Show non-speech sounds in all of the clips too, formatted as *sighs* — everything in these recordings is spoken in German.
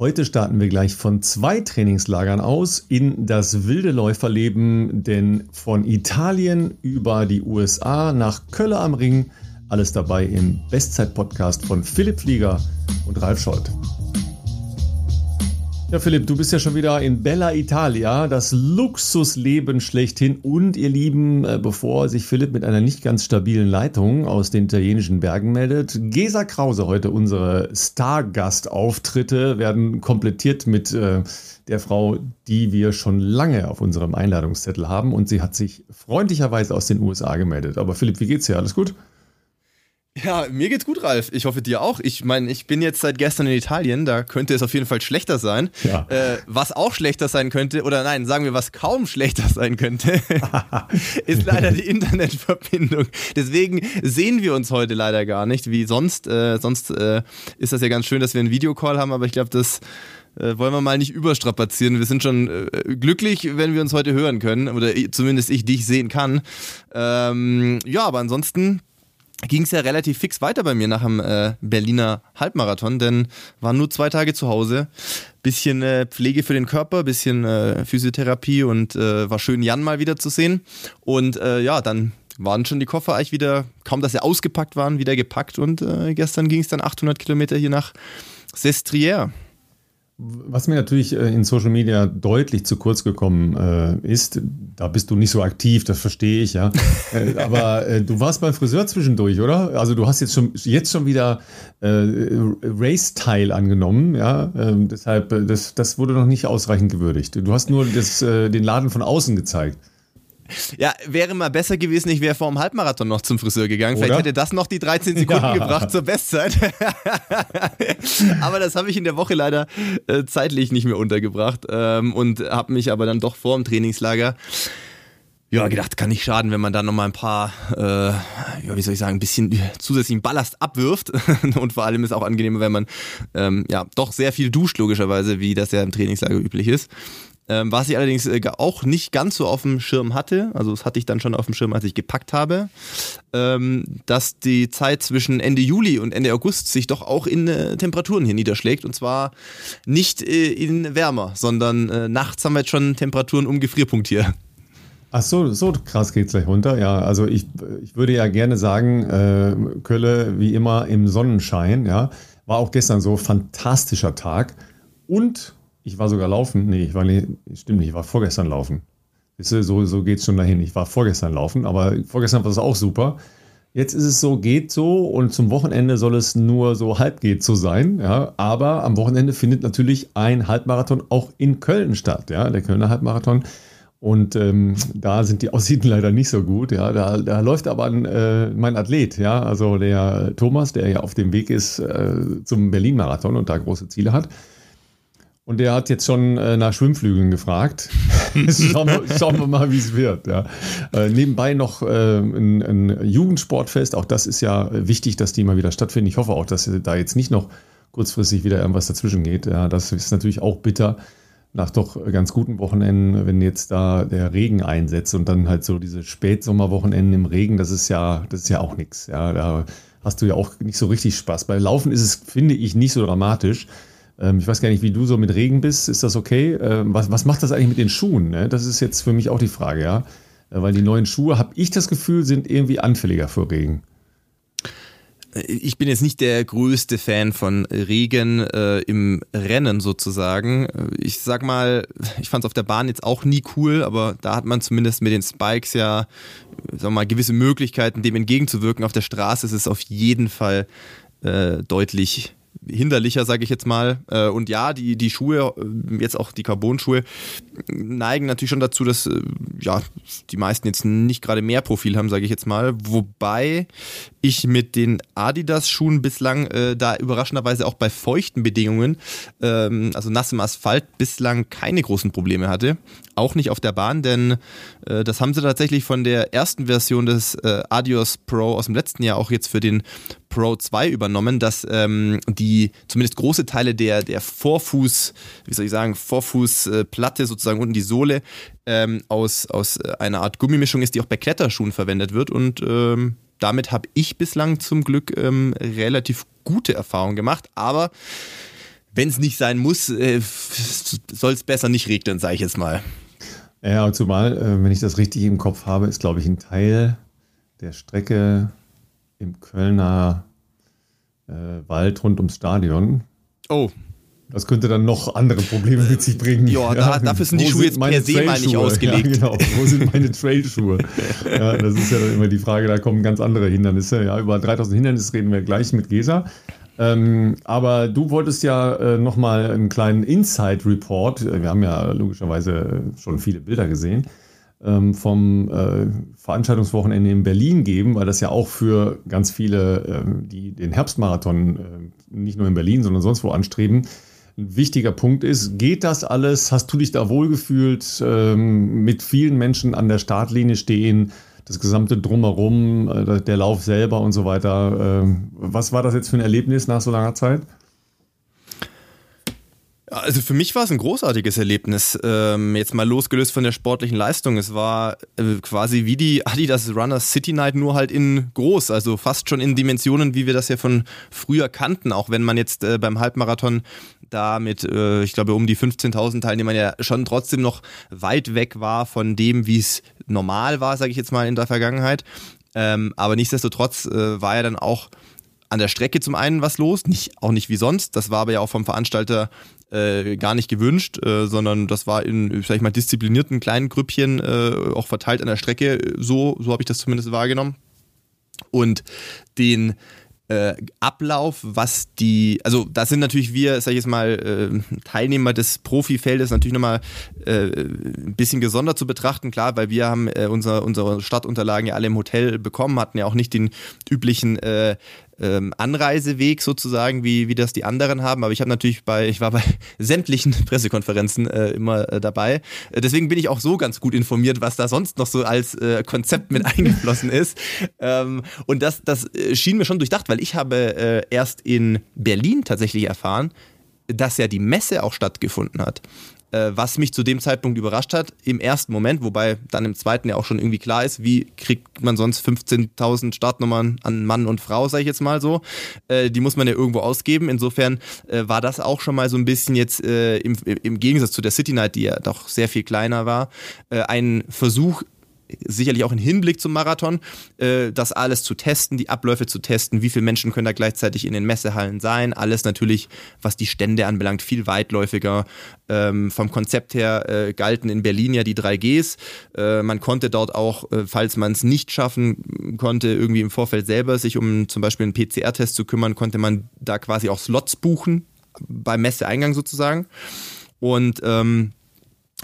Heute starten wir gleich von zwei Trainingslagern aus in das wilde Läuferleben, denn von Italien über die USA nach Kölle am Ring, alles dabei im Bestzeit-Podcast von Philipp Flieger und Ralf Scholz. Ja, Philipp, du bist ja schon wieder in Bella Italia, das Luxusleben schlechthin. Und ihr Lieben, äh, bevor sich Philipp mit einer nicht ganz stabilen Leitung aus den italienischen Bergen meldet, Gesa Krause heute unsere Stargastauftritte werden komplettiert mit äh, der Frau, die wir schon lange auf unserem Einladungszettel haben. Und sie hat sich freundlicherweise aus den USA gemeldet. Aber Philipp, wie geht's dir? Alles gut? Ja, mir geht's gut, Ralf. Ich hoffe dir auch. Ich meine, ich bin jetzt seit gestern in Italien, da könnte es auf jeden Fall schlechter sein. Ja. Äh, was auch schlechter sein könnte, oder nein, sagen wir, was kaum schlechter sein könnte, *laughs* ist leider die Internetverbindung. Deswegen sehen wir uns heute leider gar nicht, wie sonst. Äh, sonst äh, ist das ja ganz schön, dass wir einen Videocall haben, aber ich glaube, das äh, wollen wir mal nicht überstrapazieren. Wir sind schon äh, glücklich, wenn wir uns heute hören können, oder zumindest ich dich sehen kann. Ähm, ja, aber ansonsten ging es ja relativ fix weiter bei mir nach dem äh, Berliner Halbmarathon, denn waren nur zwei Tage zu Hause. Bisschen äh, Pflege für den Körper, bisschen äh, Physiotherapie und äh, war schön, Jan mal wieder zu sehen. Und äh, ja, dann waren schon die Koffer eigentlich wieder, kaum dass sie ausgepackt waren, wieder gepackt. Und äh, gestern ging es dann 800 Kilometer hier nach Sestriere. Was mir natürlich äh, in Social Media deutlich zu kurz gekommen äh, ist, da bist du nicht so aktiv, das verstehe ich ja. *laughs* äh, aber äh, du warst beim Friseur zwischendurch, oder? Also du hast jetzt schon jetzt schon wieder äh, Race-Teil angenommen, ja. Ähm, deshalb, das, das wurde noch nicht ausreichend gewürdigt. Du hast nur das, den Laden von außen gezeigt. Ja, wäre mal besser gewesen, ich wäre vor dem Halbmarathon noch zum Friseur gegangen. Oder? Vielleicht hätte das noch die 13 Sekunden ja. gebracht zur Bestzeit. *laughs* aber das habe ich in der Woche leider äh, zeitlich nicht mehr untergebracht ähm, und habe mich aber dann doch vor dem Trainingslager ja, gedacht, kann nicht schaden, wenn man da nochmal ein paar, äh, ja, wie soll ich sagen, ein bisschen zusätzlichen Ballast abwirft. *laughs* und vor allem ist auch angenehmer, wenn man ähm, ja doch sehr viel duscht, logischerweise, wie das ja im Trainingslager üblich ist. Ähm, was ich allerdings äh, auch nicht ganz so auf dem Schirm hatte, also das hatte ich dann schon auf dem Schirm, als ich gepackt habe, ähm, dass die Zeit zwischen Ende Juli und Ende August sich doch auch in äh, Temperaturen hier niederschlägt. Und zwar nicht äh, in wärmer, sondern äh, nachts haben wir jetzt schon Temperaturen um Gefrierpunkt hier. Ach so, so krass geht es gleich runter. Ja, also ich, ich würde ja gerne sagen, äh, Kölle wie immer im Sonnenschein. Ja, war auch gestern so fantastischer Tag und ich war sogar laufen. Nee, ich war nicht, stimmt nicht, ich war vorgestern laufen. So, so geht es schon dahin. Ich war vorgestern laufen, aber vorgestern war es auch super. Jetzt ist es so, geht so und zum Wochenende soll es nur so halb geht so sein. Ja, aber am Wochenende findet natürlich ein Halbmarathon auch in Köln statt. Ja, der Kölner Halbmarathon. Und ähm, da sind die Aussichten leider nicht so gut. Ja, da, da läuft aber ein, äh, mein Athlet, ja, also der Thomas, der ja auf dem Weg ist äh, zum Berlin-Marathon und da große Ziele hat. Und der hat jetzt schon äh, nach Schwimmflügeln gefragt. *laughs* *laughs* schauen, wir, schauen, wir, mal, wie es wird. Ja. Äh, nebenbei noch äh, ein, ein, Jugendsportfest. Auch das ist ja wichtig, dass die mal wieder stattfinden. Ich hoffe auch, dass da jetzt nicht noch kurzfristig wieder irgendwas dazwischen geht. Ja, das ist natürlich auch bitter nach doch ganz guten Wochenenden, wenn jetzt da der Regen einsetzt und dann halt so diese Spätsommerwochenenden im Regen, das ist ja, das ist ja auch nichts. Ja, da hast du ja auch nicht so richtig Spaß. Bei Laufen ist es, finde ich, nicht so dramatisch. Ähm, ich weiß gar nicht, wie du so mit Regen bist. Ist das okay? Ähm, was, was macht das eigentlich mit den Schuhen? Ne? Das ist jetzt für mich auch die Frage, ja. Äh, weil die neuen Schuhe, habe ich das Gefühl, sind irgendwie anfälliger für Regen. Ich bin jetzt nicht der größte Fan von Regen äh, im Rennen sozusagen. Ich sag mal, ich fand es auf der Bahn jetzt auch nie cool, aber da hat man zumindest mit den Spikes ja sag mal, gewisse Möglichkeiten, dem entgegenzuwirken. Auf der Straße ist es auf jeden Fall äh, deutlich hinderlicher, sage ich jetzt mal. Äh, und ja, die, die Schuhe, äh, jetzt auch die Carbon-Schuhe, neigen natürlich schon dazu, dass äh, ja, die meisten jetzt nicht gerade mehr Profil haben, sage ich jetzt mal. Wobei ich mit den Adidas-Schuhen bislang äh, da überraschenderweise auch bei feuchten Bedingungen, ähm, also nassem Asphalt, bislang keine großen Probleme hatte. Auch nicht auf der Bahn, denn äh, das haben sie tatsächlich von der ersten Version des äh, Adios Pro aus dem letzten Jahr auch jetzt für den Pro 2 übernommen, dass ähm, die zumindest große Teile der, der Vorfuß, wie soll ich sagen, Vorfußplatte, sozusagen unten die Sohle, ähm, aus, aus einer Art Gummimischung ist, die auch bei Kletterschuhen verwendet wird. Und ähm, damit habe ich bislang zum Glück ähm, relativ gute Erfahrungen gemacht. Aber wenn es nicht sein muss, äh, soll es besser nicht regnen, sage ich jetzt mal. Ja, zumal, äh, wenn ich das richtig im Kopf habe, ist, glaube ich, ein Teil der Strecke im Kölner äh, Wald rund ums Stadion. Oh. Das könnte dann noch andere Probleme mit sich bringen. Ja, da, dafür sind die Schuhe jetzt per se mal nicht ausgelegt. Ja, genau. Wo sind meine Trailschuhe? ja, das ist ja dann immer die Frage, da kommen ganz andere Hindernisse. Ja, über 3000 Hindernisse reden wir gleich mit Gesa. Ähm, aber du wolltest ja äh, nochmal einen kleinen Inside-Report, wir haben ja logischerweise schon viele Bilder gesehen, ähm, vom äh, Veranstaltungswochenende in Berlin geben, weil das ja auch für ganz viele, ähm, die den Herbstmarathon äh, nicht nur in Berlin, sondern sonst wo anstreben, ein wichtiger Punkt ist. Geht das alles? Hast du dich da wohlgefühlt, ähm, mit vielen Menschen an der Startlinie stehen? Das gesamte Drumherum, äh, der Lauf selber und so weiter. Ähm, was war das jetzt für ein Erlebnis nach so langer Zeit? Also für mich war es ein großartiges Erlebnis. Ähm, jetzt mal losgelöst von der sportlichen Leistung. Es war äh, quasi wie die Adidas Runner City Night, nur halt in groß. Also fast schon in Dimensionen, wie wir das ja von früher kannten. Auch wenn man jetzt äh, beim Halbmarathon da mit, äh, ich glaube, um die 15.000 Teilnehmern ja schon trotzdem noch weit weg war von dem, wie es normal war, sage ich jetzt mal, in der Vergangenheit. Ähm, aber nichtsdestotrotz äh, war ja dann auch an der Strecke zum einen was los, nicht, auch nicht wie sonst. Das war aber ja auch vom Veranstalter äh, gar nicht gewünscht, äh, sondern das war in, sag ich mal, disziplinierten kleinen Grüppchen äh, auch verteilt an der Strecke. So, so habe ich das zumindest wahrgenommen. Und den äh, Ablauf, was die, also da sind natürlich wir, sag ich jetzt mal, äh, Teilnehmer des Profifeldes natürlich nochmal äh, ein bisschen gesondert zu betrachten, klar, weil wir haben äh, unser, unsere Stadtunterlagen ja alle im Hotel bekommen, hatten ja auch nicht den üblichen äh, ähm, Anreiseweg sozusagen, wie, wie das die anderen haben. Aber ich habe natürlich bei, ich war bei *laughs* sämtlichen Pressekonferenzen äh, immer äh, dabei. Äh, deswegen bin ich auch so ganz gut informiert, was da sonst noch so als äh, Konzept mit *laughs* eingeflossen ist. Ähm, und das, das äh, schien mir schon durchdacht, weil ich habe äh, erst in Berlin tatsächlich erfahren, dass ja die Messe auch stattgefunden hat. Äh, was mich zu dem Zeitpunkt überrascht hat, im ersten Moment, wobei dann im zweiten ja auch schon irgendwie klar ist, wie kriegt man sonst 15.000 Startnummern an Mann und Frau, sage ich jetzt mal so. Äh, die muss man ja irgendwo ausgeben. Insofern äh, war das auch schon mal so ein bisschen jetzt äh, im, im Gegensatz zu der City Night, die ja doch sehr viel kleiner war, äh, ein Versuch, sicherlich auch im Hinblick zum Marathon, äh, das alles zu testen, die Abläufe zu testen, wie viele Menschen können da gleichzeitig in den Messehallen sein, alles natürlich, was die Stände anbelangt, viel weitläufiger. Ähm, vom Konzept her äh, galten in Berlin ja die 3Gs. Äh, man konnte dort auch, falls man es nicht schaffen konnte, irgendwie im Vorfeld selber sich um zum Beispiel einen PCR-Test zu kümmern, konnte man da quasi auch Slots buchen, beim Messeeingang sozusagen. Und ähm,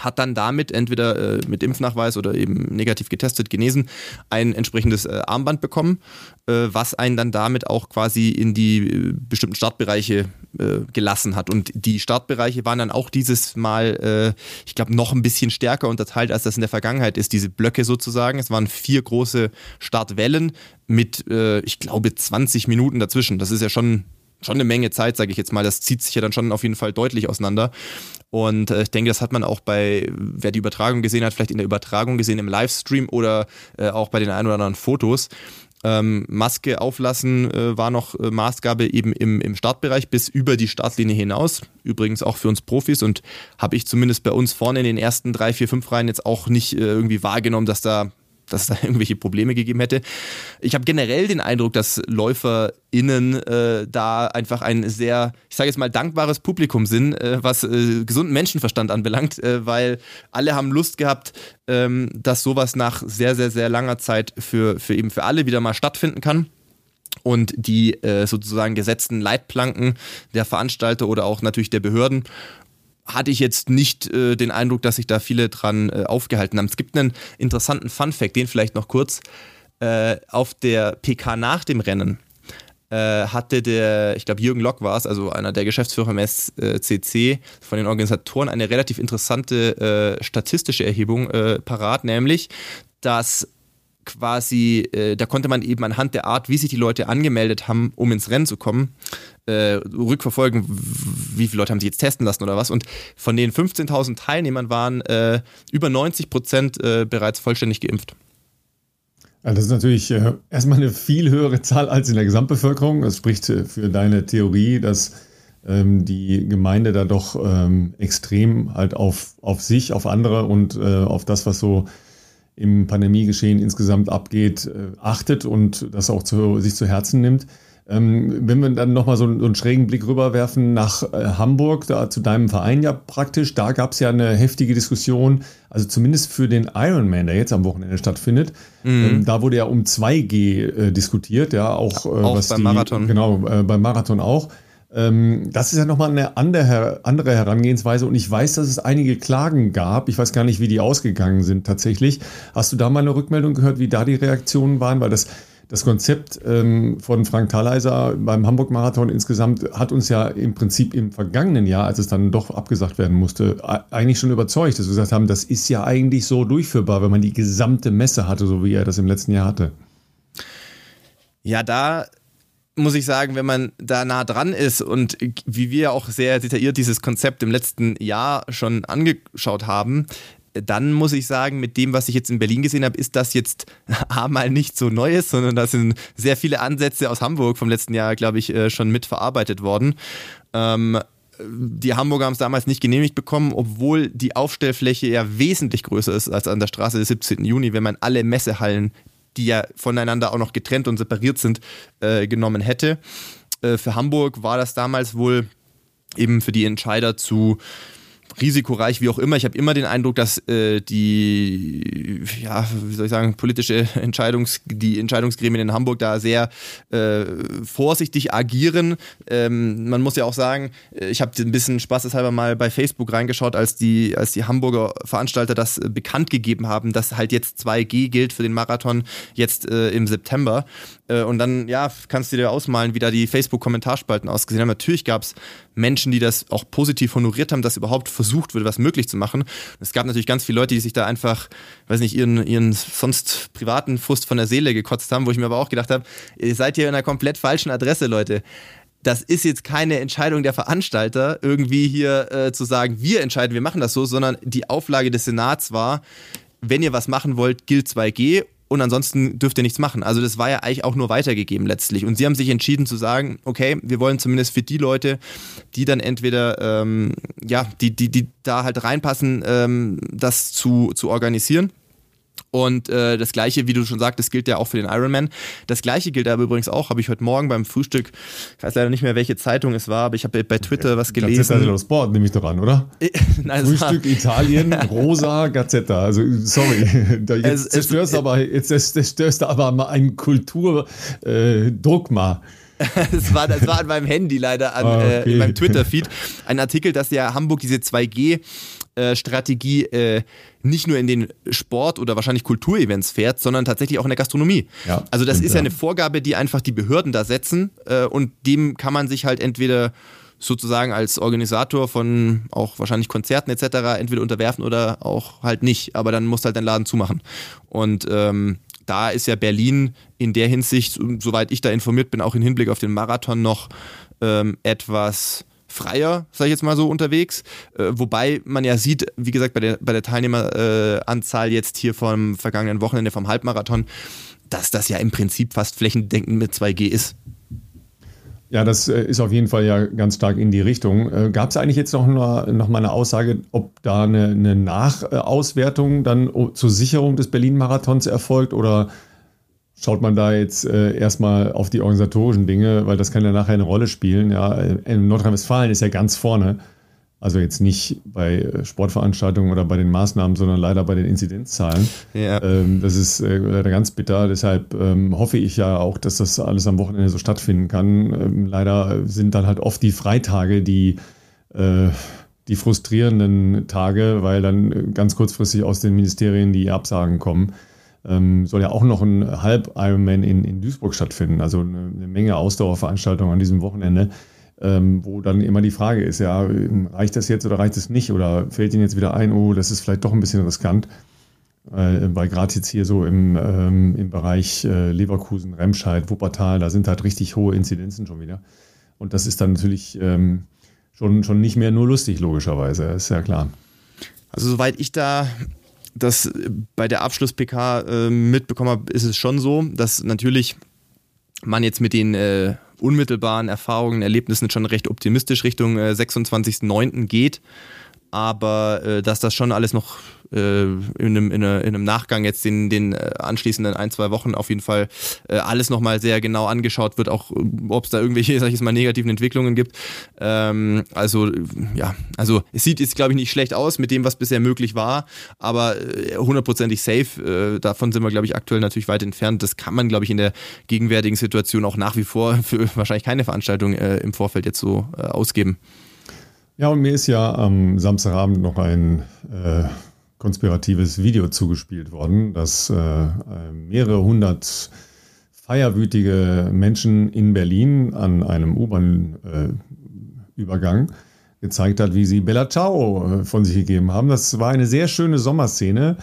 hat dann damit entweder äh, mit Impfnachweis oder eben negativ getestet, genesen, ein entsprechendes äh, Armband bekommen, äh, was einen dann damit auch quasi in die äh, bestimmten Startbereiche äh, gelassen hat. Und die Startbereiche waren dann auch dieses Mal, äh, ich glaube, noch ein bisschen stärker unterteilt, als das in der Vergangenheit ist, diese Blöcke sozusagen. Es waren vier große Startwellen mit, ich glaube, 20 Minuten dazwischen. Das ist ja schon schon eine Menge Zeit, sage ich jetzt mal. Das zieht sich ja dann schon auf jeden Fall deutlich auseinander. Und äh, ich denke, das hat man auch bei, wer die Übertragung gesehen hat, vielleicht in der Übertragung gesehen im Livestream oder äh, auch bei den ein oder anderen Fotos. Ähm, Maske auflassen äh, war noch äh, Maßgabe eben im, im Startbereich bis über die Startlinie hinaus. Übrigens auch für uns Profis und habe ich zumindest bei uns vorne in den ersten drei, vier, fünf Reihen jetzt auch nicht äh, irgendwie wahrgenommen, dass da dass es da *laughs* irgendwelche Probleme gegeben hätte. Ich habe generell den Eindruck, dass LäuferInnen äh, da einfach ein sehr, ich sage jetzt mal, dankbares Publikum sind, äh, was äh, gesunden Menschenverstand anbelangt, äh, weil alle haben Lust gehabt, ähm, dass sowas nach sehr, sehr, sehr langer Zeit für, für eben für alle wieder mal stattfinden kann und die äh, sozusagen gesetzten Leitplanken der Veranstalter oder auch natürlich der Behörden hatte ich jetzt nicht äh, den Eindruck, dass sich da viele dran äh, aufgehalten haben. Es gibt einen interessanten Fun-Fact, den vielleicht noch kurz. Äh, auf der PK nach dem Rennen äh, hatte der, ich glaube Jürgen Lock war es, also einer der Geschäftsführer im SCC von den Organisatoren, eine relativ interessante äh, statistische Erhebung äh, parat, nämlich, dass quasi, äh, da konnte man eben anhand der Art, wie sich die Leute angemeldet haben, um ins Rennen zu kommen, äh, rückverfolgen, wie viele Leute haben sich jetzt testen lassen oder was. Und von den 15.000 Teilnehmern waren äh, über 90 Prozent äh, bereits vollständig geimpft. Also das ist natürlich äh, erstmal eine viel höhere Zahl als in der Gesamtbevölkerung. Das spricht äh, für deine Theorie, dass ähm, die Gemeinde da doch ähm, extrem halt auf, auf sich, auf andere und auf das, was so im Pandemiegeschehen insgesamt abgeht, äh, achtet und das auch zu, sich zu Herzen nimmt. Ähm, wenn wir dann nochmal so, so einen schrägen Blick rüberwerfen nach äh, Hamburg, da zu deinem Verein ja praktisch, da gab es ja eine heftige Diskussion, also zumindest für den Ironman, der jetzt am Wochenende stattfindet. Mhm. Ähm, da wurde ja um 2G äh, diskutiert, ja, auch, äh, auch was beim die, Marathon. Genau, beim Marathon auch. Ähm, das ist ja nochmal eine andere, Herangehensweise und ich weiß, dass es einige Klagen gab. Ich weiß gar nicht, wie die ausgegangen sind tatsächlich. Hast du da mal eine Rückmeldung gehört, wie da die Reaktionen waren? Weil das, das Konzept ähm, von Frank Thaleiser beim Hamburg-Marathon insgesamt hat uns ja im Prinzip im vergangenen Jahr, als es dann doch abgesagt werden musste, eigentlich schon überzeugt, dass wir gesagt haben, das ist ja eigentlich so durchführbar, wenn man die gesamte Messe hatte, so wie er das im letzten Jahr hatte. Ja, da muss ich sagen, wenn man da nah dran ist und wie wir auch sehr detailliert dieses Konzept im letzten Jahr schon angeschaut haben, dann muss ich sagen, mit dem, was ich jetzt in Berlin gesehen habe, ist das jetzt *laughs* einmal nicht so Neues, sondern da sind sehr viele Ansätze aus Hamburg vom letzten Jahr, glaube ich, äh, schon mitverarbeitet worden. Ähm, die Hamburger haben es damals nicht genehmigt bekommen, obwohl die Aufstellfläche ja wesentlich größer ist als an der Straße des 17. Juni, wenn man alle Messehallen die ja voneinander auch noch getrennt und separiert sind, äh, genommen hätte. Äh, für Hamburg war das damals wohl eben für die Entscheider zu risikoreich, wie auch immer. Ich habe immer den Eindruck, dass äh, die, ja, wie soll ich sagen, politische *laughs* Entscheidungs, die Entscheidungsgremien in Hamburg da sehr äh, vorsichtig agieren. Ähm, man muss ja auch sagen, äh, ich habe ein bisschen spaßeshalber mal bei Facebook reingeschaut, als die, als die Hamburger Veranstalter das äh, bekannt gegeben haben, dass halt jetzt 2G gilt für den Marathon jetzt äh, im September. Äh, und dann, ja, kannst du dir ausmalen, wie da die Facebook-Kommentarspalten ausgesehen haben. Natürlich gab es Menschen, die das auch positiv honoriert haben, dass überhaupt versucht wird, was möglich zu machen. Es gab natürlich ganz viele Leute, die sich da einfach, weiß nicht, ihren, ihren sonst privaten Frust von der Seele gekotzt haben, wo ich mir aber auch gedacht habe, ihr seid hier in einer komplett falschen Adresse, Leute das ist jetzt keine Entscheidung der Veranstalter, irgendwie hier äh, zu sagen, wir entscheiden, wir machen das so, sondern die Auflage des Senats war, wenn ihr was machen wollt, gilt 2G und ansonsten dürft ihr nichts machen. Also das war ja eigentlich auch nur weitergegeben letztlich. Und sie haben sich entschieden zu sagen, okay, wir wollen zumindest für die Leute, die dann entweder, ähm, ja, die, die, die da halt reinpassen, ähm, das zu, zu organisieren. Und äh, das gleiche, wie du schon sagtest, gilt ja auch für den Ironman. Das gleiche gilt aber übrigens auch, habe ich heute Morgen beim Frühstück, ich weiß leider nicht mehr, welche Zeitung es war, aber ich habe bei Twitter was gelesen. Gazzetta dello Sport nehme ich doch an, oder? *laughs* Nein, Frühstück. Italien, *laughs* rosa Gazzetta. Also sorry, jetzt es, zerstörst es, aber jetzt zerstörst du aber mal ein Kulturdogma. Äh, *laughs* es, war, es war an meinem Handy leider, an, ah, okay. äh, in meinem Twitter-Feed, ein Artikel, dass ja Hamburg diese 2G äh, Strategie äh, nicht nur in den Sport- oder wahrscheinlich Kulturevents fährt, sondern tatsächlich auch in der Gastronomie. Ja, also das ist ja eine Vorgabe, die einfach die Behörden da setzen äh, und dem kann man sich halt entweder sozusagen als Organisator von auch wahrscheinlich Konzerten etc. entweder unterwerfen oder auch halt nicht, aber dann muss halt dein Laden zumachen. Und ähm, da ist ja Berlin in der Hinsicht, soweit ich da informiert bin, auch im Hinblick auf den Marathon noch ähm, etwas freier, sage ich jetzt mal so, unterwegs. Äh, wobei man ja sieht, wie gesagt, bei der, bei der Teilnehmeranzahl jetzt hier vom vergangenen Wochenende vom Halbmarathon, dass das ja im Prinzip fast flächendeckend mit 2G ist. Ja, das äh, ist auf jeden Fall ja ganz stark in die Richtung. Äh, Gab es eigentlich jetzt noch, eine, noch mal eine Aussage, ob da eine, eine Nachauswertung dann zur Sicherung des Berlin-Marathons erfolgt oder schaut man da jetzt äh, erstmal auf die organisatorischen Dinge, weil das kann ja nachher eine Rolle spielen. Ja, in Nordrhein-Westfalen ist ja ganz vorne. Also jetzt nicht bei äh, Sportveranstaltungen oder bei den Maßnahmen, sondern leider bei den Inzidenzzahlen. Ja. Ähm, das ist äh, leider ganz bitter. Deshalb ähm, hoffe ich ja auch, dass das alles am Wochenende so stattfinden kann. Ähm, leider sind dann halt oft die Freitage, die äh, die frustrierenden Tage, weil dann ganz kurzfristig aus den Ministerien die Absagen kommen ähm, soll ja auch noch ein Halb-Ironman in, in Duisburg stattfinden. Also eine, eine Menge Ausdauerveranstaltungen an diesem Wochenende, ähm, wo dann immer die Frage ist, ja, reicht das jetzt oder reicht es nicht? Oder fällt Ihnen jetzt wieder ein, oh, das ist vielleicht doch ein bisschen riskant? Äh, weil gerade jetzt hier so im, ähm, im Bereich äh, Leverkusen, Remscheid, Wuppertal, da sind halt richtig hohe Inzidenzen schon wieder. Und das ist dann natürlich ähm, schon, schon nicht mehr nur lustig, logischerweise, ist ja klar. Also soweit ich da das bei der Abschluss-PK äh, mitbekommen habe, ist es schon so, dass natürlich man jetzt mit den äh, unmittelbaren Erfahrungen, Erlebnissen schon recht optimistisch Richtung äh, 26.09. geht aber äh, dass das schon alles noch äh, in, einem, in, in, einem, Nachgang jetzt den, den äh, anschließenden ein, zwei Wochen auf jeden Fall äh, alles nochmal sehr genau angeschaut wird, auch ob es da irgendwelche, *laughs* sag ich mal, negativen Entwicklungen gibt. Ähm, also ja, also es sieht jetzt glaube ich nicht schlecht aus mit dem, was bisher möglich war, aber äh, hundertprozentig safe, äh, davon sind wir glaube ich aktuell natürlich weit entfernt. Das kann man glaube ich in der gegenwärtigen Situation auch nach wie vor *laughs* für wahrscheinlich keine Veranstaltung äh, im Vorfeld jetzt so ausgeben. Ja, und mir ist ja am Samstagabend noch ein äh, konspiratives Video zugespielt worden, das äh, mehrere hundert feierwütige Menschen in Berlin an einem U-Bahn-Übergang äh, gezeigt hat, wie sie Bella Ciao äh, von sich gegeben haben. Das war eine sehr schöne Sommerszene,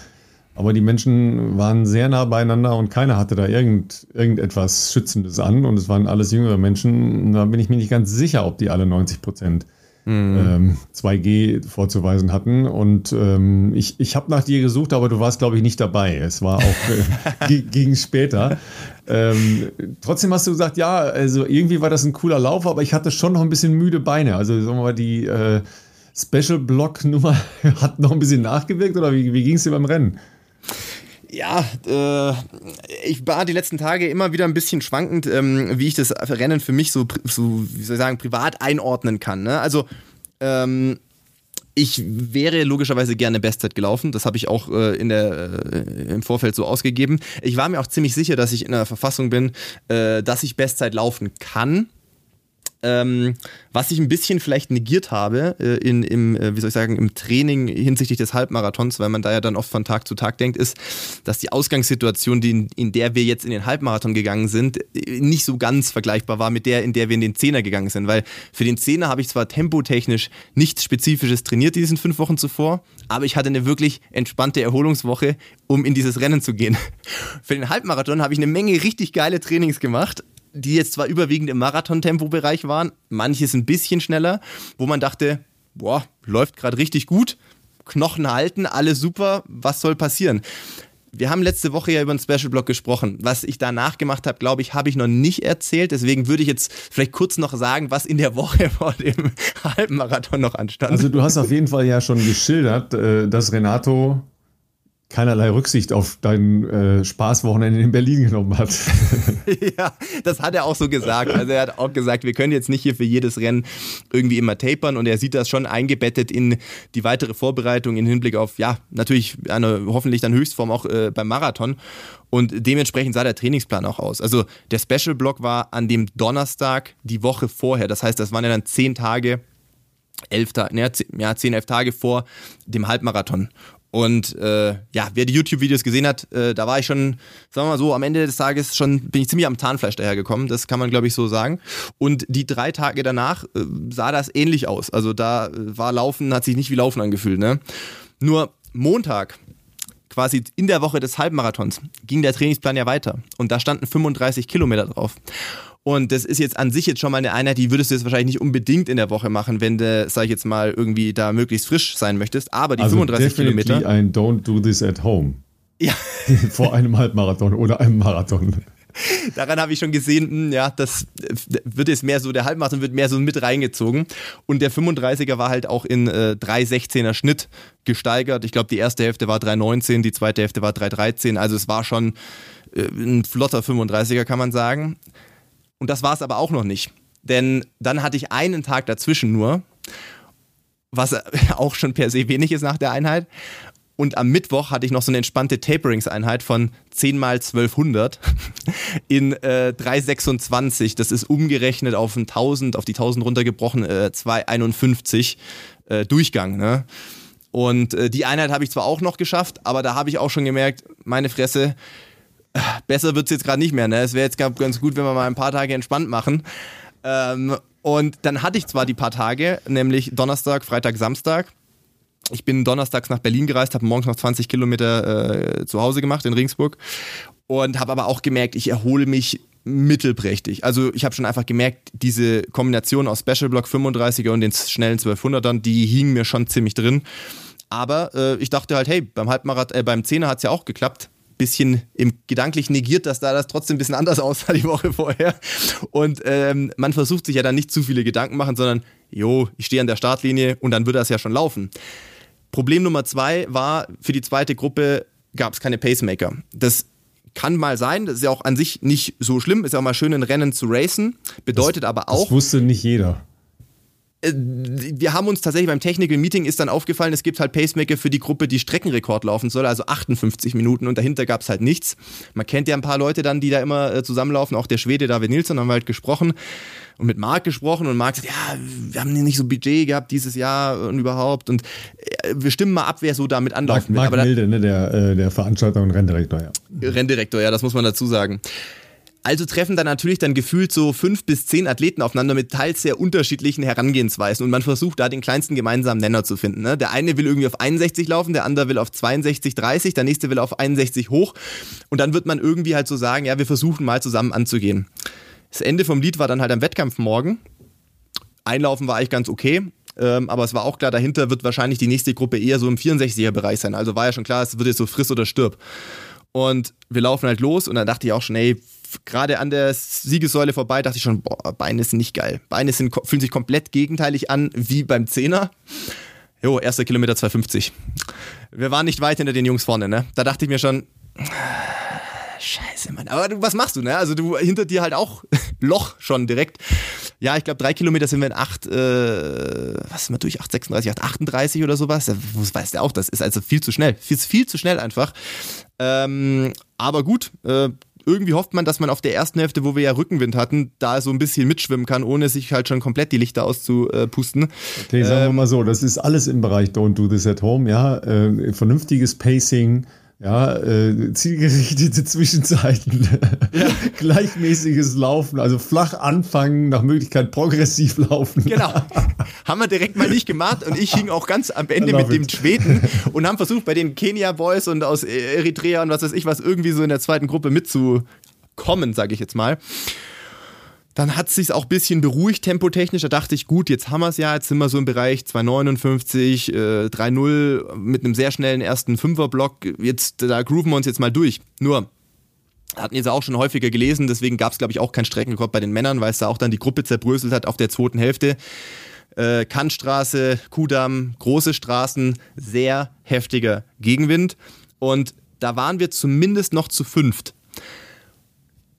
aber die Menschen waren sehr nah beieinander und keiner hatte da irgend, irgendetwas Schützendes an und es waren alles jüngere Menschen. Da bin ich mir nicht ganz sicher, ob die alle 90 Prozent mhm. ähm, 2G vorzuweisen hatten. Und ähm, ich, ich habe nach dir gesucht, aber du warst, glaube ich, nicht dabei. Es war auch äh, *laughs* gegen später. Ähm, trotzdem hast du gesagt, ja, also irgendwie war das ein cooler Lauf, aber ich hatte schon noch ein bisschen müde Beine. Also sagen wir mal, die äh, Special Block Nummer *laughs* hat noch ein bisschen nachgewirkt oder wie, wie ging es dir beim Rennen? Ja, äh, ich war die letzten Tage immer wieder ein bisschen schwankend, ähm, wie ich das Rennen für mich so, so, wie soll ich sagen, privat einordnen kann. Ne? Also, ähm, ich wäre logischerweise gerne Bestzeit gelaufen. Das habe ich auch äh, in der, äh, im Vorfeld so ausgegeben. Ich war mir auch ziemlich sicher, dass ich in der Verfassung bin, äh, dass ich Bestzeit laufen kann. Ähm, was ich ein bisschen vielleicht negiert habe äh, in, im, äh, wie soll ich sagen, im Training hinsichtlich des Halbmarathons, weil man da ja dann oft von Tag zu Tag denkt, ist, dass die Ausgangssituation, die in, in der wir jetzt in den Halbmarathon gegangen sind, äh, nicht so ganz vergleichbar war mit der, in der wir in den Zehner gegangen sind. Weil für den Zehner habe ich zwar tempotechnisch nichts Spezifisches trainiert diesen fünf Wochen zuvor, aber ich hatte eine wirklich entspannte Erholungswoche, um in dieses Rennen zu gehen. *laughs* Für den Halbmarathon habe ich eine Menge richtig geile Trainings gemacht, die jetzt zwar überwiegend im Marathon-Tempo-Bereich waren, manches ein bisschen schneller, wo man dachte, boah, läuft gerade richtig gut, Knochen halten, alles super, was soll passieren? Wir haben letzte Woche ja über einen Special Block gesprochen. Was ich danach gemacht habe, glaube ich, habe ich noch nicht erzählt. Deswegen würde ich jetzt vielleicht kurz noch sagen, was in der Woche *laughs* vor dem Halbmarathon noch anstand. Also du hast auf jeden Fall ja schon geschildert, äh, dass Renato keinerlei Rücksicht auf dein äh, Spaßwochenende in Berlin genommen hat. *laughs* ja, das hat er auch so gesagt. Also er hat auch gesagt, wir können jetzt nicht hier für jedes Rennen irgendwie immer tapern und er sieht das schon eingebettet in die weitere Vorbereitung im Hinblick auf, ja, natürlich eine hoffentlich dann Höchstform auch äh, beim Marathon. Und dementsprechend sah der Trainingsplan auch aus. Also der Special Block war an dem Donnerstag die Woche vorher. Das heißt, das waren ja dann zehn Tage, elf Tage, ja, zehn, elf Tage vor dem Halbmarathon. Und äh, ja, wer die YouTube-Videos gesehen hat, äh, da war ich schon, sagen wir mal so, am Ende des Tages schon, bin ich ziemlich am Zahnfleisch dahergekommen. Das kann man, glaube ich, so sagen. Und die drei Tage danach äh, sah das ähnlich aus. Also da äh, war Laufen, hat sich nicht wie Laufen angefühlt. Ne? Nur Montag, quasi in der Woche des Halbmarathons, ging der Trainingsplan ja weiter. Und da standen 35 Kilometer drauf. Und das ist jetzt an sich jetzt schon mal eine Einheit, die würdest du jetzt wahrscheinlich nicht unbedingt in der Woche machen, wenn du, sag ich jetzt mal, irgendwie da möglichst frisch sein möchtest. Aber die also 35 Kilometer. ein Don't do this at home. Ja. *laughs* Vor einem Halbmarathon oder einem Marathon. Daran habe ich schon gesehen, hm, ja, das wird jetzt mehr so, der Halbmarathon wird mehr so mit reingezogen. Und der 35er war halt auch in äh, 3,16er Schnitt gesteigert. Ich glaube, die erste Hälfte war 3,19, die zweite Hälfte war 3,13. Also es war schon äh, ein flotter 35er, kann man sagen. Und das war es aber auch noch nicht. Denn dann hatte ich einen Tag dazwischen nur, was *laughs* auch schon per se wenig ist nach der Einheit. Und am Mittwoch hatte ich noch so eine entspannte Taperings-Einheit von 10 mal 1200 *laughs* in äh, 326. Das ist umgerechnet auf 1000, auf die 1000 runtergebrochen, äh, 251 äh, Durchgang. Ne? Und äh, die Einheit habe ich zwar auch noch geschafft, aber da habe ich auch schon gemerkt, meine Fresse, besser wird es jetzt gerade nicht mehr. Ne? Es wäre jetzt ganz gut, wenn wir mal ein paar Tage entspannt machen. Ähm, und dann hatte ich zwar die paar Tage, nämlich Donnerstag, Freitag, Samstag. Ich bin donnerstags nach Berlin gereist, habe morgens noch 20 Kilometer äh, zu Hause gemacht in Ringsburg und habe aber auch gemerkt, ich erhole mich mittelprächtig. Also ich habe schon einfach gemerkt, diese Kombination aus Special Block 35er und den schnellen 1200ern, die hingen mir schon ziemlich drin. Aber äh, ich dachte halt, hey, beim Halbmarathon, äh, beim Zehner hat es ja auch geklappt bisschen im gedanklich negiert, dass da das trotzdem ein bisschen anders *laughs* aussah die Woche vorher. Und ähm, man versucht sich ja dann nicht zu viele Gedanken machen, sondern, jo, ich stehe an der Startlinie und dann wird das ja schon laufen. Problem Nummer zwei war, für die zweite Gruppe gab es keine Pacemaker. Das kann mal sein, das ist ja auch an sich nicht so schlimm, ist ja auch mal schön, ein Rennen zu racen, bedeutet das, aber auch. Das wusste nicht jeder. Äh, wir haben uns tatsächlich beim Technical Meeting ist dann aufgefallen, es gibt halt Pacemaker für die Gruppe, die Streckenrekord laufen soll, also 58 Minuten und dahinter gab es halt nichts. Man kennt ja ein paar Leute dann, die da immer äh, zusammenlaufen, auch der Schwede David Nilsson haben wir halt gesprochen und mit Marc gesprochen und Marc sagt, ja, wir haben nicht so Budget gehabt dieses Jahr und überhaupt und äh, wir stimmen mal ab, wer so damit anläuft. Marc, Marc Milde, ne, der, der Veranstalter und Renndirektor, ja. Renndirektor, ja, das muss man dazu sagen. Also treffen da natürlich dann gefühlt so fünf bis zehn Athleten aufeinander mit teils sehr unterschiedlichen Herangehensweisen und man versucht da den kleinsten gemeinsamen Nenner zu finden. Ne? Der eine will irgendwie auf 61 laufen, der andere will auf 62, 30, der nächste will auf 61 hoch und dann wird man irgendwie halt so sagen, ja, wir versuchen mal zusammen anzugehen. Das Ende vom Lied war dann halt am Wettkampf morgen. Einlaufen war eigentlich ganz okay. Ähm, aber es war auch klar, dahinter wird wahrscheinlich die nächste Gruppe eher so im 64er-Bereich sein. Also war ja schon klar, es wird jetzt so friss oder stirb. Und wir laufen halt los und dann dachte ich auch schon, ey, gerade an der Siegessäule vorbei, dachte ich schon, boah, Beine sind nicht geil. Beine sind, fühlen sich komplett gegenteilig an, wie beim Zehner. Jo, erster Kilometer 250. Wir waren nicht weit hinter den Jungs vorne, ne? Da dachte ich mir schon, *sighs* Scheiße, Mann. Aber du, was machst du, ne? Also du hinter dir halt auch *laughs* Loch schon direkt. Ja, ich glaube, drei Kilometer sind wir in 8, äh, was ist wir durch? 8,36, 8,38 oder sowas. Das weiß der auch, das ist also viel zu schnell. Viel, viel zu schnell einfach. Ähm, aber gut, äh, irgendwie hofft man, dass man auf der ersten Hälfte, wo wir ja Rückenwind hatten, da so ein bisschen mitschwimmen kann, ohne sich halt schon komplett die Lichter auszupusten. Okay, sagen ähm, wir mal so, das ist alles im Bereich Don't Do This at Home, ja. Äh, vernünftiges Pacing, ja, äh, zielgerichtete *laughs* Zwischenzeiten, ja. *laughs* gleichmäßiges Laufen, also flach anfangen, nach Möglichkeit progressiv laufen. Genau. *laughs* haben wir direkt mal nicht gemacht und ich hing auch ganz am Ende mit dem Schweden und haben versucht, bei den Kenia Boys und aus Eritrea und was weiß ich was irgendwie so in der zweiten Gruppe mitzukommen, sage ich jetzt mal. Dann hat es sich auch ein bisschen beruhigt tempotechnisch. Da dachte ich, gut, jetzt haben wir es ja. Jetzt sind wir so im Bereich 2,59, äh, 3,0 mit einem sehr schnellen ersten Fünferblock. Jetzt, da grooven wir uns jetzt mal durch. Nur, hatten jetzt auch schon häufiger gelesen, deswegen gab es, glaube ich, auch keinen Streckenrekord bei den Männern, weil es da auch dann die Gruppe zerbröselt hat auf der zweiten Hälfte. Äh, Kantstraße, Kudamm, große Straßen, sehr heftiger Gegenwind. Und da waren wir zumindest noch zu fünft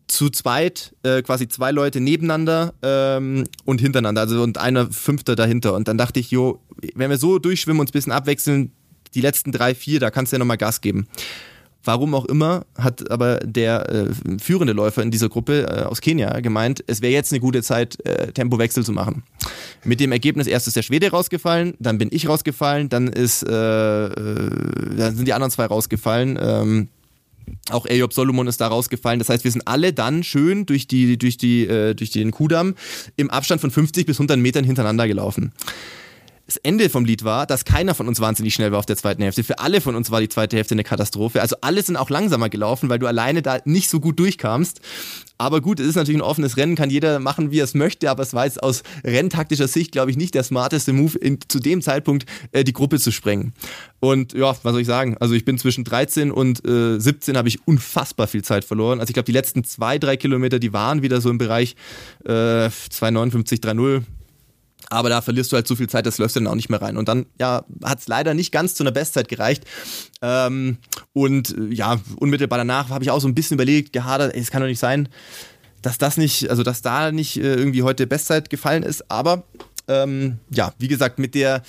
zu zweit, äh, quasi zwei Leute nebeneinander ähm, und hintereinander, also und einer Fünfter dahinter. Und dann dachte ich, jo, wenn wir so durchschwimmen, uns ein bisschen abwechseln, die letzten drei, vier, da kannst du ja nochmal Gas geben. Warum auch immer, hat aber der äh, führende Läufer in dieser Gruppe äh, aus Kenia gemeint, es wäre jetzt eine gute Zeit, äh, Tempowechsel zu machen. Mit dem Ergebnis, erst ist der Schwede rausgefallen, dann bin ich rausgefallen, dann ist, äh, äh, dann sind die anderen zwei rausgefallen. Ähm, auch Ejob Solomon ist da rausgefallen. Das heißt, wir sind alle dann schön durch, die, durch, die, äh, durch den Kudamm im Abstand von 50 bis 100 Metern hintereinander gelaufen. Das Ende vom Lied war, dass keiner von uns wahnsinnig schnell war auf der zweiten Hälfte. Für alle von uns war die zweite Hälfte eine Katastrophe. Also alle sind auch langsamer gelaufen, weil du alleine da nicht so gut durchkamst. Aber gut, es ist natürlich ein offenes Rennen, kann jeder machen, wie er es möchte, aber es war jetzt aus renntaktischer Sicht, glaube ich, nicht der smarteste Move, in, zu dem Zeitpunkt äh, die Gruppe zu sprengen. Und ja, was soll ich sagen? Also ich bin zwischen 13 und äh, 17 habe ich unfassbar viel Zeit verloren. Also ich glaube, die letzten zwei, drei Kilometer, die waren wieder so im Bereich äh, 2,59, 3,0 aber da verlierst du halt so viel Zeit, das läuft dann auch nicht mehr rein. Und dann, ja, hat es leider nicht ganz zu einer Bestzeit gereicht. Ähm, und äh, ja, unmittelbar danach habe ich auch so ein bisschen überlegt, gehadert, es kann doch nicht sein, dass das nicht, also dass da nicht äh, irgendwie heute Bestzeit gefallen ist. Aber ähm, ja, wie gesagt, mit der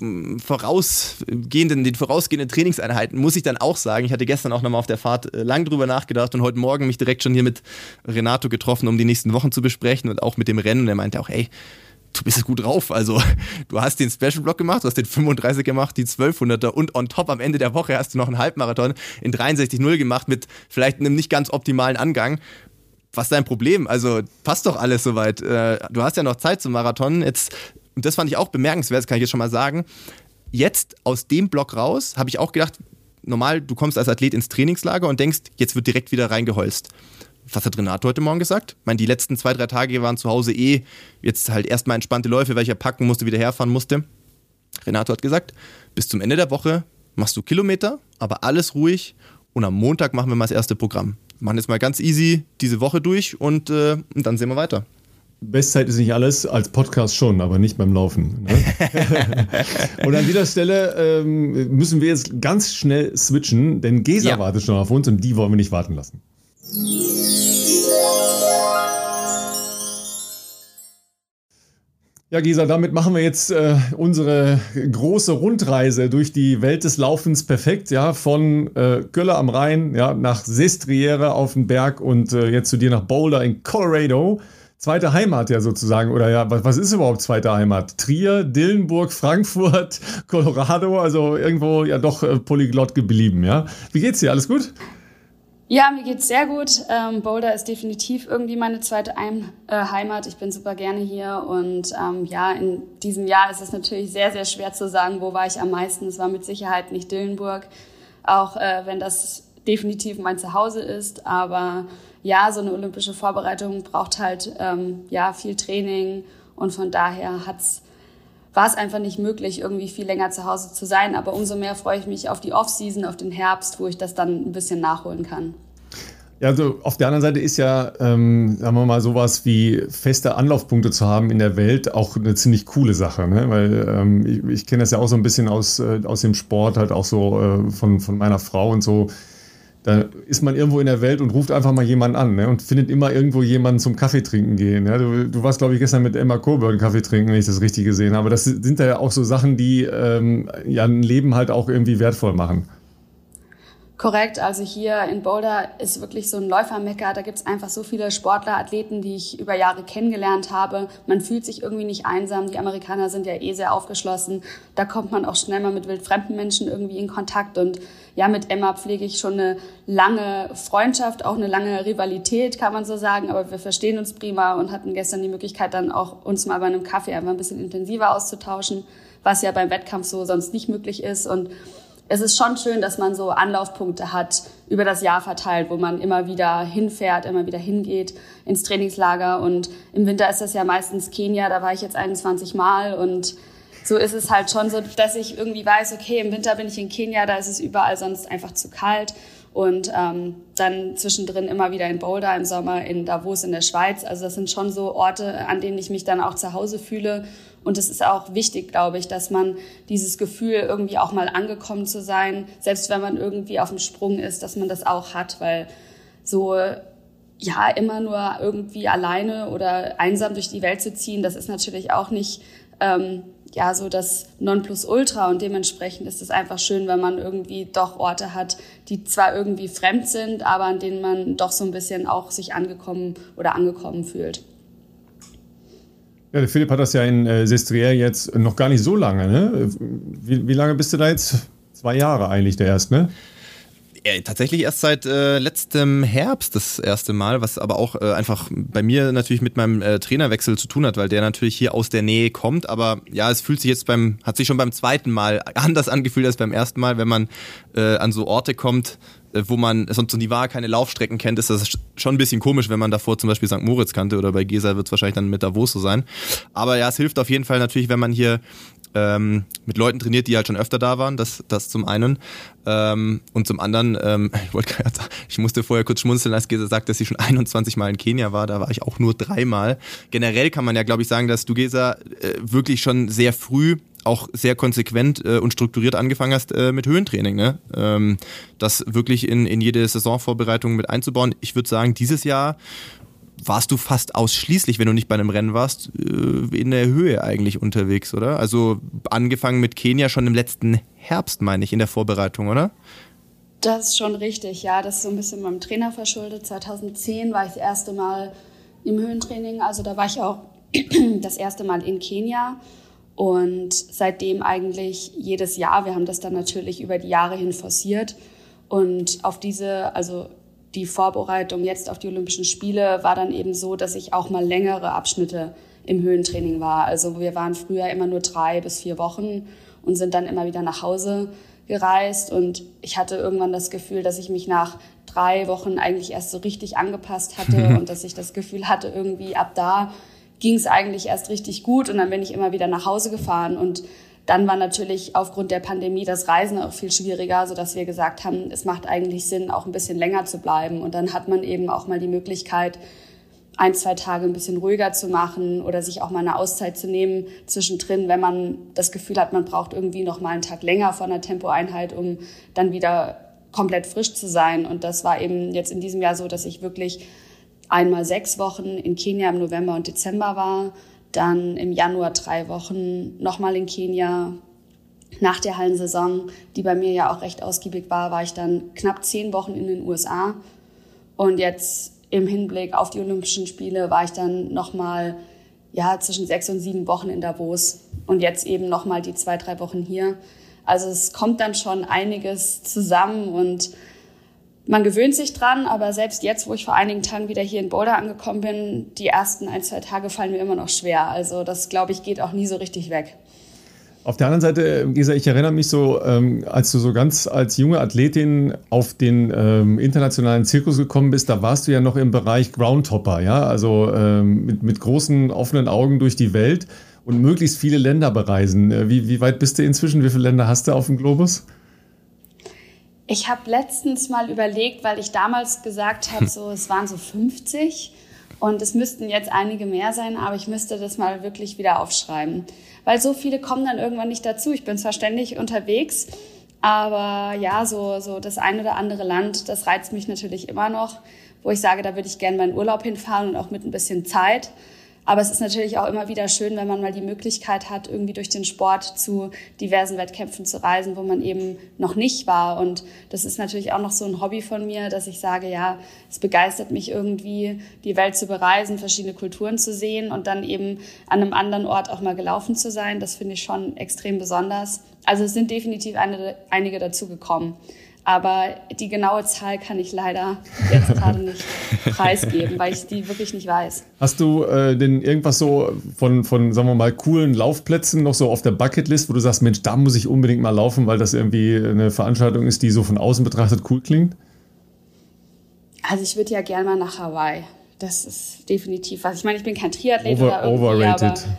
mm, vorausgehenden, den vorausgehenden Trainingseinheiten muss ich dann auch sagen, ich hatte gestern auch nochmal auf der Fahrt äh, lang drüber nachgedacht und heute Morgen mich direkt schon hier mit Renato getroffen, um die nächsten Wochen zu besprechen und auch mit dem Rennen. Und er meinte auch, ey, du bist gut drauf. Also, du hast den Special Block gemacht, du hast den 35 gemacht, die 1200er und on top am Ende der Woche hast du noch einen Halbmarathon in 63,0 gemacht mit vielleicht einem nicht ganz optimalen Angang. Was ist dein Problem? Also, passt doch alles soweit. Äh, du hast ja noch Zeit zum Marathon. Jetzt, und das fand ich auch bemerkenswert, das kann ich jetzt schon mal sagen. Jetzt aus dem Block raus habe ich auch gedacht, normal, du kommst als Athlet ins Trainingslager und denkst, jetzt wird direkt wieder reingeholzt was hat Renato heute Morgen gesagt? Ich meine, die letzten zwei, drei Tage waren zu Hause eh jetzt halt erstmal entspannte Läufe, weil ich ja packen musste, wieder herfahren musste. Renato hat gesagt, bis zum Ende der Woche machst du Kilometer, aber alles ruhig Und am Montag machen wir mal das erste Programm. Machen jetzt mal ganz easy diese Woche durch und, äh, und dann sehen wir weiter. Bestzeit ist nicht alles, als Podcast schon, aber nicht beim Laufen. Ne? *laughs* und an dieser Stelle ähm, müssen wir jetzt ganz schnell switchen, denn Gesa ja. wartet schon auf uns und die wollen wir nicht warten lassen. Ja, Gisa, damit machen wir jetzt äh, unsere große Rundreise durch die Welt des Laufens perfekt, ja, von äh, Köller am Rhein, ja, nach Sestriere auf den Berg und äh, jetzt zu dir nach Boulder in Colorado. Zweite Heimat ja sozusagen, oder ja, was, was ist überhaupt zweite Heimat? Trier, Dillenburg, Frankfurt, *laughs* Colorado, also irgendwo ja doch äh, polyglott geblieben, ja. Wie geht's dir? Alles gut? Ja, mir geht's sehr gut. Ähm, Boulder ist definitiv irgendwie meine zweite Ein äh, Heimat. Ich bin super gerne hier und ähm, ja, in diesem Jahr ist es natürlich sehr, sehr schwer zu sagen, wo war ich am meisten. Es war mit Sicherheit nicht Dillenburg, auch äh, wenn das definitiv mein Zuhause ist. Aber ja, so eine olympische Vorbereitung braucht halt ähm, ja viel Training und von daher hat's war es einfach nicht möglich, irgendwie viel länger zu Hause zu sein. Aber umso mehr freue ich mich auf die Off-Season, auf den Herbst, wo ich das dann ein bisschen nachholen kann. Ja, also auf der anderen Seite ist ja, ähm, sagen wir mal, sowas wie feste Anlaufpunkte zu haben in der Welt auch eine ziemlich coole Sache, ne? Weil ähm, ich, ich kenne das ja auch so ein bisschen aus, äh, aus dem Sport, halt auch so äh, von, von meiner Frau und so da ist man irgendwo in der Welt und ruft einfach mal jemanden an ne? und findet immer irgendwo jemanden zum Kaffee trinken gehen. Ja? Du, du warst, glaube ich, gestern mit Emma Coburn Kaffee trinken, wenn ich das richtig gesehen habe. Das sind ja auch so Sachen, die ähm, ja ein Leben halt auch irgendwie wertvoll machen. Korrekt, also hier in Boulder ist wirklich so ein Läufermecker. Da gibt's einfach so viele Sportler, Athleten, die ich über Jahre kennengelernt habe. Man fühlt sich irgendwie nicht einsam. Die Amerikaner sind ja eh sehr aufgeschlossen. Da kommt man auch schnell mal mit wildfremden Menschen irgendwie in Kontakt. Und ja, mit Emma pflege ich schon eine lange Freundschaft, auch eine lange Rivalität, kann man so sagen. Aber wir verstehen uns prima und hatten gestern die Möglichkeit, dann auch uns mal bei einem Kaffee einfach ein bisschen intensiver auszutauschen, was ja beim Wettkampf so sonst nicht möglich ist. Und es ist schon schön, dass man so Anlaufpunkte hat über das Jahr verteilt, wo man immer wieder hinfährt, immer wieder hingeht ins Trainingslager. Und im Winter ist das ja meistens Kenia, da war ich jetzt 21 Mal und so ist es halt schon so, dass ich irgendwie weiß, okay, im Winter bin ich in Kenia, da ist es überall sonst einfach zu kalt. Und ähm, dann zwischendrin immer wieder in Boulder, im Sommer in Davos in der Schweiz. Also das sind schon so Orte, an denen ich mich dann auch zu Hause fühle und es ist auch wichtig, glaube ich, dass man dieses Gefühl, irgendwie auch mal angekommen zu sein, selbst wenn man irgendwie auf dem Sprung ist, dass man das auch hat, weil so ja, immer nur irgendwie alleine oder einsam durch die Welt zu ziehen, das ist natürlich auch nicht ähm, ja so das Nonplusultra und dementsprechend ist es einfach schön, wenn man irgendwie doch Orte hat, die zwar irgendwie fremd sind, aber an denen man doch so ein bisschen auch sich angekommen oder angekommen fühlt. Ja, der Philipp hat das ja in äh, Sestriere jetzt noch gar nicht so lange, ne? Wie, wie lange bist du da jetzt? Zwei Jahre eigentlich der erst, ne? Ja, tatsächlich erst seit äh, letztem Herbst das erste Mal, was aber auch äh, einfach bei mir natürlich mit meinem äh, Trainerwechsel zu tun hat, weil der natürlich hier aus der Nähe kommt. Aber ja, es fühlt sich jetzt beim, hat sich schon beim zweiten Mal *laughs* anders angefühlt als beim ersten Mal, wenn man äh, an so Orte kommt, äh, wo man sonst in die Wahr keine Laufstrecken kennt, ist das schon ein bisschen komisch, wenn man davor zum Beispiel St. Moritz kannte oder bei Gesa wird es wahrscheinlich dann mit Davos so sein. Aber ja, es hilft auf jeden Fall natürlich, wenn man hier ähm, mit Leuten trainiert, die halt schon öfter da waren, das, das zum einen. Ähm, und zum anderen, ähm, *laughs* ich, wollte ich musste vorher kurz schmunzeln, als Gesa sagt, dass sie schon 21 Mal in Kenia war, da war ich auch nur dreimal. Generell kann man ja, glaube ich, sagen, dass du, Gesa, äh, wirklich schon sehr früh auch sehr konsequent äh, und strukturiert angefangen hast äh, mit Höhentraining, ne? Ähm, das wirklich in, in jede Saisonvorbereitung mit einzubauen. Ich würde sagen, dieses Jahr warst du fast ausschließlich, wenn du nicht bei einem Rennen warst, äh, in der Höhe eigentlich unterwegs, oder? Also angefangen mit Kenia schon im letzten Herbst, meine ich, in der Vorbereitung, oder? Das ist schon richtig, ja. Das ist so ein bisschen meinem Trainer verschuldet. 2010 war ich das erste Mal im Höhentraining. Also da war ich auch *clears throat* das erste Mal in Kenia. Und seitdem eigentlich jedes Jahr, wir haben das dann natürlich über die Jahre hin forciert. Und auf diese, also die Vorbereitung jetzt auf die Olympischen Spiele war dann eben so, dass ich auch mal längere Abschnitte im Höhentraining war. Also wir waren früher immer nur drei bis vier Wochen und sind dann immer wieder nach Hause gereist. Und ich hatte irgendwann das Gefühl, dass ich mich nach drei Wochen eigentlich erst so richtig angepasst hatte *laughs* und dass ich das Gefühl hatte, irgendwie ab da ging es eigentlich erst richtig gut und dann bin ich immer wieder nach Hause gefahren und Dann war natürlich aufgrund der Pandemie das Reisen auch viel schwieriger, so dass wir gesagt haben, es macht eigentlich Sinn, auch ein bisschen länger zu bleiben. Und dann hat man eben auch mal die Möglichkeit, ein, zwei Tage ein bisschen ruhiger zu machen oder sich auch mal eine Auszeit zu nehmen zwischendrin, wenn man das Gefühl hat, man braucht irgendwie noch mal einen Tag länger von der Tempoeinheit, um dann wieder komplett frisch zu sein. Und das war eben jetzt in diesem Jahr so, dass ich wirklich einmal sechs Wochen in Kenia im November und Dezember war, dann im Januar drei Wochen nochmal in Kenia. Nach der Hallensaison, die bei mir ja auch recht ausgiebig war, war ich dann knapp zehn Wochen in den USA. Und jetzt im Hinblick auf die Olympischen Spiele war ich dann nochmal ja, zwischen sechs und sieben Wochen in Davos und jetzt eben nochmal die zwei, drei Wochen hier. Also es kommt dann schon einiges zusammen und man gewöhnt sich dran, aber selbst jetzt, wo ich vor einigen Tagen wieder hier in Boulder angekommen bin, die ersten ein, zwei Tage fallen mir immer noch schwer. Also das, glaube ich, geht auch nie so richtig weg. Auf der anderen Seite, Gesa, ich erinnere mich so, ähm, als du so ganz als junge Athletin auf den ähm, internationalen Zirkus gekommen bist, da warst du ja noch im Bereich Groundhopper, ja, also ähm, mit, mit großen offenen Augen durch die Welt und möglichst viele Länder bereisen. Äh, wie, wie weit bist du inzwischen? Wie viele Länder hast du auf dem Globus? Ich habe letztens mal überlegt, weil ich damals gesagt habe, so es waren so 50 und es müssten jetzt einige mehr sein, aber ich müsste das mal wirklich wieder aufschreiben, weil so viele kommen dann irgendwann nicht dazu. Ich bin zwar ständig unterwegs, aber ja, so so das ein oder andere Land, das reizt mich natürlich immer noch, wo ich sage, da würde ich gerne meinen Urlaub hinfahren und auch mit ein bisschen Zeit. Aber es ist natürlich auch immer wieder schön, wenn man mal die Möglichkeit hat, irgendwie durch den Sport zu diversen Wettkämpfen zu reisen, wo man eben noch nicht war. Und das ist natürlich auch noch so ein Hobby von mir, dass ich sage, ja, es begeistert mich irgendwie, die Welt zu bereisen, verschiedene Kulturen zu sehen und dann eben an einem anderen Ort auch mal gelaufen zu sein. Das finde ich schon extrem besonders. Also es sind definitiv eine, einige dazu gekommen. Aber die genaue Zahl kann ich leider jetzt gerade nicht *laughs* preisgeben, weil ich die wirklich nicht weiß. Hast du äh, denn irgendwas so von, von, sagen wir mal, coolen Laufplätzen noch so auf der Bucketlist, wo du sagst, Mensch, da muss ich unbedingt mal laufen, weil das irgendwie eine Veranstaltung ist, die so von außen betrachtet cool klingt? Also ich würde ja gerne mal nach Hawaii. Das ist definitiv was. Ich meine, ich bin kein Triathlet Over, oder irgendwie, overrated. aber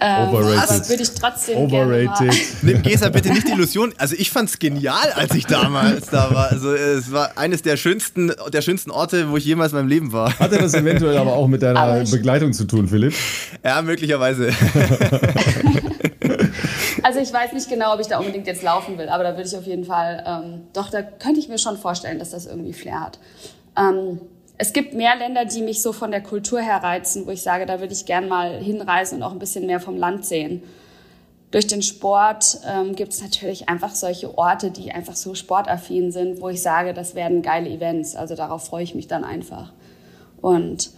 ähm, Overrated. Aber würde ich trotzdem Overrated. *laughs* Nimm Gesa bitte nicht die Illusion. Also ich fand es genial, als ich damals da war. Also es war eines der schönsten, der schönsten Orte, wo ich jemals in meinem Leben war. Hatte das eventuell aber auch mit deiner Begleitung zu tun, Philipp? Ja, möglicherweise. *laughs* also ich weiß nicht genau, ob ich da unbedingt jetzt laufen will, aber da würde ich auf jeden Fall, ähm, doch, da könnte ich mir schon vorstellen, dass das irgendwie Flair hat. Ähm, es gibt mehr Länder, die mich so von der Kultur her reizen, wo ich sage, da würde ich gern mal hinreisen und auch ein bisschen mehr vom Land sehen. Durch den Sport ähm, gibt es natürlich einfach solche Orte, die einfach so sportaffin sind, wo ich sage, das werden geile Events. Also darauf freue ich mich dann einfach. Und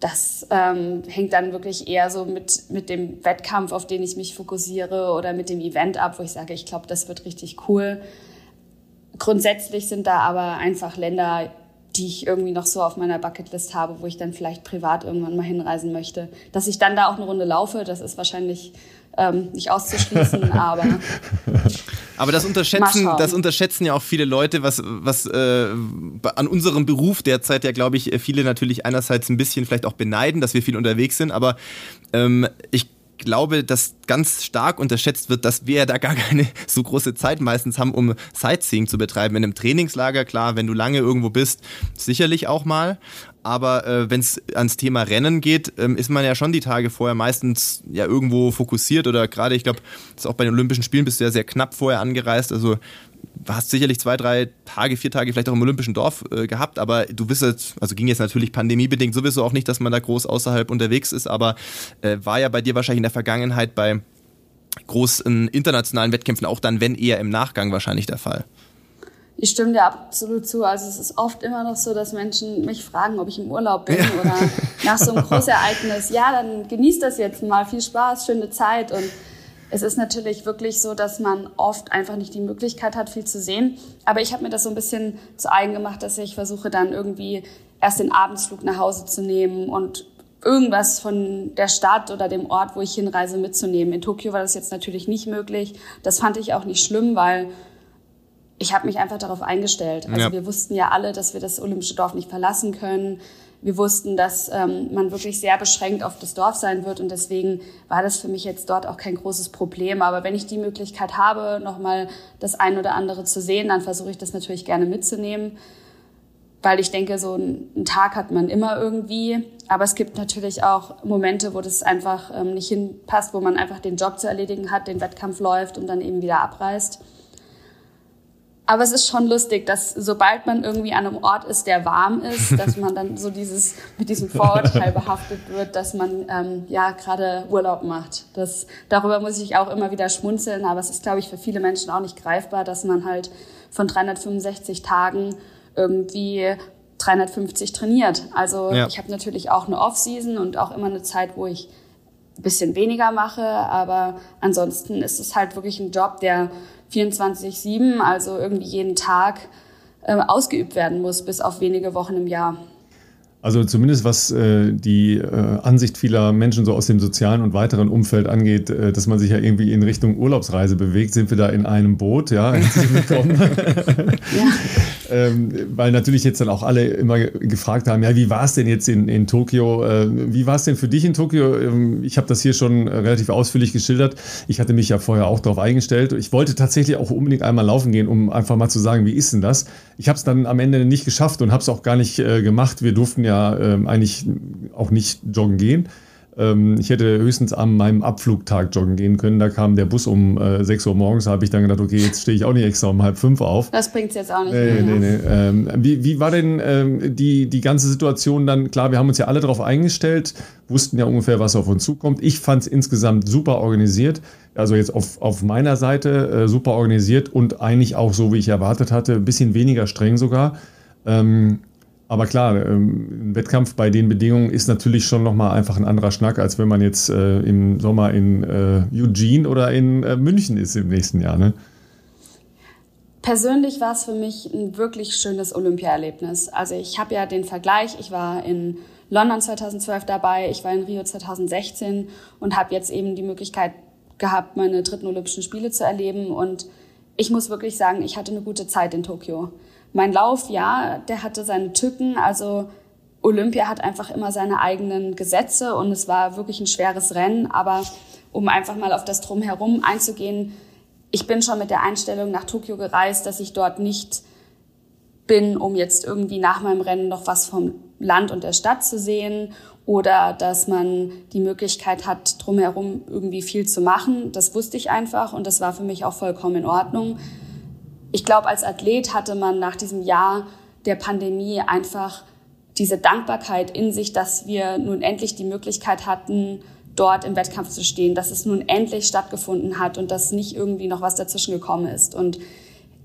das ähm, hängt dann wirklich eher so mit, mit dem Wettkampf, auf den ich mich fokussiere oder mit dem Event ab, wo ich sage, ich glaube, das wird richtig cool. Grundsätzlich sind da aber einfach Länder, die ich irgendwie noch so auf meiner Bucketlist habe, wo ich dann vielleicht privat irgendwann mal hinreisen möchte. Dass ich dann da auch eine Runde laufe, das ist wahrscheinlich ähm, nicht auszuschließen, *laughs* aber. Aber das unterschätzen, das unterschätzen ja auch viele Leute, was, was äh, an unserem Beruf derzeit ja, glaube ich, viele natürlich einerseits ein bisschen vielleicht auch beneiden, dass wir viel unterwegs sind, aber ähm, ich glaube, dass ganz stark unterschätzt wird, dass wir ja da gar keine *laughs* so große Zeit meistens haben, um Sightseeing zu betreiben. In einem Trainingslager, klar, wenn du lange irgendwo bist, sicherlich auch mal. Aber äh, wenn es ans Thema Rennen geht, ähm, ist man ja schon die Tage vorher meistens ja irgendwo fokussiert oder gerade, ich glaube, auch bei den Olympischen Spielen bist du ja sehr knapp vorher angereist. Also hast sicherlich zwei, drei Tage, vier Tage vielleicht auch im Olympischen Dorf äh, gehabt, aber du wissest, also ging jetzt natürlich pandemiebedingt sowieso auch nicht, dass man da groß außerhalb unterwegs ist, aber äh, war ja bei dir wahrscheinlich in der Vergangenheit bei großen internationalen Wettkämpfen auch dann, wenn eher im Nachgang wahrscheinlich der Fall. Ich stimme dir absolut zu. Also es ist oft immer noch so, dass Menschen mich fragen, ob ich im Urlaub bin ja. oder nach so einem Großereignis. Ja, dann genießt das jetzt mal. Viel Spaß, schöne Zeit und es ist natürlich wirklich so, dass man oft einfach nicht die Möglichkeit hat, viel zu sehen. Aber ich habe mir das so ein bisschen zu eigen gemacht, dass ich versuche dann irgendwie erst den Abendsflug nach Hause zu nehmen und irgendwas von der Stadt oder dem Ort, wo ich hinreise, mitzunehmen. In Tokio war das jetzt natürlich nicht möglich. Das fand ich auch nicht schlimm, weil ich habe mich einfach darauf eingestellt. Also ja. wir wussten ja alle, dass wir das olympische Dorf nicht verlassen können. Wir wussten, dass ähm, man wirklich sehr beschränkt auf das Dorf sein wird und deswegen war das für mich jetzt dort auch kein großes Problem. Aber wenn ich die Möglichkeit habe, nochmal das ein oder andere zu sehen, dann versuche ich das natürlich gerne mitzunehmen, weil ich denke, so einen Tag hat man immer irgendwie. Aber es gibt natürlich auch Momente, wo das einfach ähm, nicht hinpasst, wo man einfach den Job zu erledigen hat, den Wettkampf läuft und dann eben wieder abreist. Aber es ist schon lustig, dass sobald man irgendwie an einem Ort ist, der warm ist, dass man dann so dieses mit diesem Vorurteil behaftet wird, dass man ähm, ja gerade Urlaub macht. Das, darüber muss ich auch immer wieder schmunzeln, aber es ist, glaube ich, für viele Menschen auch nicht greifbar, dass man halt von 365 Tagen irgendwie 350 trainiert. Also ja. ich habe natürlich auch eine Off-Season und auch immer eine Zeit, wo ich ein bisschen weniger mache, aber ansonsten ist es halt wirklich ein Job, der 24-7, also irgendwie jeden Tag äh, ausgeübt werden muss, bis auf wenige Wochen im Jahr. Also zumindest was äh, die äh, Ansicht vieler Menschen so aus dem sozialen und weiteren Umfeld angeht, äh, dass man sich ja irgendwie in Richtung Urlaubsreise bewegt, sind wir da in einem Boot, ja, herzlich willkommen. *laughs* ja. ähm, weil natürlich jetzt dann auch alle immer gefragt haben, ja, wie war es denn jetzt in, in Tokio? Äh, wie war es denn für dich in Tokio? Ähm, ich habe das hier schon relativ ausführlich geschildert. Ich hatte mich ja vorher auch darauf eingestellt. Ich wollte tatsächlich auch unbedingt einmal laufen gehen, um einfach mal zu sagen, wie ist denn das? Ich habe es dann am Ende nicht geschafft und habe es auch gar nicht äh, gemacht. Wir durften ja ähm, eigentlich auch nicht joggen gehen. Ähm, ich hätte höchstens an meinem Abflugtag joggen gehen können. Da kam der Bus um äh, 6 Uhr morgens. Da habe ich dann gedacht, okay, jetzt stehe ich auch nicht extra um halb fünf auf. Das bringt es jetzt auch nicht. Nee, nee, nee. Ähm, wie, wie war denn ähm, die, die ganze Situation dann? Klar, wir haben uns ja alle darauf eingestellt, wussten ja ungefähr, was auf uns zukommt. Ich fand es insgesamt super organisiert. Also jetzt auf, auf meiner Seite äh, super organisiert und eigentlich auch so, wie ich erwartet hatte, ein bisschen weniger streng sogar. Ähm, aber klar, ähm, ein Wettkampf bei den Bedingungen ist natürlich schon nochmal einfach ein anderer Schnack, als wenn man jetzt äh, im Sommer in äh, Eugene oder in äh, München ist im nächsten Jahr. Ne? Persönlich war es für mich ein wirklich schönes Olympiaerlebnis. Also ich habe ja den Vergleich, ich war in London 2012 dabei, ich war in Rio 2016 und habe jetzt eben die Möglichkeit gehabt, meine dritten Olympischen Spiele zu erleben. Und ich muss wirklich sagen, ich hatte eine gute Zeit in Tokio. Mein Lauf, ja, der hatte seine Tücken. Also Olympia hat einfach immer seine eigenen Gesetze und es war wirklich ein schweres Rennen. Aber um einfach mal auf das Drumherum einzugehen, ich bin schon mit der Einstellung nach Tokio gereist, dass ich dort nicht bin, um jetzt irgendwie nach meinem Rennen noch was vom Land und der Stadt zu sehen oder dass man die Möglichkeit hat, drumherum irgendwie viel zu machen. Das wusste ich einfach und das war für mich auch vollkommen in Ordnung ich glaube, als Athlet hatte man nach diesem Jahr der Pandemie einfach diese Dankbarkeit in sich, dass wir nun endlich die Möglichkeit hatten, dort im Wettkampf zu stehen, dass es nun endlich stattgefunden hat und dass nicht irgendwie noch was dazwischen gekommen ist. Und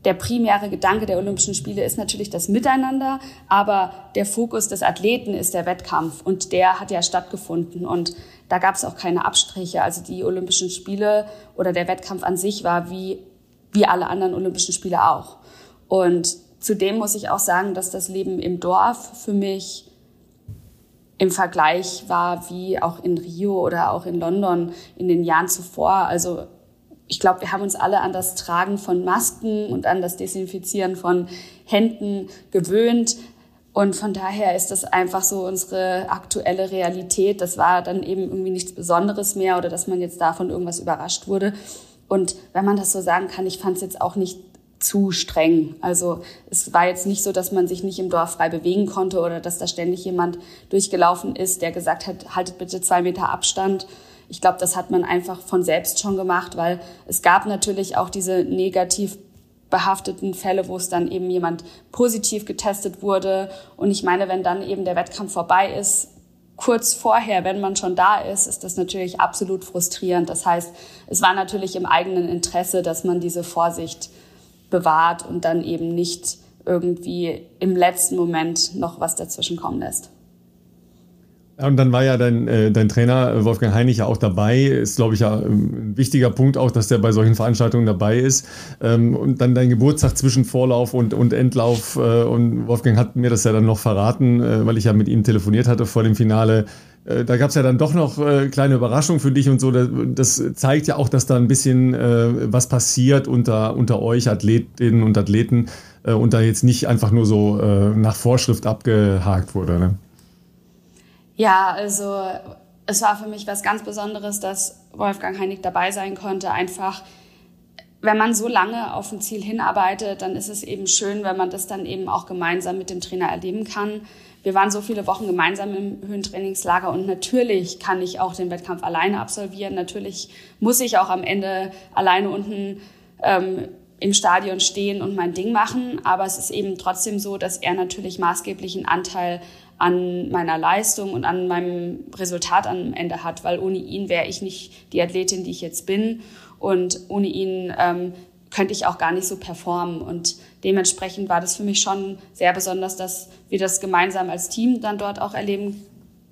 der primäre Gedanke der Olympischen Spiele ist natürlich das Miteinander, aber der Fokus des Athleten ist der Wettkampf und der hat ja stattgefunden und da gab es auch keine Abstriche. Also die Olympischen Spiele oder der Wettkampf an sich war wie wie alle anderen Olympischen Spiele auch. Und zudem muss ich auch sagen, dass das Leben im Dorf für mich im Vergleich war wie auch in Rio oder auch in London in den Jahren zuvor. Also ich glaube, wir haben uns alle an das Tragen von Masken und an das Desinfizieren von Händen gewöhnt. Und von daher ist das einfach so unsere aktuelle Realität. Das war dann eben irgendwie nichts Besonderes mehr oder dass man jetzt davon irgendwas überrascht wurde. Und wenn man das so sagen kann, ich fand es jetzt auch nicht zu streng. Also es war jetzt nicht so, dass man sich nicht im Dorf frei bewegen konnte oder dass da ständig jemand durchgelaufen ist, der gesagt hat, haltet bitte zwei Meter Abstand. Ich glaube, das hat man einfach von selbst schon gemacht, weil es gab natürlich auch diese negativ behafteten Fälle, wo es dann eben jemand positiv getestet wurde. Und ich meine, wenn dann eben der Wettkampf vorbei ist, kurz vorher, wenn man schon da ist, ist das natürlich absolut frustrierend. Das heißt, es war natürlich im eigenen Interesse, dass man diese Vorsicht bewahrt und dann eben nicht irgendwie im letzten Moment noch was dazwischen kommen lässt. Und dann war ja dein, äh, dein Trainer äh, Wolfgang Heinig ja auch dabei. Ist, glaube ich, ja ähm, ein wichtiger Punkt auch, dass der bei solchen Veranstaltungen dabei ist. Ähm, und dann dein Geburtstag zwischen Vorlauf und, und Endlauf. Äh, und Wolfgang hat mir das ja dann noch verraten, weil ich ja mit ihm telefoniert hatte vor dem Finale. da gab es ja dann doch noch kleine Überraschungen für dich und so. Das, zeigt ja auch, dass da ein bisschen was passiert unter, unter euch Athletinnen und Athleten und da jetzt nicht einfach nur so nach Vorschrift abgehakt wurde. Ne? Ja, also es war für mich was ganz Besonderes, dass Wolfgang Heinig dabei sein konnte. Einfach, wenn man so lange auf ein Ziel hinarbeitet, dann ist es eben schön, wenn man das dann eben auch gemeinsam mit dem Trainer erleben kann. Wir waren so viele Wochen gemeinsam im Höhentrainingslager und natürlich kann ich auch den Wettkampf alleine absolvieren. Natürlich muss ich auch am Ende alleine unten ähm, im Stadion stehen und mein Ding machen. Aber es ist eben trotzdem so, dass er natürlich maßgeblichen Anteil an meiner Leistung und an meinem Resultat am Ende hat, weil ohne ihn wäre ich nicht die Athletin, die ich jetzt bin. Und ohne ihn ähm, könnte ich auch gar nicht so performen. Und dementsprechend war das für mich schon sehr besonders, dass wir das gemeinsam als Team dann dort auch erleben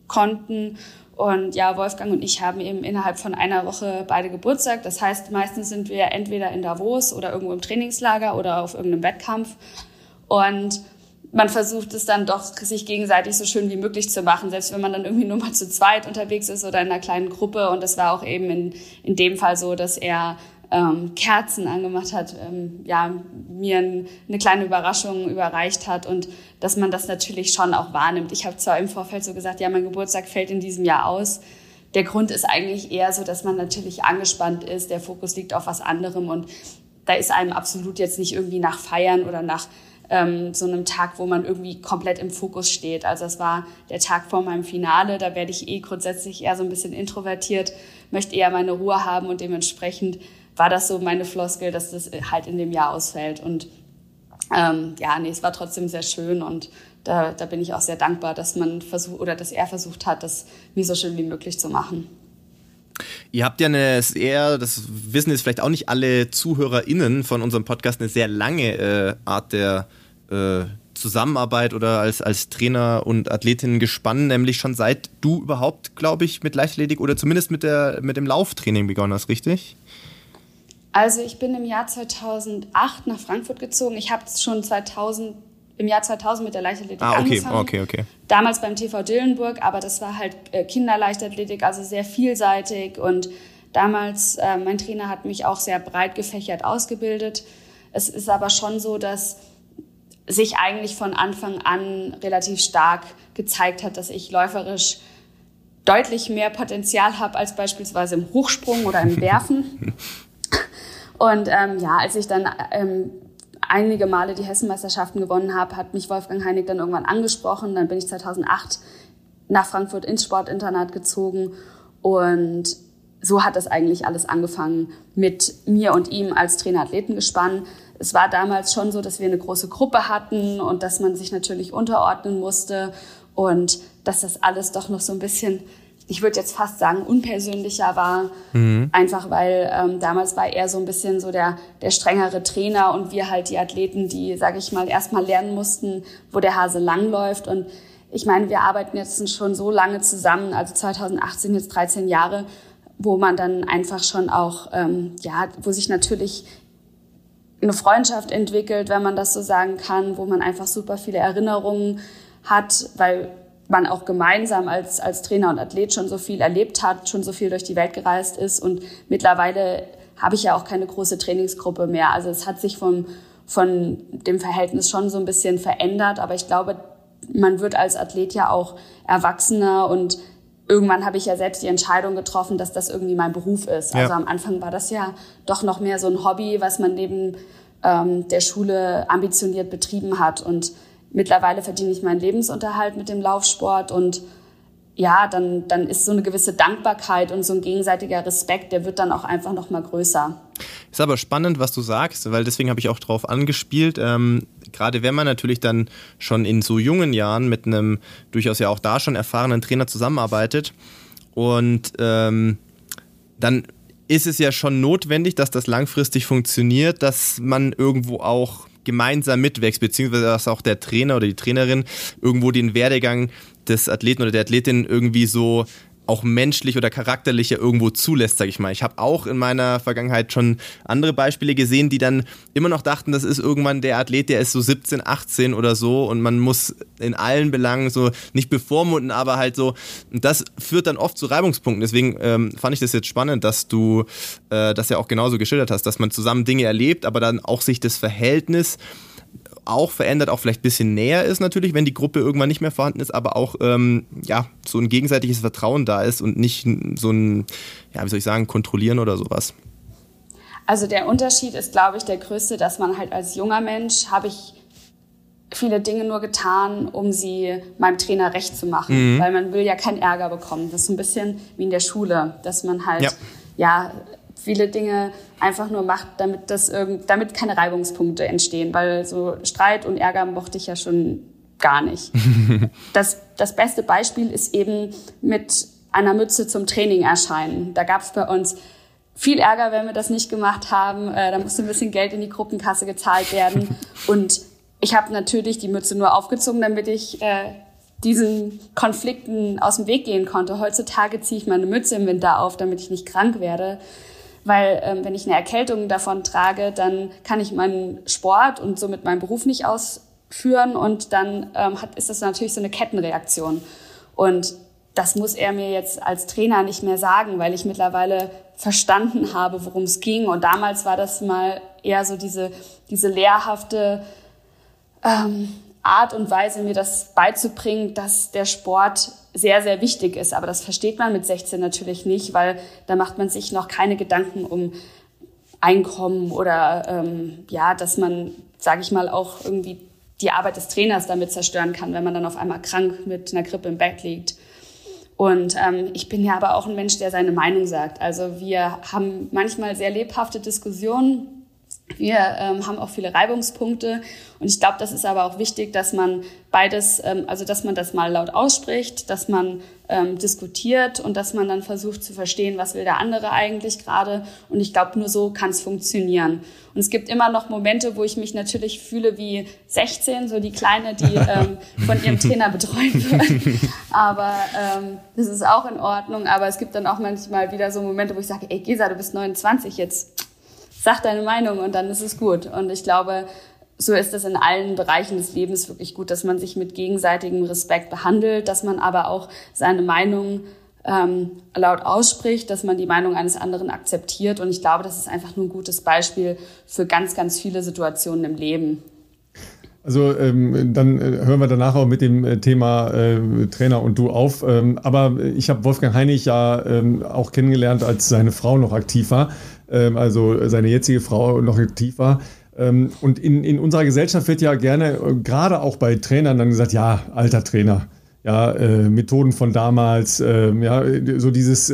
konnten. Und ja, Wolfgang und ich haben eben innerhalb von einer Woche beide Geburtstag. Das heißt, meistens sind wir entweder in Davos oder irgendwo im Trainingslager oder auf irgendeinem Wettkampf. Und man versucht es dann doch, sich gegenseitig so schön wie möglich zu machen, selbst wenn man dann irgendwie nur mal zu zweit unterwegs ist oder in einer kleinen Gruppe. Und das war auch eben in, in dem Fall so, dass er ähm, Kerzen angemacht hat, ähm, ja, mir ein, eine kleine Überraschung überreicht hat und dass man das natürlich schon auch wahrnimmt. Ich habe zwar im Vorfeld so gesagt, ja, mein Geburtstag fällt in diesem Jahr aus. Der Grund ist eigentlich eher so, dass man natürlich angespannt ist, der Fokus liegt auf was anderem und da ist einem absolut jetzt nicht irgendwie nach Feiern oder nach ähm, so einem Tag, wo man irgendwie komplett im Fokus steht. Also es war der Tag vor meinem Finale, da werde ich eh grundsätzlich eher so ein bisschen introvertiert, möchte eher meine Ruhe haben und dementsprechend war das so meine Floskel, dass das halt in dem Jahr ausfällt. Und ähm, ja, nee, es war trotzdem sehr schön und da, da bin ich auch sehr dankbar, dass man versucht oder dass er versucht hat, das mir so schön wie möglich zu machen. Ihr habt ja eine sehr, das wissen jetzt vielleicht auch nicht alle ZuhörerInnen von unserem Podcast, eine sehr lange äh, Art der äh, Zusammenarbeit oder als, als Trainer und Athletin gespannt, nämlich schon seit du überhaupt, glaube ich, mit Leichtathletik oder zumindest mit, der, mit dem Lauftraining begonnen hast, richtig? Also ich bin im Jahr 2008 nach Frankfurt gezogen. Ich habe schon 2000 im Jahr 2000 mit der Leichtathletik ah, okay, angefangen. Okay, okay. Damals beim TV Dillenburg, aber das war halt äh, Kinderleichtathletik, also sehr vielseitig und damals, äh, mein Trainer hat mich auch sehr breit gefächert ausgebildet. Es ist aber schon so, dass sich eigentlich von Anfang an relativ stark gezeigt hat, dass ich läuferisch deutlich mehr Potenzial habe als beispielsweise im Hochsprung oder im Werfen. *laughs* Und ähm, ja, als ich dann ähm, einige Male die Hessenmeisterschaften gewonnen habe, hat mich Wolfgang Heinig dann irgendwann angesprochen. Dann bin ich 2008 nach Frankfurt ins Sportinternat gezogen und so hat das eigentlich alles angefangen mit mir und ihm als Trainer-Athletengespann. Es war damals schon so, dass wir eine große Gruppe hatten und dass man sich natürlich unterordnen musste und dass das alles doch noch so ein bisschen ich würde jetzt fast sagen, unpersönlicher war. Mhm. Einfach weil ähm, damals war er so ein bisschen so der, der strengere Trainer und wir halt die Athleten, die, sage ich mal, erstmal lernen mussten, wo der Hase langläuft. Und ich meine, wir arbeiten jetzt schon so lange zusammen, also 2018 jetzt 13 Jahre, wo man dann einfach schon auch, ähm, ja, wo sich natürlich eine Freundschaft entwickelt, wenn man das so sagen kann, wo man einfach super viele Erinnerungen hat, weil man auch gemeinsam als, als Trainer und Athlet schon so viel erlebt hat, schon so viel durch die Welt gereist ist. Und mittlerweile habe ich ja auch keine große Trainingsgruppe mehr. Also es hat sich vom, von dem Verhältnis schon so ein bisschen verändert. Aber ich glaube, man wird als Athlet ja auch erwachsener und irgendwann habe ich ja selbst die Entscheidung getroffen, dass das irgendwie mein Beruf ist. Ja. Also am Anfang war das ja doch noch mehr so ein Hobby, was man neben ähm, der Schule ambitioniert betrieben hat. Und mittlerweile verdiene ich meinen Lebensunterhalt mit dem Laufsport und ja, dann, dann ist so eine gewisse Dankbarkeit und so ein gegenseitiger Respekt, der wird dann auch einfach noch mal größer. Ist aber spannend, was du sagst, weil deswegen habe ich auch drauf angespielt. Ähm, gerade wenn man natürlich dann schon in so jungen Jahren mit einem durchaus ja auch da schon erfahrenen Trainer zusammenarbeitet und ähm, dann ist es ja schon notwendig, dass das langfristig funktioniert, dass man irgendwo auch gemeinsam mitwächst, beziehungsweise dass auch der Trainer oder die Trainerin irgendwo den Werdegang des Athleten oder der Athletin irgendwie so auch menschlich oder charakterlich ja irgendwo zulässt, sag ich mal. Ich habe auch in meiner Vergangenheit schon andere Beispiele gesehen, die dann immer noch dachten, das ist irgendwann der Athlet, der ist so 17, 18 oder so und man muss in allen Belangen so nicht bevormunden, aber halt so, und das führt dann oft zu Reibungspunkten. Deswegen ähm, fand ich das jetzt spannend, dass du äh, das ja auch genauso geschildert hast, dass man zusammen Dinge erlebt, aber dann auch sich das Verhältnis auch verändert, auch vielleicht ein bisschen näher ist natürlich, wenn die Gruppe irgendwann nicht mehr vorhanden ist, aber auch ähm, ja, so ein gegenseitiges Vertrauen da ist und nicht so ein, ja, wie soll ich sagen, kontrollieren oder sowas. Also der Unterschied ist, glaube ich, der größte, dass man halt als junger Mensch habe ich viele Dinge nur getan, um sie meinem Trainer recht zu machen, mhm. weil man will ja keinen Ärger bekommen. Das ist so ein bisschen wie in der Schule, dass man halt ja, ja viele Dinge einfach nur macht, damit, das irgend, damit keine Reibungspunkte entstehen, weil so Streit und Ärger mochte ich ja schon gar nicht. *laughs* das, das beste Beispiel ist eben mit einer Mütze zum Training erscheinen. Da gab es bei uns viel Ärger, wenn wir das nicht gemacht haben. Äh, da musste ein bisschen Geld in die Gruppenkasse gezahlt werden. *laughs* Und ich habe natürlich die Mütze nur aufgezogen, damit ich äh, diesen Konflikten aus dem Weg gehen konnte. Heutzutage ziehe ich meine Mütze im Winter auf, damit ich nicht krank werde weil ähm, wenn ich eine Erkältung davon trage, dann kann ich meinen Sport und somit meinen Beruf nicht ausführen und dann ähm, hat, ist das natürlich so eine Kettenreaktion. Und das muss er mir jetzt als Trainer nicht mehr sagen, weil ich mittlerweile verstanden habe, worum es ging. Und damals war das mal eher so diese, diese lehrhafte ähm, Art und Weise, mir das beizubringen, dass der Sport sehr, sehr wichtig ist. Aber das versteht man mit 16 natürlich nicht, weil da macht man sich noch keine Gedanken um Einkommen oder ähm, ja, dass man, sage ich mal, auch irgendwie die Arbeit des Trainers damit zerstören kann, wenn man dann auf einmal krank mit einer Grippe im Bett liegt. Und ähm, ich bin ja aber auch ein Mensch, der seine Meinung sagt. Also wir haben manchmal sehr lebhafte Diskussionen wir ähm, haben auch viele Reibungspunkte und ich glaube, das ist aber auch wichtig, dass man beides, ähm, also dass man das mal laut ausspricht, dass man ähm, diskutiert und dass man dann versucht zu verstehen, was will der andere eigentlich gerade. Und ich glaube, nur so kann es funktionieren. Und es gibt immer noch Momente, wo ich mich natürlich fühle wie 16, so die Kleine, die ähm, *laughs* von ihrem Trainer betreut wird. Aber ähm, das ist auch in Ordnung. Aber es gibt dann auch manchmal wieder so Momente, wo ich sage, ey Gesa, du bist 29 jetzt sag deine Meinung und dann ist es gut. Und ich glaube, so ist es in allen Bereichen des Lebens wirklich gut, dass man sich mit gegenseitigem Respekt behandelt, dass man aber auch seine Meinung ähm, laut ausspricht, dass man die Meinung eines anderen akzeptiert. Und ich glaube, das ist einfach nur ein gutes Beispiel für ganz, ganz viele Situationen im Leben. Also ähm, dann äh, hören wir danach auch mit dem äh, Thema äh, Trainer und du auf. Ähm, aber ich habe Wolfgang Heinig ja ähm, auch kennengelernt, als seine Frau noch aktiv war ähm, also seine jetzige Frau noch aktiv war. Ähm, und in, in unserer Gesellschaft wird ja gerne, äh, gerade auch bei Trainern, dann gesagt, ja, alter Trainer, ja, Methoden von damals, äh, ja, so dieses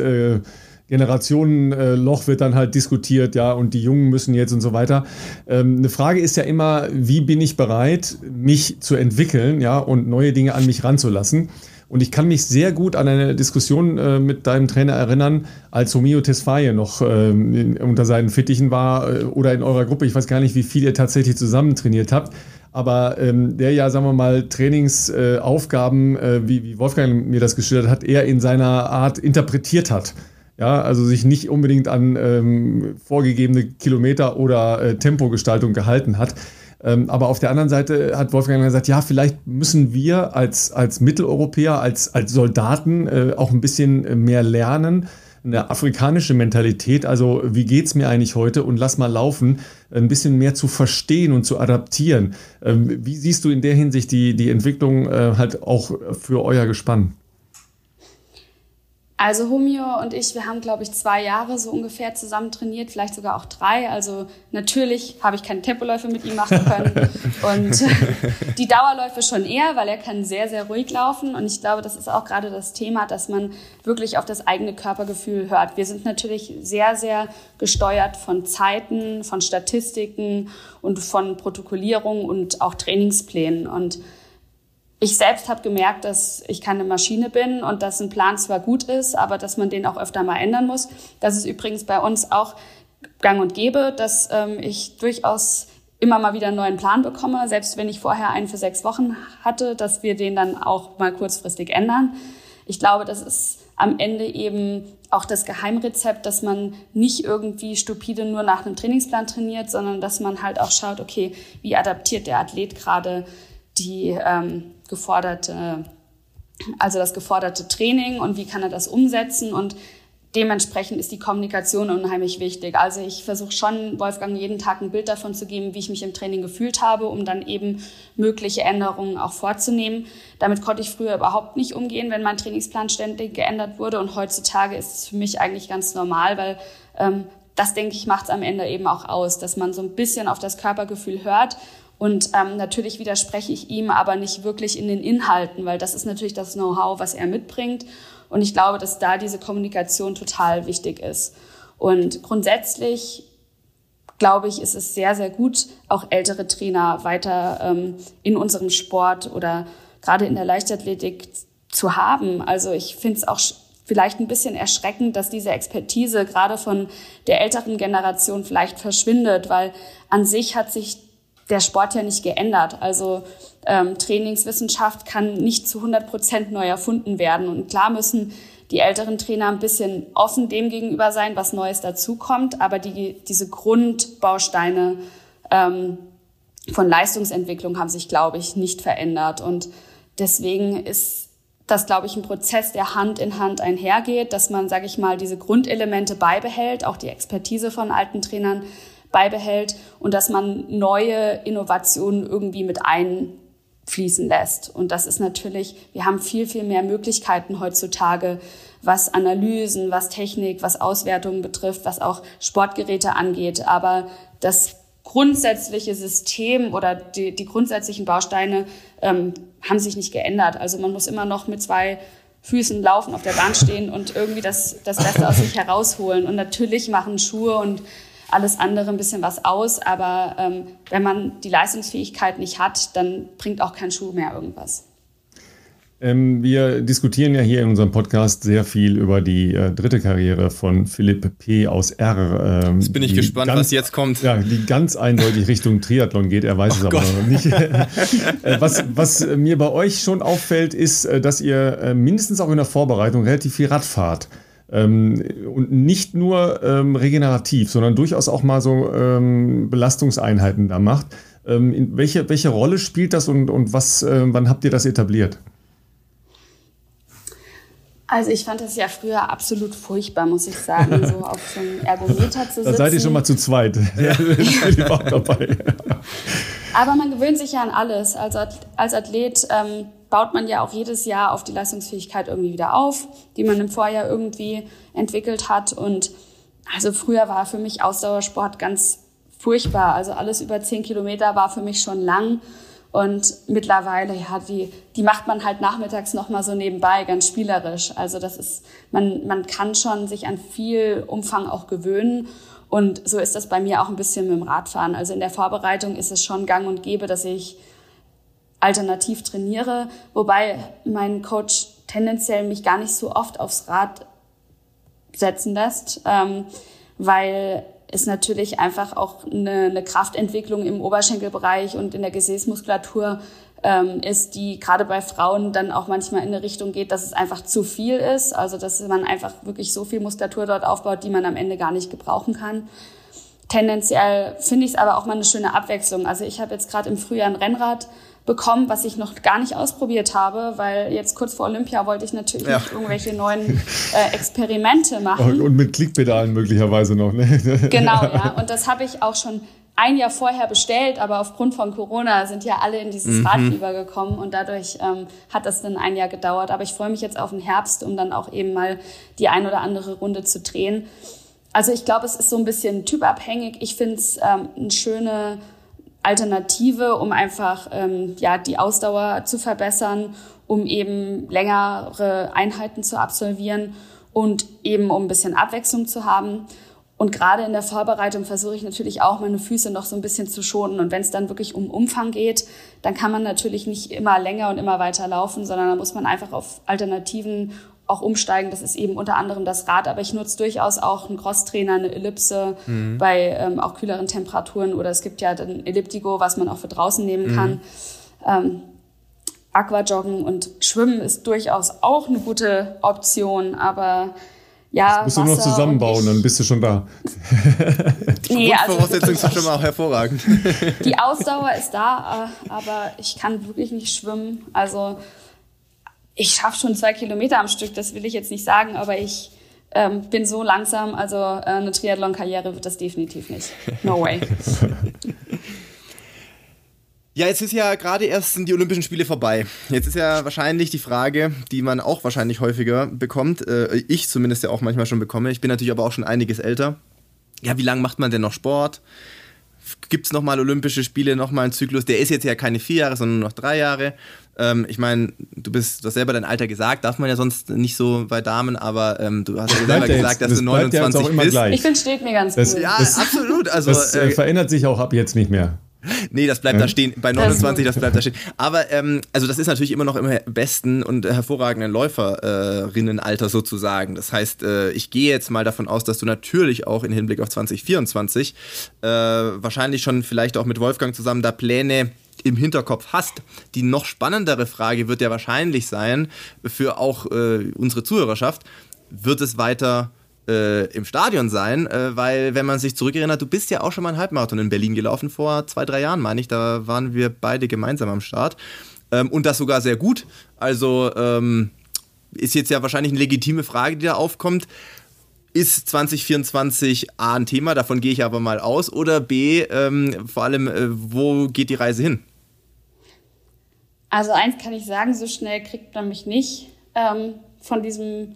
Generationenloch wird dann halt diskutiert, ja, und die Jungen müssen jetzt und so weiter. Ähm, eine Frage ist ja immer, wie bin ich bereit, mich zu entwickeln, ja, und neue Dinge an mich ranzulassen. Und ich kann mich sehr gut an eine Diskussion äh, mit deinem Trainer erinnern, als Romeo Tesfaye noch äh, in, unter seinen Fittichen war äh, oder in eurer Gruppe. Ich weiß gar nicht, wie viel ihr tatsächlich zusammen trainiert habt. Aber ähm, der ja, sagen wir mal, Trainingsaufgaben, äh, wie, wie Wolfgang mir das geschildert hat, eher in seiner Art interpretiert hat. Ja, also sich nicht unbedingt an ähm, vorgegebene Kilometer oder äh, Tempogestaltung gehalten hat. Ähm, aber auf der anderen Seite hat Wolfgang gesagt, ja, vielleicht müssen wir als, als Mitteleuropäer, als, als Soldaten äh, auch ein bisschen mehr lernen. Eine afrikanische Mentalität, also wie geht es mir eigentlich heute und lass mal laufen, ein bisschen mehr zu verstehen und zu adaptieren. Ähm, wie siehst du in der Hinsicht die, die Entwicklung äh, halt auch für euer Gespann? Also Humio und ich, wir haben, glaube ich, zwei Jahre so ungefähr zusammen trainiert, vielleicht sogar auch drei. Also natürlich habe ich keine Tempoläufe mit ihm machen können *laughs* und *laughs* die Dauerläufe schon eher, weil er kann sehr, sehr ruhig laufen. Und ich glaube, das ist auch gerade das Thema, dass man wirklich auf das eigene Körpergefühl hört. Wir sind natürlich sehr, sehr gesteuert von Zeiten, von Statistiken und von Protokollierung und auch Trainingsplänen. Und ich selbst habe gemerkt, dass ich keine Maschine bin und dass ein Plan zwar gut ist, aber dass man den auch öfter mal ändern muss. Das ist übrigens bei uns auch gang und gäbe, dass ähm, ich durchaus immer mal wieder einen neuen Plan bekomme, selbst wenn ich vorher einen für sechs Wochen hatte, dass wir den dann auch mal kurzfristig ändern. Ich glaube, das ist am Ende eben auch das Geheimrezept, dass man nicht irgendwie stupide nur nach einem Trainingsplan trainiert, sondern dass man halt auch schaut, okay, wie adaptiert der Athlet gerade die ähm, geforderte, also das geforderte Training und wie kann er das umsetzen und dementsprechend ist die Kommunikation unheimlich wichtig. Also ich versuche schon, Wolfgang jeden Tag ein Bild davon zu geben, wie ich mich im Training gefühlt habe, um dann eben mögliche Änderungen auch vorzunehmen. Damit konnte ich früher überhaupt nicht umgehen, wenn mein Trainingsplan ständig geändert wurde. Und heutzutage ist es für mich eigentlich ganz normal, weil ähm, das, denke ich, macht es am Ende eben auch aus, dass man so ein bisschen auf das Körpergefühl hört. Und ähm, natürlich widerspreche ich ihm aber nicht wirklich in den Inhalten, weil das ist natürlich das Know-how, was er mitbringt. Und ich glaube, dass da diese Kommunikation total wichtig ist. Und grundsätzlich glaube ich, ist es sehr, sehr gut, auch ältere Trainer weiter ähm, in unserem Sport oder gerade in der Leichtathletik zu haben. Also ich finde es auch vielleicht ein bisschen erschreckend, dass diese Expertise gerade von der älteren Generation vielleicht verschwindet, weil an sich hat sich der Sport ja nicht geändert. Also ähm, Trainingswissenschaft kann nicht zu 100 Prozent neu erfunden werden. Und klar müssen die älteren Trainer ein bisschen offen dem gegenüber sein, was Neues dazukommt. Aber die, diese Grundbausteine ähm, von Leistungsentwicklung haben sich, glaube ich, nicht verändert. Und deswegen ist das, glaube ich, ein Prozess, der Hand in Hand einhergeht, dass man, sage ich mal, diese Grundelemente beibehält, auch die Expertise von alten Trainern beibehält und dass man neue Innovationen irgendwie mit einfließen lässt. Und das ist natürlich, wir haben viel, viel mehr Möglichkeiten heutzutage, was Analysen, was Technik, was Auswertungen betrifft, was auch Sportgeräte angeht. Aber das grundsätzliche System oder die, die grundsätzlichen Bausteine ähm, haben sich nicht geändert. Also man muss immer noch mit zwei Füßen laufen, auf der Bahn stehen und irgendwie das, das Beste aus sich herausholen. Und natürlich machen Schuhe und alles andere ein bisschen was aus. Aber ähm, wenn man die Leistungsfähigkeit nicht hat, dann bringt auch kein Schuh mehr irgendwas. Ähm, wir diskutieren ja hier in unserem Podcast sehr viel über die äh, dritte Karriere von Philipp P. aus R. Ähm, jetzt bin ich gespannt, ganz, was jetzt kommt. Ja, die ganz eindeutig Richtung Triathlon geht. Er weiß oh es aber noch nicht. *laughs* äh, was, was mir bei euch schon auffällt, ist, äh, dass ihr äh, mindestens auch in der Vorbereitung relativ viel Rad fahrt. Ähm, und nicht nur ähm, regenerativ, sondern durchaus auch mal so ähm, Belastungseinheiten da macht. Ähm, welche, welche Rolle spielt das und, und was, äh, wann habt ihr das etabliert? Also ich fand das ja früher absolut furchtbar, muss ich sagen, *laughs* so auf so einem Ergometer zu sitzen. Da seid ihr schon mal zu zweit. *laughs* Ja. *laughs* ich auch dabei. Aber man gewöhnt sich ja an alles. Also als Athlet ähm, baut man ja auch jedes Jahr auf die Leistungsfähigkeit irgendwie wieder auf, die man im Vorjahr irgendwie entwickelt hat. Und also früher war für mich Ausdauersport ganz furchtbar. Also alles über zehn Kilometer war für mich schon lang. Und mittlerweile, ja, die, die macht man halt nachmittags nochmal so nebenbei, ganz spielerisch. Also das ist, man, man kann schon sich an viel Umfang auch gewöhnen. Und so ist das bei mir auch ein bisschen mit dem Radfahren. Also in der Vorbereitung ist es schon gang und gäbe, dass ich alternativ trainiere, wobei mein Coach tendenziell mich gar nicht so oft aufs Rad setzen lässt, ähm, weil es natürlich einfach auch eine, eine, Kraftentwicklung im Oberschenkelbereich und in der Gesäßmuskulatur ähm, ist, die gerade bei Frauen dann auch manchmal in eine Richtung geht, dass es einfach zu viel ist, also dass man einfach wirklich so viel Muskulatur dort aufbaut, die man am Ende gar nicht gebrauchen kann. Tendenziell finde ich es aber auch mal eine schöne Abwechslung. Also ich habe jetzt gerade im Frühjahr ein Rennrad bekommen, was ich noch gar nicht ausprobiert habe, weil jetzt kurz vor Olympia wollte ich natürlich ja. nicht irgendwelche neuen äh, Experimente machen. Und mit Klickpedalen möglicherweise noch, ne? *laughs* Genau, ja. *laughs* Und das habe ich auch schon ein Jahr vorher bestellt, aber aufgrund von Corona sind ja alle in dieses mhm. Radfieber gekommen und dadurch ähm, hat das dann ein Jahr gedauert. Aber ich freue mich jetzt auf den Herbst, um dann auch eben mal die ein oder andere Runde zu drehen. Also ich glaube, es ist so ein bisschen typabhängig. Ich finde es ähm, eine schöne Alternative, um einfach ähm, ja, die Ausdauer zu verbessern, um eben längere Einheiten zu absolvieren und eben um ein bisschen Abwechslung zu haben. Und gerade in der Vorbereitung versuche ich natürlich auch, meine Füße noch so ein bisschen zu schonen. Und wenn es dann wirklich um Umfang geht, dann kann man natürlich nicht immer länger und immer weiter laufen, sondern dann muss man einfach auf Alternativen auch umsteigen. Das ist eben unter anderem das Rad, aber ich nutze durchaus auch einen Crosstrainer, eine Ellipse mhm. bei ähm, auch kühleren Temperaturen oder es gibt ja ein Elliptigo, was man auch für draußen nehmen kann. Mhm. Ähm, Aquajoggen und Schwimmen ist durchaus auch eine gute Option, aber ja. Das musst du nur noch zusammenbauen, dann bist du schon da. *laughs* nee, also Voraussetzungen sind *laughs* schon mal auch hervorragend. Die Ausdauer ist da, äh, aber ich kann wirklich nicht schwimmen. Also ich schaffe schon zwei Kilometer am Stück, das will ich jetzt nicht sagen, aber ich ähm, bin so langsam, also äh, eine Triathlon-Karriere wird das definitiv nicht. No way. *laughs* Ja, jetzt ist ja gerade erst sind die Olympischen Spiele vorbei. Jetzt ist ja wahrscheinlich die Frage, die man auch wahrscheinlich häufiger bekommt, äh, ich zumindest ja auch manchmal schon bekomme. Ich bin natürlich aber auch schon einiges älter. Ja, wie lange macht man denn noch Sport? Gibt es nochmal Olympische Spiele, nochmal einen Zyklus? Der ist jetzt ja keine vier Jahre, sondern nur noch drei Jahre. Ähm, ich meine, du bist, du hast selber dein Alter gesagt, darf man ja sonst nicht so bei Damen, aber ähm, du hast ja selber gesagt, dass das du 29 bist. Gleich. Ich finde, steht mir ganz das, gut. Ja, das, absolut. Also, das äh, verändert sich auch ab jetzt nicht mehr. Nee, das bleibt ja. da stehen. Bei 29, das bleibt da stehen. Aber ähm, also das ist natürlich immer noch im besten und hervorragenden Läuferinnenalter sozusagen. Das heißt, äh, ich gehe jetzt mal davon aus, dass du natürlich auch in Hinblick auf 2024 äh, wahrscheinlich schon vielleicht auch mit Wolfgang zusammen da Pläne im Hinterkopf hast. Die noch spannendere Frage wird ja wahrscheinlich sein, für auch äh, unsere Zuhörerschaft, wird es weiter äh, im Stadion sein, äh, weil wenn man sich zurückerinnert, du bist ja auch schon mal einen Halbmarathon in Berlin gelaufen, vor zwei, drei Jahren meine ich, da waren wir beide gemeinsam am Start ähm, und das sogar sehr gut. Also ähm, ist jetzt ja wahrscheinlich eine legitime Frage, die da aufkommt. Ist 2024 A ein Thema, davon gehe ich aber mal aus, oder B, ähm, vor allem, äh, wo geht die Reise hin? Also eins kann ich sagen, so schnell kriegt man mich nicht ähm, von diesem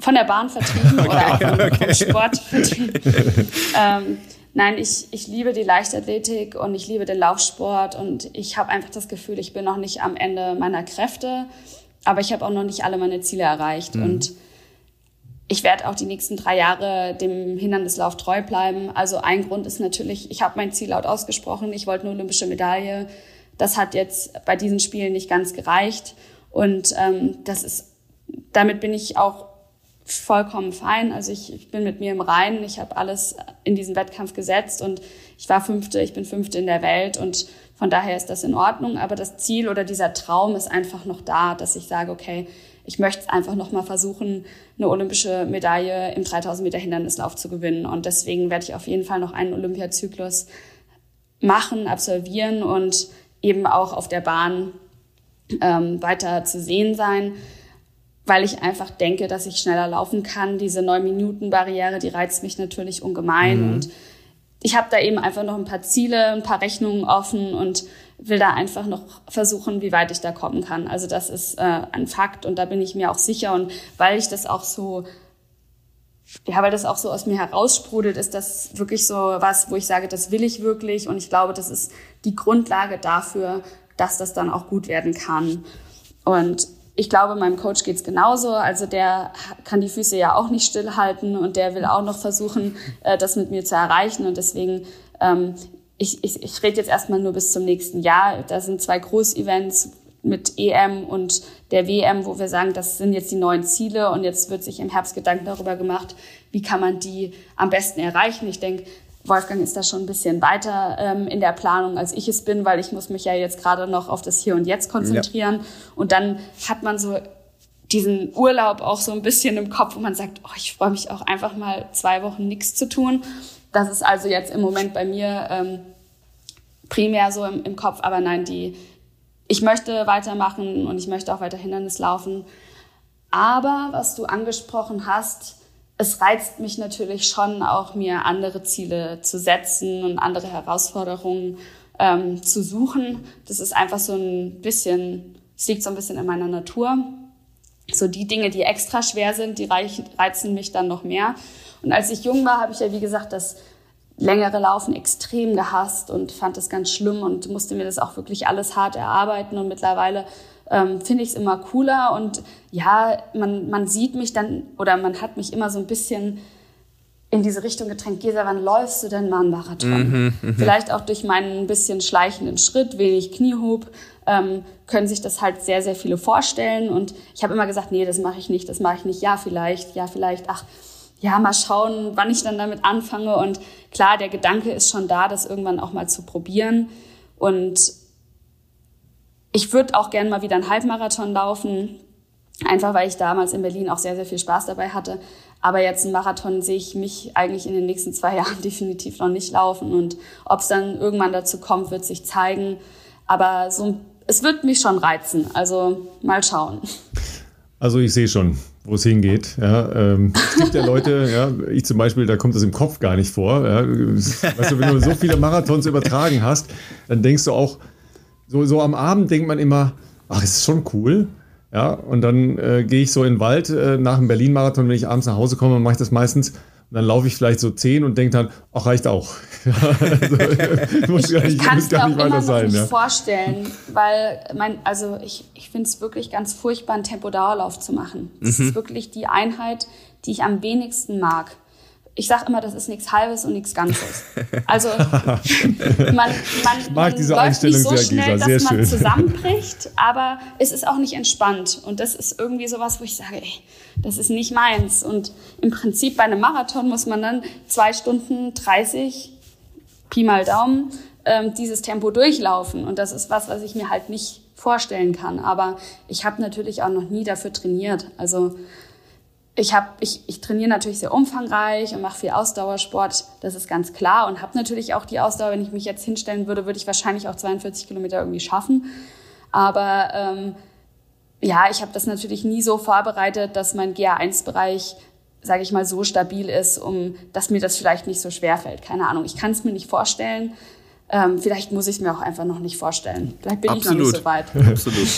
von der Bahn vertrieben *laughs* okay, oder auch vom, okay. vom Sport vertrieben. ähm, nein, ich, ich liebe die Leichtathletik und ich liebe den Laufsport und ich habe einfach das Gefühl, ich bin noch nicht am Ende meiner Kräfte, aber ich habe auch noch nicht alle meine Ziele erreicht mhm. und ich werde auch die nächsten drei Jahre dem Hindernislauf treu bleiben. Also ein Grund ist natürlich, ich habe mein Ziel laut ausgesprochen, ich wollte eine olympische Medaille. Das hat jetzt bei diesen Spielen nicht ganz gereicht und ähm, das ist, damit bin ich auch vollkommen fein. Also ich, ich bin mit mir im Reinen. Ich habe alles in diesen Wettkampf gesetzt und ich war Fünfte, ich bin Fünfte in der Welt und von daher ist das in Ordnung. Aber das Ziel oder dieser Traum ist einfach noch da, dass ich sage, okay, ich möchte es einfach noch mal versuchen, eine olympische Medaille im 3000 Meter Hindernislauf zu gewinnen. Und deswegen werde ich auf jeden Fall noch einen Olympiazyklus machen, absolvieren und eben auch auf der Bahn ähm, weiter zu sehen sein weil ich einfach denke, dass ich schneller laufen kann. Diese neun Minuten Barriere, die reizt mich natürlich ungemein mhm. und ich habe da eben einfach noch ein paar Ziele, ein paar Rechnungen offen und will da einfach noch versuchen, wie weit ich da kommen kann. Also das ist äh, ein Fakt und da bin ich mir auch sicher und weil ich das auch so ja, weil das auch so aus mir heraussprudelt, ist das wirklich so was, wo ich sage, das will ich wirklich und ich glaube, das ist die Grundlage dafür, dass das dann auch gut werden kann. Und ich glaube, meinem Coach geht's genauso. Also der kann die Füße ja auch nicht stillhalten und der will auch noch versuchen, äh, das mit mir zu erreichen. Und deswegen, ähm, ich, ich, ich rede jetzt erstmal nur bis zum nächsten Jahr. Da sind zwei Großevents mit EM und der WM, wo wir sagen, das sind jetzt die neuen Ziele und jetzt wird sich im Herbst Gedanken darüber gemacht, wie kann man die am besten erreichen. Ich denke, Wolfgang ist da schon ein bisschen weiter ähm, in der Planung, als ich es bin, weil ich muss mich ja jetzt gerade noch auf das Hier und Jetzt konzentrieren. Ja. Und dann hat man so diesen Urlaub auch so ein bisschen im Kopf, wo man sagt, oh, ich freue mich auch einfach mal zwei Wochen nichts zu tun. Das ist also jetzt im Moment bei mir ähm, primär so im, im Kopf, aber nein, die, ich möchte weitermachen und ich möchte auch weiter Hindernis laufen. Aber was du angesprochen hast, es reizt mich natürlich schon auch, mir andere Ziele zu setzen und andere Herausforderungen ähm, zu suchen. Das ist einfach so ein bisschen, es liegt so ein bisschen in meiner Natur. So die Dinge, die extra schwer sind, die reizen mich dann noch mehr. Und als ich jung war, habe ich ja, wie gesagt, das längere Laufen extrem gehasst und fand das ganz schlimm und musste mir das auch wirklich alles hart erarbeiten. Und mittlerweile ähm, finde ich es immer cooler und ja, man, man sieht mich dann oder man hat mich immer so ein bisschen in diese Richtung gedrängt. Gesa, wann läufst du denn mal einen Marathon? Mhm, mh. Vielleicht auch durch meinen ein bisschen schleichenden Schritt, wenig Kniehub, ähm, können sich das halt sehr, sehr viele vorstellen. Und ich habe immer gesagt, nee, das mache ich nicht, das mache ich nicht. Ja, vielleicht, ja, vielleicht, ach, ja, mal schauen, wann ich dann damit anfange. Und klar, der Gedanke ist schon da, das irgendwann auch mal zu probieren. Und ich würde auch gerne mal wieder einen Halbmarathon laufen, einfach weil ich damals in Berlin auch sehr, sehr viel Spaß dabei hatte. Aber jetzt einen Marathon sehe ich mich eigentlich in den nächsten zwei *laughs* Jahren definitiv noch nicht laufen. Und ob es dann irgendwann dazu kommt, wird sich zeigen. Aber so, es wird mich schon reizen. Also mal schauen. Also ich sehe schon, wo es hingeht. Ja, ähm, es gibt ja Leute, *laughs* ja, ich zum Beispiel, da kommt das im Kopf gar nicht vor. Ja. Weißt du, wenn du so viele Marathons übertragen hast, dann denkst du auch, so, so am Abend denkt man immer, ach, ist schon cool. Ja, und dann äh, gehe ich so in den Wald äh, nach dem Berlin-Marathon, wenn ich abends nach Hause komme, mache ich das meistens. Und dann laufe ich vielleicht so zehn und denke dann, ach, reicht auch. *laughs* also, *laughs* muss gar nicht, ich kann es mir auch immer noch sein, nicht ja. vorstellen, weil mein, also ich, ich finde es wirklich ganz furchtbar, einen Tempodauerlauf zu machen. Das mhm. ist wirklich die Einheit, die ich am wenigsten mag ich sage immer, das ist nichts Halbes und nichts Ganzes. Also *laughs* man, man, man diese läuft nicht so schnell, dass man zusammenbricht, aber es ist auch nicht entspannt. Und das ist irgendwie sowas, wo ich sage, ey, das ist nicht meins. Und im Prinzip bei einem Marathon muss man dann zwei Stunden 30, Pi mal Daumen, ähm, dieses Tempo durchlaufen. Und das ist was, was ich mir halt nicht vorstellen kann. Aber ich habe natürlich auch noch nie dafür trainiert. Also ich, hab, ich, ich trainiere natürlich sehr umfangreich und mache viel Ausdauersport, das ist ganz klar. Und habe natürlich auch die Ausdauer, wenn ich mich jetzt hinstellen würde, würde ich wahrscheinlich auch 42 Kilometer irgendwie schaffen. Aber ähm, ja, ich habe das natürlich nie so vorbereitet, dass mein GA1-Bereich, sage ich mal, so stabil ist, um dass mir das vielleicht nicht so schwer fällt. Keine Ahnung, ich kann es mir nicht vorstellen. Ähm, vielleicht muss ich es mir auch einfach noch nicht vorstellen. Vielleicht bin Absolut. ich noch nicht so weit. *laughs* Absolut.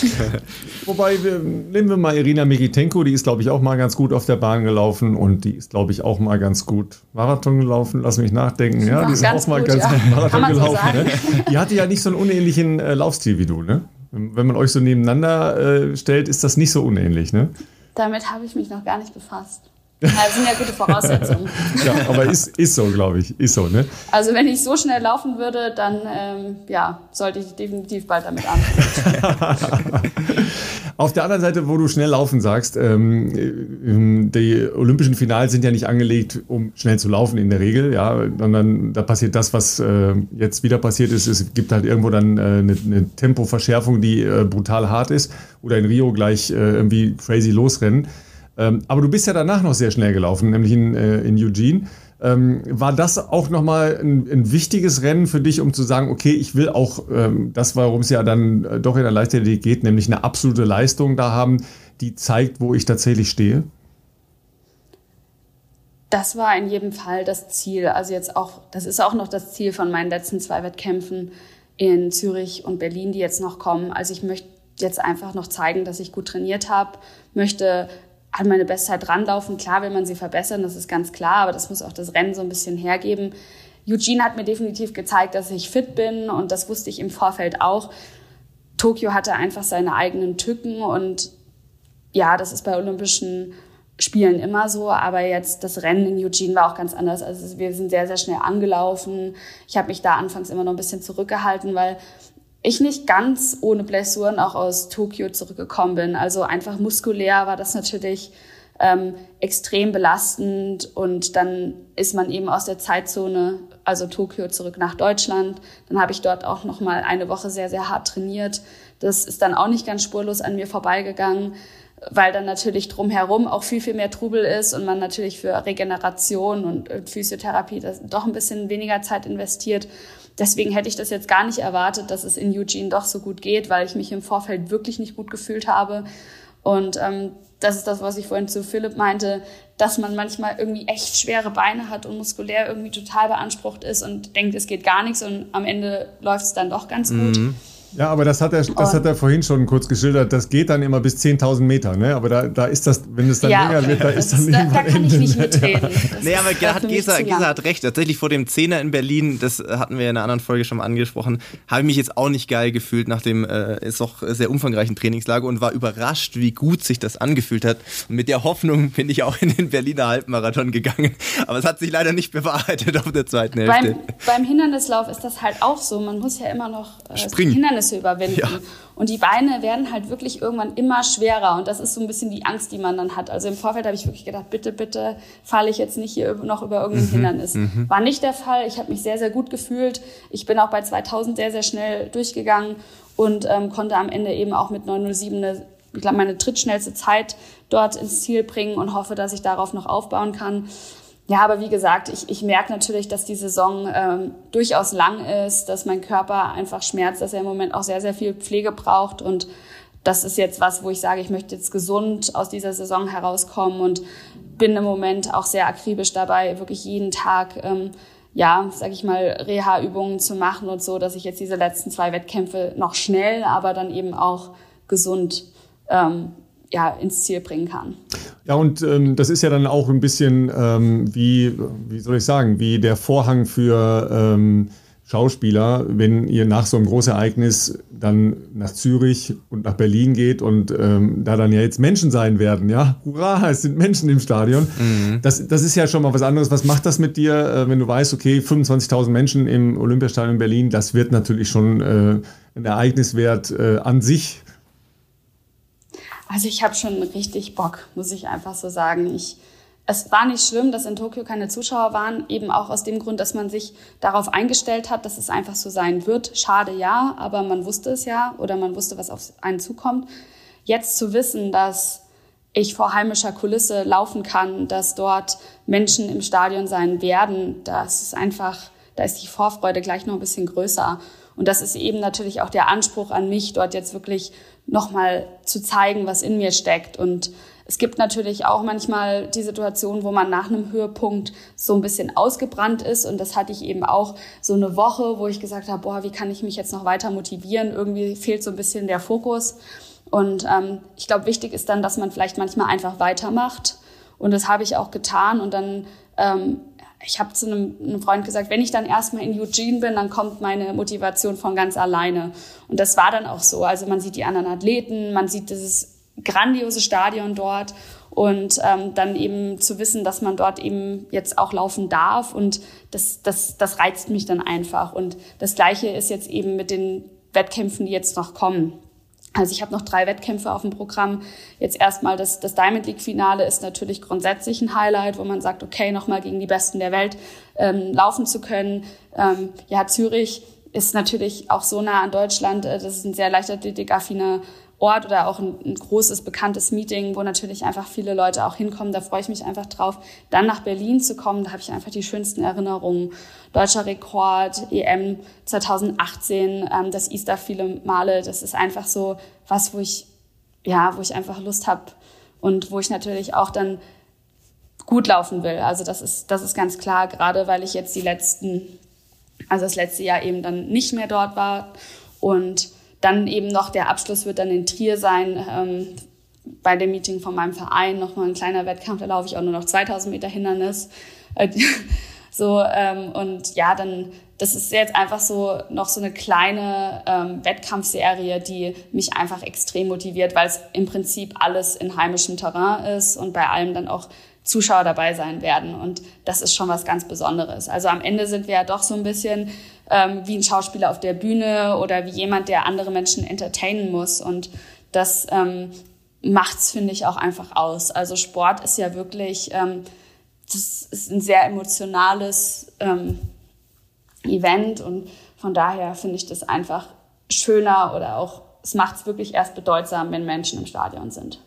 *laughs* Wobei, wir, nehmen wir mal Irina Mikitenko, die ist, glaube ich, auch mal ganz gut auf der Bahn gelaufen und die ist, glaube ich, auch mal ganz gut Marathon gelaufen. Lass mich nachdenken. Ja, die ist auch mal gut, ganz ja. gut Marathon gelaufen. So ne? *laughs* Die hatte ja nicht so einen unähnlichen äh, Laufstil wie du. Ne? Wenn man euch so nebeneinander äh, stellt, ist das nicht so unähnlich. Ne? Damit habe ich mich noch gar nicht befasst. Das sind ja gute Voraussetzungen. *laughs* ja, aber ist, ist so, glaube ich. Ist so, ne? Also wenn ich so schnell laufen würde, dann ähm, ja, sollte ich definitiv bald damit anfangen. *laughs* Auf der anderen Seite, wo du schnell laufen sagst, ähm, ähm, die olympischen Finale sind ja nicht angelegt, um schnell zu laufen in der Regel, ja, sondern da passiert das, was äh, jetzt wieder passiert ist. Es gibt halt irgendwo dann äh, eine, eine Tempoverschärfung, die äh, brutal hart ist oder in Rio gleich äh, irgendwie crazy losrennen. Ähm, aber du bist ja danach noch sehr schnell gelaufen, nämlich in, äh, in Eugene. Ähm, war das auch nochmal ein, ein wichtiges Rennen für dich, um zu sagen, okay, ich will auch ähm, das, warum es ja dann äh, doch in der Leichtathletik geht, nämlich eine absolute Leistung da haben, die zeigt, wo ich tatsächlich stehe? Das war in jedem Fall das Ziel. Also jetzt auch, das ist auch noch das Ziel von meinen letzten zwei Wettkämpfen in Zürich und Berlin, die jetzt noch kommen. Also ich möchte jetzt einfach noch zeigen, dass ich gut trainiert habe, möchte an meine Bestzeit ranlaufen. Klar will man sie verbessern, das ist ganz klar, aber das muss auch das Rennen so ein bisschen hergeben. Eugene hat mir definitiv gezeigt, dass ich fit bin und das wusste ich im Vorfeld auch. Tokio hatte einfach seine eigenen Tücken und ja, das ist bei Olympischen Spielen immer so, aber jetzt das Rennen in Eugene war auch ganz anders. Also wir sind sehr, sehr schnell angelaufen. Ich habe mich da anfangs immer noch ein bisschen zurückgehalten, weil ich nicht ganz ohne Blessuren auch aus Tokio zurückgekommen bin. Also einfach muskulär war das natürlich ähm, extrem belastend und dann ist man eben aus der Zeitzone, also Tokio, zurück nach Deutschland. Dann habe ich dort auch noch mal eine Woche sehr, sehr hart trainiert. Das ist dann auch nicht ganz spurlos an mir vorbeigegangen, weil dann natürlich drumherum auch viel, viel mehr Trubel ist und man natürlich für Regeneration und Physiotherapie doch ein bisschen weniger Zeit investiert. Deswegen hätte ich das jetzt gar nicht erwartet, dass es in Eugene doch so gut geht, weil ich mich im Vorfeld wirklich nicht gut gefühlt habe. Und ähm, das ist das, was ich vorhin zu Philipp meinte, dass man manchmal irgendwie echt schwere Beine hat und muskulär irgendwie total beansprucht ist und denkt, es geht gar nichts und am Ende läuft es dann doch ganz gut. Mhm. Ja, aber das hat er, das hat er vorhin schon kurz geschildert. Das geht dann immer bis 10.000 Meter, ne? Aber da, da ist das, wenn es dann ja, länger wird, da ist dann da, da kann Ende. ich nicht mitreden. *laughs* Das nee, aber hat Gesa, Gesa hat recht. Tatsächlich vor dem Zehner in Berlin, das hatten wir in einer anderen Folge schon mal angesprochen, habe ich mich jetzt auch nicht geil gefühlt nach dem äh, ist auch sehr umfangreichen Trainingslager und war überrascht, wie gut sich das angefühlt hat. Und mit der Hoffnung bin ich auch in den Berliner Halbmarathon gegangen. Aber es hat sich leider nicht bewahrheitet auf der zweiten Hälfte. Beim, beim Hindernislauf ist das halt auch so. Man muss ja immer noch äh, Springen Hindernisse überwinden. Ja. Und die Beine werden halt wirklich irgendwann immer schwerer. Und das ist so ein bisschen die Angst, die man dann hat. Also im Vorfeld habe ich wirklich gedacht, bitte, bitte falle ich jetzt nicht hier noch über irgendein mhm. Hindernis. Mhm. War nicht der Fall. Ich habe mich sehr, sehr gut gefühlt. Ich bin auch bei 2000 sehr, sehr schnell durchgegangen und ähm, konnte am Ende eben auch mit 907 eine, ich glaube, meine drittschnellste Zeit dort ins Ziel bringen und hoffe, dass ich darauf noch aufbauen kann. Ja, aber wie gesagt, ich, ich merke natürlich, dass die Saison ähm, durchaus lang ist, dass mein Körper einfach schmerzt, dass er im Moment auch sehr, sehr viel Pflege braucht. Und das ist jetzt was, wo ich sage, ich möchte jetzt gesund aus dieser Saison herauskommen und bin im Moment auch sehr akribisch dabei, wirklich jeden Tag, ähm, ja, sag ich mal, Reha-Übungen zu machen und so, dass ich jetzt diese letzten zwei Wettkämpfe noch schnell, aber dann eben auch gesund ähm, ja, ins Ziel bringen kann. Ja, und ähm, das ist ja dann auch ein bisschen ähm, wie, wie soll ich sagen, wie der Vorhang für ähm, Schauspieler, wenn ihr nach so einem Großereignis dann nach Zürich und nach Berlin geht und ähm, da dann ja jetzt Menschen sein werden, ja, hurra, es sind Menschen im Stadion. Mhm. Das, das ist ja schon mal was anderes. Was macht das mit dir, äh, wenn du weißt, okay, 25.000 Menschen im Olympiastadion in Berlin, das wird natürlich schon äh, ein Ereigniswert äh, an sich. Also ich habe schon richtig Bock, muss ich einfach so sagen. Ich, es war nicht schlimm, dass in Tokio keine Zuschauer waren, eben auch aus dem Grund, dass man sich darauf eingestellt hat, dass es einfach so sein wird. Schade ja, aber man wusste es ja oder man wusste, was auf einen zukommt. Jetzt zu wissen, dass ich vor heimischer Kulisse laufen kann, dass dort Menschen im Stadion sein werden, das ist einfach, da ist die Vorfreude gleich noch ein bisschen größer. Und das ist eben natürlich auch der Anspruch an mich, dort jetzt wirklich nochmal zu zeigen, was in mir steckt. Und es gibt natürlich auch manchmal die Situation, wo man nach einem Höhepunkt so ein bisschen ausgebrannt ist. Und das hatte ich eben auch so eine Woche, wo ich gesagt habe, boah, wie kann ich mich jetzt noch weiter motivieren? Irgendwie fehlt so ein bisschen der Fokus. Und ähm, ich glaube, wichtig ist dann, dass man vielleicht manchmal einfach weitermacht. Und das habe ich auch getan. Und dann ähm, ich habe zu einem, einem, Freund gesagt, wenn ich dann erstmal in Eugene bin, dann kommt meine Motivation von ganz alleine. Und das war dann auch so. Also man sieht die anderen Athleten, man sieht dieses grandiose Stadion dort und ähm, dann eben zu wissen, dass man dort eben jetzt auch laufen darf und das, das, das reizt mich dann einfach. Und das Gleiche ist jetzt eben mit den Wettkämpfen, die jetzt noch kommen. Also ich habe noch drei Wettkämpfe auf dem Programm. Jetzt erstmal das, das Diamond League Finale ist natürlich grundsätzlich ein Highlight, wo man sagt, okay, nochmal gegen die Besten der Welt ähm, laufen zu können. Ähm, ja, Zürich ist natürlich auch so nah an Deutschland. Äh, das ist ein sehr leichtathletikaffiner Ort oder auch ein, ein, großes, bekanntes Meeting, wo natürlich einfach viele Leute auch hinkommen. Da freue ich mich einfach drauf. Dann nach Berlin zu kommen, da habe ich einfach die schönsten Erinnerungen. Deutscher Rekord, EM 2018, ähm, das Easter viele Male. Das ist einfach so was, wo ich, ja, wo ich einfach Lust habe und wo ich natürlich auch dann gut laufen will. Also das ist, das ist ganz klar, gerade weil ich jetzt die letzten, also das letzte Jahr eben dann nicht mehr dort war und dann eben noch der Abschluss wird dann in Trier sein. Ähm, bei dem Meeting von meinem Verein nochmal ein kleiner Wettkampf, da laufe ich auch nur noch 2000 Meter Hindernis. *laughs* So, ähm, und ja, dann, das ist jetzt einfach so noch so eine kleine ähm, Wettkampfserie, die mich einfach extrem motiviert, weil es im Prinzip alles in heimischem Terrain ist und bei allem dann auch Zuschauer dabei sein werden. Und das ist schon was ganz Besonderes. Also am Ende sind wir ja doch so ein bisschen ähm, wie ein Schauspieler auf der Bühne oder wie jemand, der andere Menschen entertainen muss. Und das ähm, macht's, finde ich, auch einfach aus. Also Sport ist ja wirklich, ähm, das ist ein sehr emotionales ähm, Event und von daher finde ich das einfach schöner oder auch, es macht es wirklich erst bedeutsam, wenn Menschen im Stadion sind.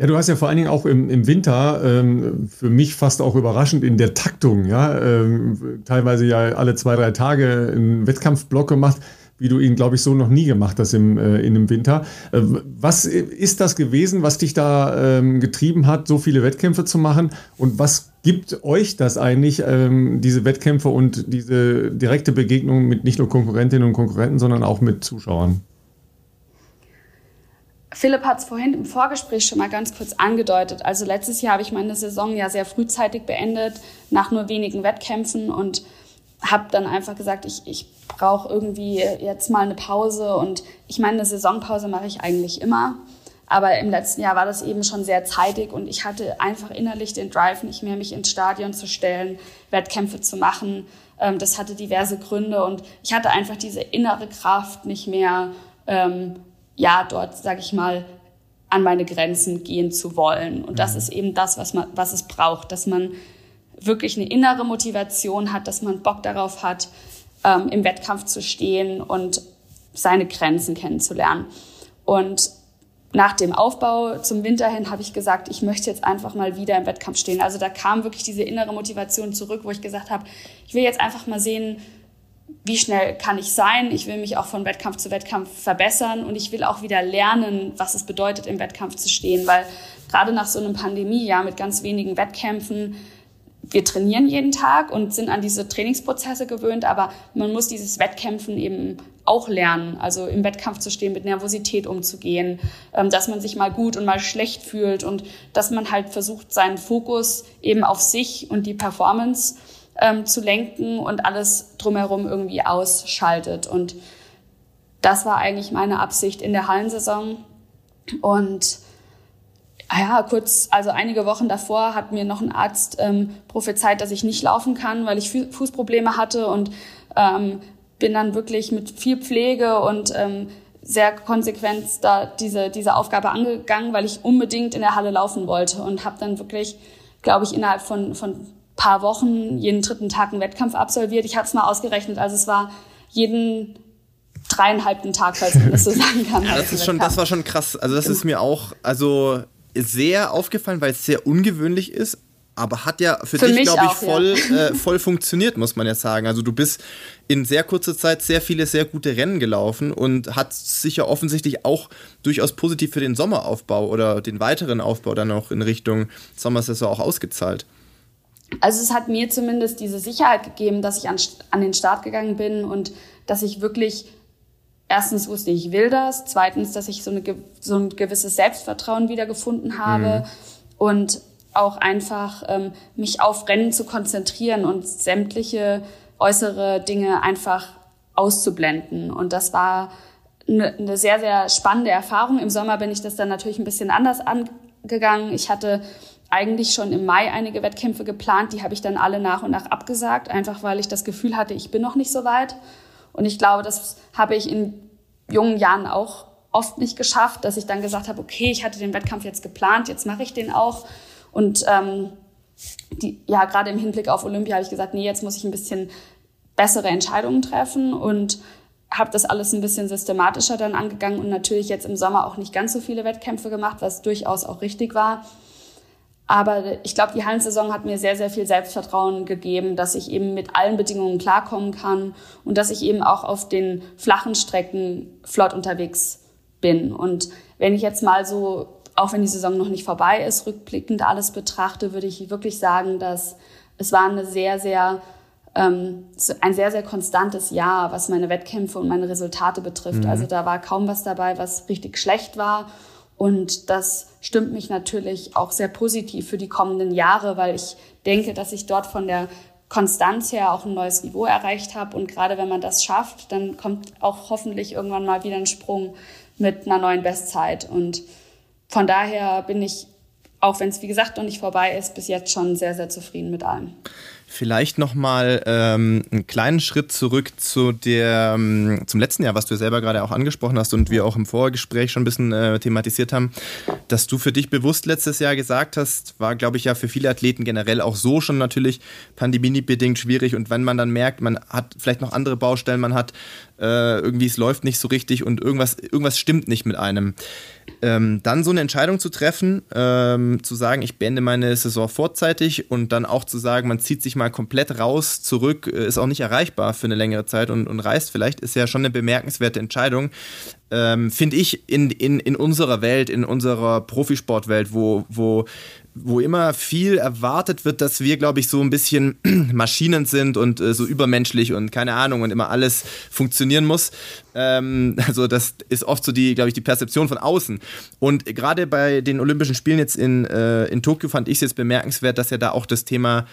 Ja, du hast ja vor allen Dingen auch im, im Winter ähm, für mich fast auch überraschend in der Taktung, ja, ähm, teilweise ja alle zwei, drei Tage einen Wettkampfblock gemacht, wie du ihn, glaube ich, so noch nie gemacht hast im, äh, in dem Winter. Äh, was ist das gewesen, was dich da ähm, getrieben hat, so viele Wettkämpfe zu machen? Und was gibt euch das eigentlich, ähm, diese Wettkämpfe und diese direkte Begegnung mit nicht nur Konkurrentinnen und Konkurrenten, sondern auch mit Zuschauern? Philipp hat es vorhin im Vorgespräch schon mal ganz kurz angedeutet. Also letztes Jahr habe ich meine Saison ja sehr frühzeitig beendet, nach nur wenigen Wettkämpfen und habe dann einfach gesagt, ich, ich brauche irgendwie jetzt mal eine Pause. Und ich meine, eine Saisonpause mache ich eigentlich immer. Aber im letzten Jahr war das eben schon sehr zeitig und ich hatte einfach innerlich den Drive, nicht mehr mich ins Stadion zu stellen, Wettkämpfe zu machen, Ähm, das hatte diverse Gründe und ich hatte einfach diese innere Kraft nicht mehr, ähm, ja, dort, sag ich mal, an meine Grenzen gehen zu wollen. Und das mhm. ist eben das, was, man, was es braucht, dass man wirklich eine innere Motivation hat, dass man Bock darauf hat, ähm, im Wettkampf zu stehen und seine Grenzen kennenzulernen. Und nach dem Aufbau zum Winter hin habe ich gesagt, ich möchte jetzt einfach mal wieder im Wettkampf stehen. Also da kam wirklich diese innere Motivation zurück, wo ich gesagt habe, ich will jetzt einfach mal sehen, wie schnell kann ich sein. Ich will mich auch von Wettkampf zu Wettkampf verbessern und ich will auch wieder lernen, was es bedeutet, im Wettkampf zu stehen, weil gerade nach so einem Pandemiejahr mit ganz wenigen Wettkämpfen wir trainieren jeden Tag und sind an diese Trainingsprozesse gewöhnt, aber man muss dieses Wettkämpfen eben auch lernen, also im Wettkampf zu stehen, mit Nervosität umzugehen, ähm, dass man sich mal gut und mal schlecht fühlt und dass man halt versucht, seinen Fokus eben auf sich und die Performance ähm, zu lenken und alles drumherum irgendwie ausschaltet. Und das war eigentlich meine Absicht in der Hallensaison. Und Ah ja, kurz, also einige Wochen davor hat mir noch ein Arzt ähm, prophezeit, dass ich nicht laufen kann, weil ich Fußprobleme hatte und ähm, bin dann wirklich mit viel Pflege und ähm, sehr konsequent da diese, diese Aufgabe angegangen, weil ich unbedingt in der Halle laufen wollte und habe dann wirklich, glaube ich, innerhalb von, von paar Wochen jeden dritten Tag einen Wettkampf absolviert. Ich habe es mal ausgerechnet, also es war jeden dreieinhalbten Tag, falls man das so *laughs* sagen kann. ja, das ist schon, das war schon krass. Also das ist mir auch, also sehr aufgefallen, weil es sehr ungewöhnlich ist, aber hat ja für, für dich, glaube ich, voll, ja. *laughs* äh, voll funktioniert, muss man jetzt sagen. Also du bist in sehr kurzer Zeit sehr viele, sehr gute Rennen gelaufen und hat sich ja offensichtlich auch durchaus positiv für den Sommeraufbau oder den weiteren Aufbau dann auch in Richtung Sommersaison auch ausgezahlt. Also es hat mir zumindest diese Sicherheit gegeben, dass ich an, an den Start gegangen bin und dass ich wirklich erstens wusste ich, will das. Zweitens, dass ich so, eine, so ein gewisses Selbstvertrauen wiedergefunden habe. Mhm. Und auch einfach ähm, mich auf Rennen zu konzentrieren und sämtliche äußere Dinge einfach auszublenden. Und das war eine, eine sehr, sehr spannende Erfahrung. Im Sommer bin ich das dann natürlich ein bisschen anders angegangen. Ich hatte eigentlich schon im Mai einige Wettkämpfe geplant, die habe ich dann alle nach und nach abgesagt, einfach weil ich das Gefühl hatte, ich bin noch nicht so weit. Und ich glaube, das habe ich in jungen Jahren auch oft nicht geschafft, dass ich dann gesagt habe, okay, ich hatte den Wettkampf jetzt geplant, jetzt mache ich den auch. Und ähm, die, ja, gerade im Hinblick auf Olympia habe ich gesagt, nee, jetzt muss ich ein bisschen bessere Entscheidungen treffen und habe das alles ein bisschen systematischer dann angegangen und natürlich jetzt im Sommer auch nicht ganz so viele Wettkämpfe gemacht, was durchaus auch richtig war. Aber ich glaube, die Hallensaison hat mir sehr, sehr viel Selbstvertrauen gegeben, dass ich eben mit allen Bedingungen klarkommen kann und dass ich eben auch auf den flachen Strecken flott unterwegs bin. Und wenn ich jetzt mal so, auch wenn die Saison noch nicht vorbei ist, rückblickend alles betrachte, würde ich wirklich sagen, dass es war eine sehr, sehr ähm, ein sehr, sehr konstantes Jahr, was meine Wettkämpfe und meine Resultate betrifft. Mhm. Also da war kaum was dabei, was richtig schlecht war. Und das stimmt mich natürlich auch sehr positiv für die kommenden Jahre, weil ich denke, dass ich dort von der Konstanz her auch ein neues Niveau erreicht habe. Und gerade wenn man das schafft, dann kommt auch hoffentlich irgendwann mal wieder ein Sprung mit einer neuen Bestzeit. Und von daher bin ich, auch wenn es wie gesagt noch nicht vorbei ist, bis jetzt schon sehr, sehr zufrieden mit allem. Vielleicht nochmal ähm, einen kleinen Schritt zurück zu der, ähm, zum letzten Jahr, was du selber gerade auch angesprochen hast und wir auch im Vorgespräch schon ein bisschen äh, thematisiert haben, dass du für dich bewusst letztes Jahr gesagt hast, war, glaube ich, ja für viele Athleten generell auch so schon natürlich pandemiebedingt schwierig. Und wenn man dann merkt, man hat vielleicht noch andere Baustellen, man hat äh, irgendwie es läuft nicht so richtig und irgendwas, irgendwas stimmt nicht mit einem. Ähm, dann so eine Entscheidung zu treffen, ähm, zu sagen, ich beende meine Saison vorzeitig und dann auch zu sagen, man zieht sich mal komplett raus, zurück, äh, ist auch nicht erreichbar für eine längere Zeit und, und reist vielleicht, ist ja schon eine bemerkenswerte Entscheidung. Ähm, Finde ich in, in, in unserer Welt, in unserer Profisportwelt, wo, wo wo immer viel erwartet wird, dass wir, glaube ich, so ein bisschen *clears throat* Maschinen sind und äh, so übermenschlich und keine Ahnung und immer alles funktionieren muss. Ähm, *laughs* also das ist oft so die, glaube ich, die Perzeption von außen. Und gerade bei den Olympischen Spielen jetzt in, äh, in Tokio fand ich es jetzt bemerkenswert, dass ja da auch das Thema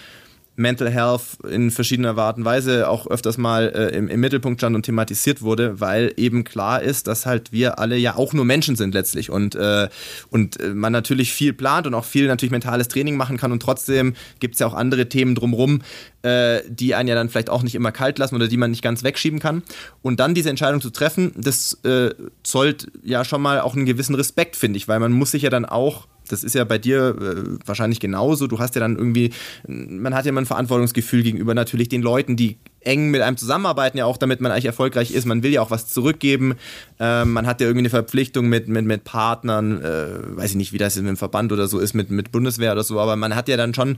Mental Health in verschiedener Art und Weise auch öfters mal äh, im, im, Mittelpunkt stand und thematisiert wurde, weil eben klar ist, dass halt wir alle ja auch nur Menschen sind letztlich und, äh, und äh, man natürlich viel plant und auch viel natürlich mentales Training machen kann und trotzdem gibt es ja auch andere Themen drumherum, äh, die einen ja dann vielleicht auch nicht immer kalt lassen oder die man nicht ganz wegschieben kann. Und dann diese Entscheidung zu treffen, das äh, zollt ja schon mal auch einen gewissen Respekt, finde ich, weil man muss sich ja dann auch das ist ja bei dir äh, wahrscheinlich genauso. Du hast ja dann irgendwie, man hat ja immer ein Verantwortungsgefühl gegenüber natürlich den Leuten, die eng mit einem zusammenarbeiten, ja auch damit man eigentlich erfolgreich ist. Man will ja auch was zurückgeben. Ähm, man hat ja irgendwie eine Verpflichtung mit, mit, mit Partnern, äh, weiß ich nicht, wie das mit dem Verband oder so ist, mit, mit Bundeswehr oder so, aber man hat ja dann schon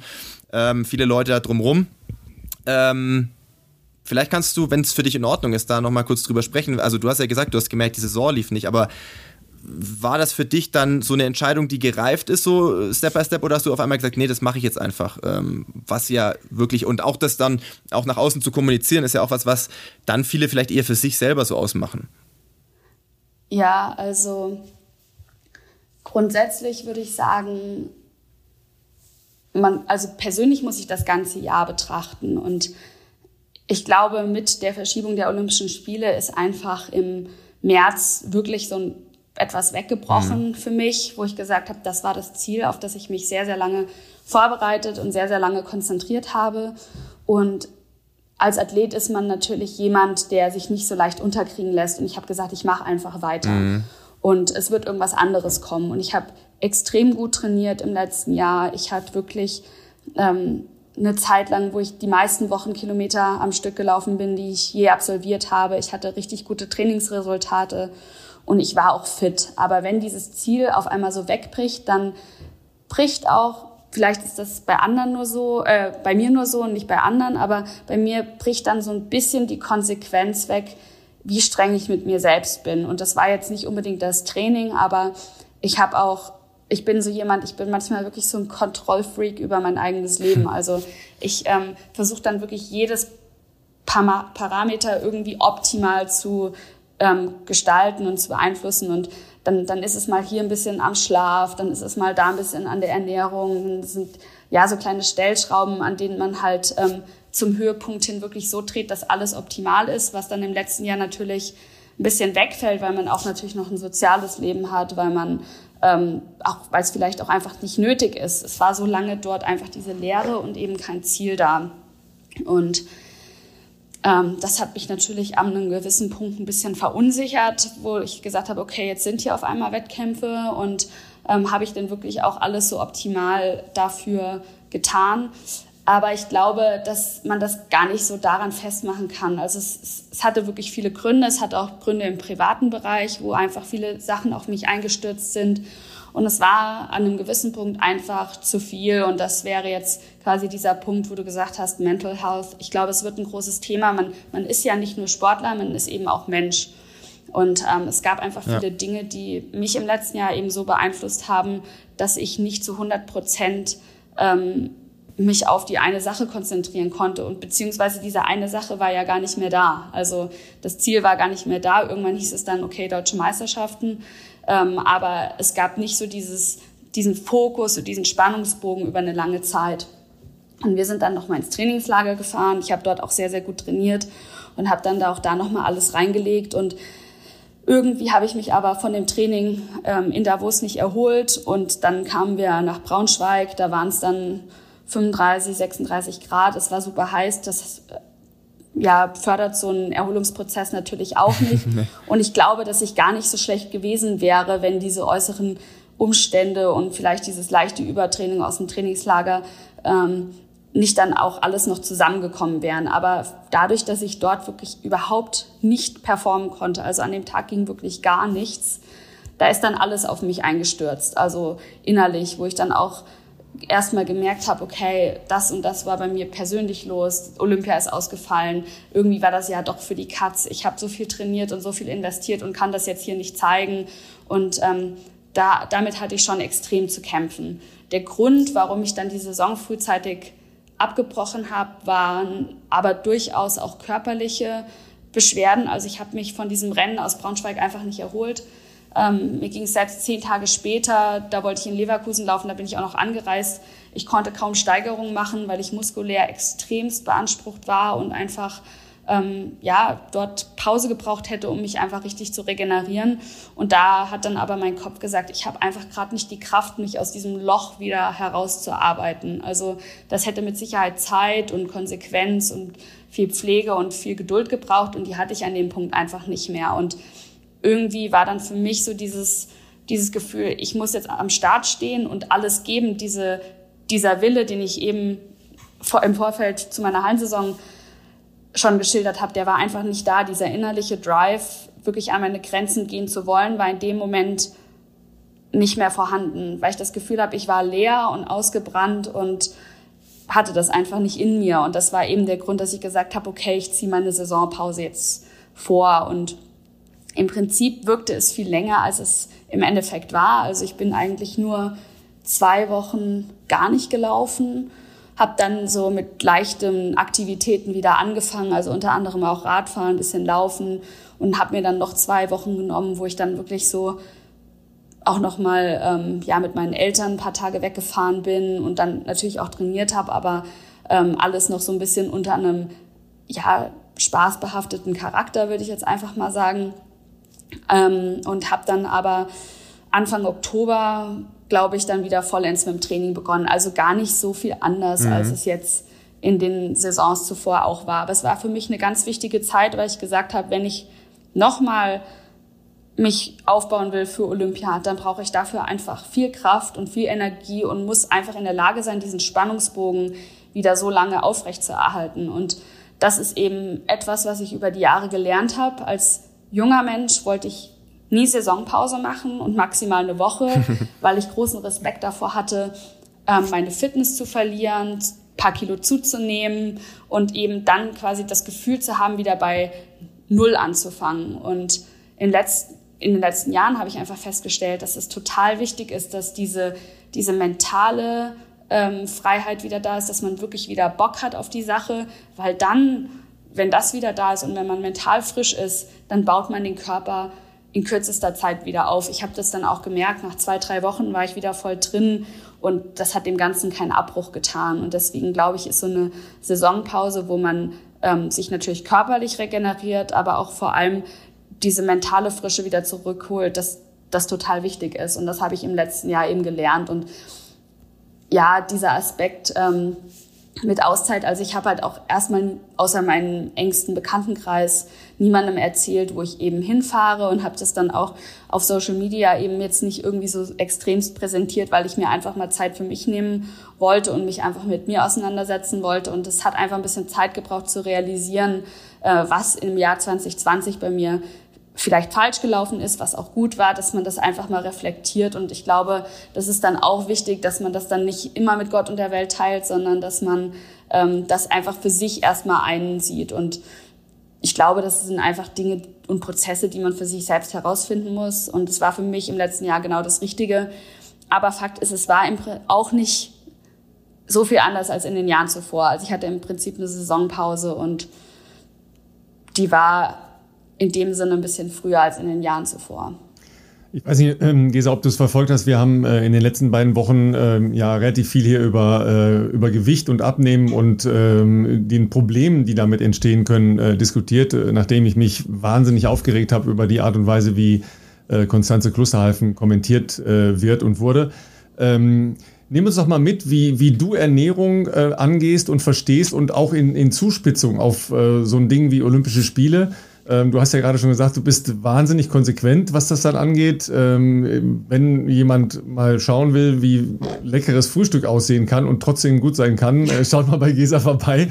ähm, viele Leute da drumrum. Ähm, vielleicht kannst du, wenn es für dich in Ordnung ist, da nochmal kurz drüber sprechen. Also du hast ja gesagt, du hast gemerkt, die Saison lief nicht, aber war das für dich dann so eine Entscheidung, die gereift ist, so Step by Step, oder hast du auf einmal gesagt, nee, das mache ich jetzt einfach? Ähm, was ja wirklich, und auch das dann auch nach außen zu kommunizieren, ist ja auch was, was dann viele vielleicht eher für sich selber so ausmachen. Ja, also grundsätzlich würde ich sagen, man, also persönlich muss ich das ganze Jahr betrachten und ich glaube, mit der Verschiebung der Olympischen Spiele ist einfach im März wirklich so ein etwas weggebrochen mhm. für mich, wo ich gesagt habe, das war das Ziel, auf das ich mich sehr, sehr lange vorbereitet und sehr, sehr lange konzentriert habe. Und als Athlet ist man natürlich jemand, der sich nicht so leicht unterkriegen lässt. Und ich habe gesagt, ich mache einfach weiter. Mhm. Und es wird irgendwas anderes kommen. Und ich habe extrem gut trainiert im letzten Jahr. Ich hatte wirklich ähm, eine Zeit lang, wo ich die meisten Wochenkilometer am Stück gelaufen bin, die ich je absolviert habe. Ich hatte richtig gute Trainingsresultate und ich war auch fit. Aber wenn dieses Ziel auf einmal so wegbricht, dann bricht auch, vielleicht ist das bei anderen nur so, äh, bei mir nur so und nicht bei anderen, aber bei mir bricht dann so ein bisschen die Konsequenz weg, wie streng ich mit mir selbst bin. Und das war jetzt nicht unbedingt das Training, aber ich habe auch, ich bin so jemand, ich bin manchmal wirklich so ein Kontrollfreak über mein eigenes *laughs* Leben. Also ich ähm, versuche dann wirklich jedes Parameter irgendwie optimal zu ähm, gestalten und zu beeinflussen. Und dann, dann ist es mal hier ein bisschen am Schlaf, dann ist es mal da ein bisschen an der Ernährung. Das sind ja so kleine Stellschrauben, an denen man halt ähm, zum Höhepunkt hin wirklich so dreht, dass alles optimal ist, was dann im letzten Jahr natürlich ein bisschen wegfällt, weil man auch natürlich noch ein soziales Leben hat, weil man ähm, auch weil es vielleicht auch einfach nicht nötig ist. Es war so lange dort einfach diese Leere und eben kein Ziel da. Und ähm, das hat mich natürlich an einem gewissen Punkt ein bisschen verunsichert, wo ich gesagt habe, okay, jetzt sind hier auf einmal Wettkämpfe und ähm, habe ich denn wirklich auch alles so optimal dafür getan? Aber ich glaube, dass man das gar nicht so daran festmachen kann. Also es, es, hatte wirklich viele Gründe. Es hat auch Gründe im privaten Bereich, wo einfach viele Sachen auf mich eingestürzt sind. Und es war an einem gewissen Punkt einfach zu viel. Und das wäre jetzt quasi dieser Punkt, wo du gesagt hast, Mental Health. Ich glaube, es wird ein großes Thema. Man, man ist ja nicht nur Sportler, man ist eben auch Mensch. Und ähm, es gab einfach viele ja. Dinge, die mich im letzten Jahr eben so beeinflusst haben, dass ich nicht zu 100 Prozent ähm, mich auf die eine Sache konzentrieren konnte. Und beziehungsweise diese eine Sache war ja gar nicht mehr da. Also das Ziel war gar nicht mehr da. Irgendwann hieß es dann, okay, deutsche Meisterschaften. Ähm, aber es gab nicht so dieses, diesen Fokus und diesen Spannungsbogen über eine lange Zeit. Und wir sind dann nochmal ins Trainingslager gefahren. Ich habe dort auch sehr, sehr gut trainiert und habe dann da auch da nochmal alles reingelegt. Und irgendwie habe ich mich aber von dem Training ähm, in Davos nicht erholt. Und dann kamen wir nach Braunschweig. Da waren es dann 35, 36 Grad. Es war super heiß. Das ja, fördert so einen Erholungsprozess natürlich auch nicht. *laughs* Und ich glaube, dass ich gar nicht so schlecht gewesen wäre, wenn diese äußeren Umstände und vielleicht dieses leichte Übertraining aus dem Trainingslager ähm, nicht dann auch alles noch zusammengekommen wären. Aber dadurch, dass ich dort wirklich überhaupt nicht performen konnte, also an dem Tag ging wirklich gar nichts, da ist dann alles auf mich eingestürzt. Also innerlich, wo ich dann auch erstmal gemerkt habe, okay, das und das war bei mir persönlich los, Olympia ist ausgefallen, irgendwie war das ja doch für die Katz. Ich habe so viel trainiert und so viel investiert und kann das jetzt hier nicht zeigen. Und ähm, da, damit hatte ich schon extrem zu kämpfen. Der Grund, warum ich dann die Saison frühzeitig abgebrochen habe, waren aber durchaus auch körperliche Beschwerden. Also ich habe mich von diesem Rennen aus Braunschweig einfach nicht erholt Ähm, mir ging es selbst zehn Tage später, da wollte ich in Leverkusen laufen, da bin ich auch noch angereist. Ich konnte kaum Steigerungen machen, weil ich muskulär extremst beansprucht war und einfach ähm, ja, dort Pause gebraucht hätte, um mich einfach richtig zu regenerieren. Und da hat dann aber mein Kopf gesagt, ich habe einfach gerade nicht die Kraft, mich aus diesem Loch wieder herauszuarbeiten. Also das hätte mit Sicherheit Zeit und Konsequenz und viel Pflege und viel Geduld gebraucht und die hatte ich an dem Punkt einfach nicht mehr. Und irgendwie war dann für mich so dieses, dieses Gefühl, ich muss jetzt am Start stehen und alles geben, diese, dieser Wille, den ich eben vor, im Vorfeld zu meiner Hallensaison schon geschildert habe, der war einfach nicht da. Dieser innerliche Drive, wirklich an meine Grenzen gehen zu wollen, war in dem Moment nicht mehr vorhanden, weil ich das Gefühl habe, ich war leer und ausgebrannt und hatte das einfach nicht in mir. Und das war eben der Grund, dass ich gesagt habe, okay, ich ziehe meine Saisonpause jetzt vor. Und im Prinzip wirkte es viel länger, als es im Endeffekt war. Also ich bin eigentlich nur zwei Wochen gar nicht gelaufen habe dann so mit leichten Aktivitäten wieder angefangen, also unter anderem auch Radfahren, ein bisschen Laufen und habe mir dann noch zwei Wochen genommen, wo ich dann wirklich so auch noch mal ähm, ja mit meinen Eltern ein paar Tage weggefahren bin und dann natürlich auch trainiert habe, aber ähm, alles noch so ein bisschen unter einem ja spaßbehafteten Charakter würde ich jetzt einfach mal sagen ähm, und habe dann aber Anfang Oktober glaube ich, dann wieder vollends mit dem Training begonnen. Also gar nicht so viel anders, mhm. als es jetzt in den Saisons zuvor auch war. Aber es war für mich eine ganz wichtige Zeit, weil ich gesagt habe, wenn ich nochmal mich aufbauen will für Olympia, dann brauche ich dafür einfach viel Kraft und viel Energie und muss einfach in der Lage sein, diesen Spannungsbogen wieder so lange aufrecht zu erhalten. Und das ist eben etwas, was ich über die Jahre gelernt habe. Als junger Mensch wollte ich nie Saisonpause machen und maximal eine Woche, *laughs* weil ich großen Respekt davor hatte, ähm, meine Fitness zu verlieren, paar Kilo zuzunehmen und eben dann quasi das Gefühl zu haben, wieder bei Null anzufangen. Und in, letzt, in den letzten Jahren habe ich einfach festgestellt, dass es total wichtig ist, dass diese, diese mentale ähm, Freiheit wieder da ist, dass man wirklich wieder Bock hat auf die Sache, weil dann, wenn das wieder da ist und wenn man mental frisch ist, dann baut man den Körper in kürzester Zeit wieder auf. Ich habe das dann auch gemerkt, nach zwei, drei Wochen war ich wieder voll drin und das hat dem Ganzen keinen Abbruch getan. Und deswegen glaube ich, ist so eine Saisonpause, wo man ähm, sich natürlich körperlich regeneriert, aber auch vor allem diese mentale Frische wieder zurückholt, dass das total wichtig ist. Und das habe ich im letzten Jahr eben gelernt. Und ja, dieser Aspekt, ähm, mit Auszeit. Also ich habe halt auch erstmal außer meinem engsten Bekanntenkreis niemandem erzählt, wo ich eben hinfahre und habe das dann auch auf Social Media eben jetzt nicht irgendwie so extremst präsentiert, weil ich mir einfach mal Zeit für mich nehmen wollte und mich einfach mit mir auseinandersetzen wollte. Und es hat einfach ein bisschen Zeit gebraucht zu realisieren, äh, was im Jahr 2020 bei mir vielleicht falsch gelaufen ist, was auch gut war, dass man das einfach mal reflektiert. Und ich glaube, das ist dann auch wichtig, dass man das dann nicht immer mit Gott und der Welt teilt, sondern dass man ähm, das einfach für sich erstmal einsieht. Und ich glaube, das sind einfach Dinge und Prozesse, die man für sich selbst herausfinden muss. Und es war für mich im letzten Jahr genau das Richtige. Aber Fakt ist, es war auch nicht so viel anders als in den Jahren zuvor. Also ich hatte im Prinzip eine Saisonpause und die war in dem Sinne ein bisschen früher als in den Jahren zuvor. Ich weiß nicht, ähm, Gesa, ob du es verfolgt hast. Wir haben äh, in den letzten beiden Wochen ähm, ja relativ viel hier über, äh, über Gewicht und Abnehmen und ähm, den Problemen, die damit entstehen können, äh, diskutiert, äh, nachdem ich mich wahnsinnig aufgeregt habe über die Art und Weise, wie äh, Konstanze Klusterhalfen kommentiert äh, wird und wurde. Ähm, Nimm uns doch mal mit, wie, wie du Ernährung äh, angehst und verstehst und auch in, in Zuspitzung auf äh, so ein Ding wie Olympische Spiele. Ähm, du hast ja gerade schon gesagt, du bist wahnsinnig konsequent, was das dann angeht. Ähm, wenn jemand mal schauen will, wie leckeres Frühstück aussehen kann und trotzdem gut sein kann, äh, schaut mal bei Gesa vorbei.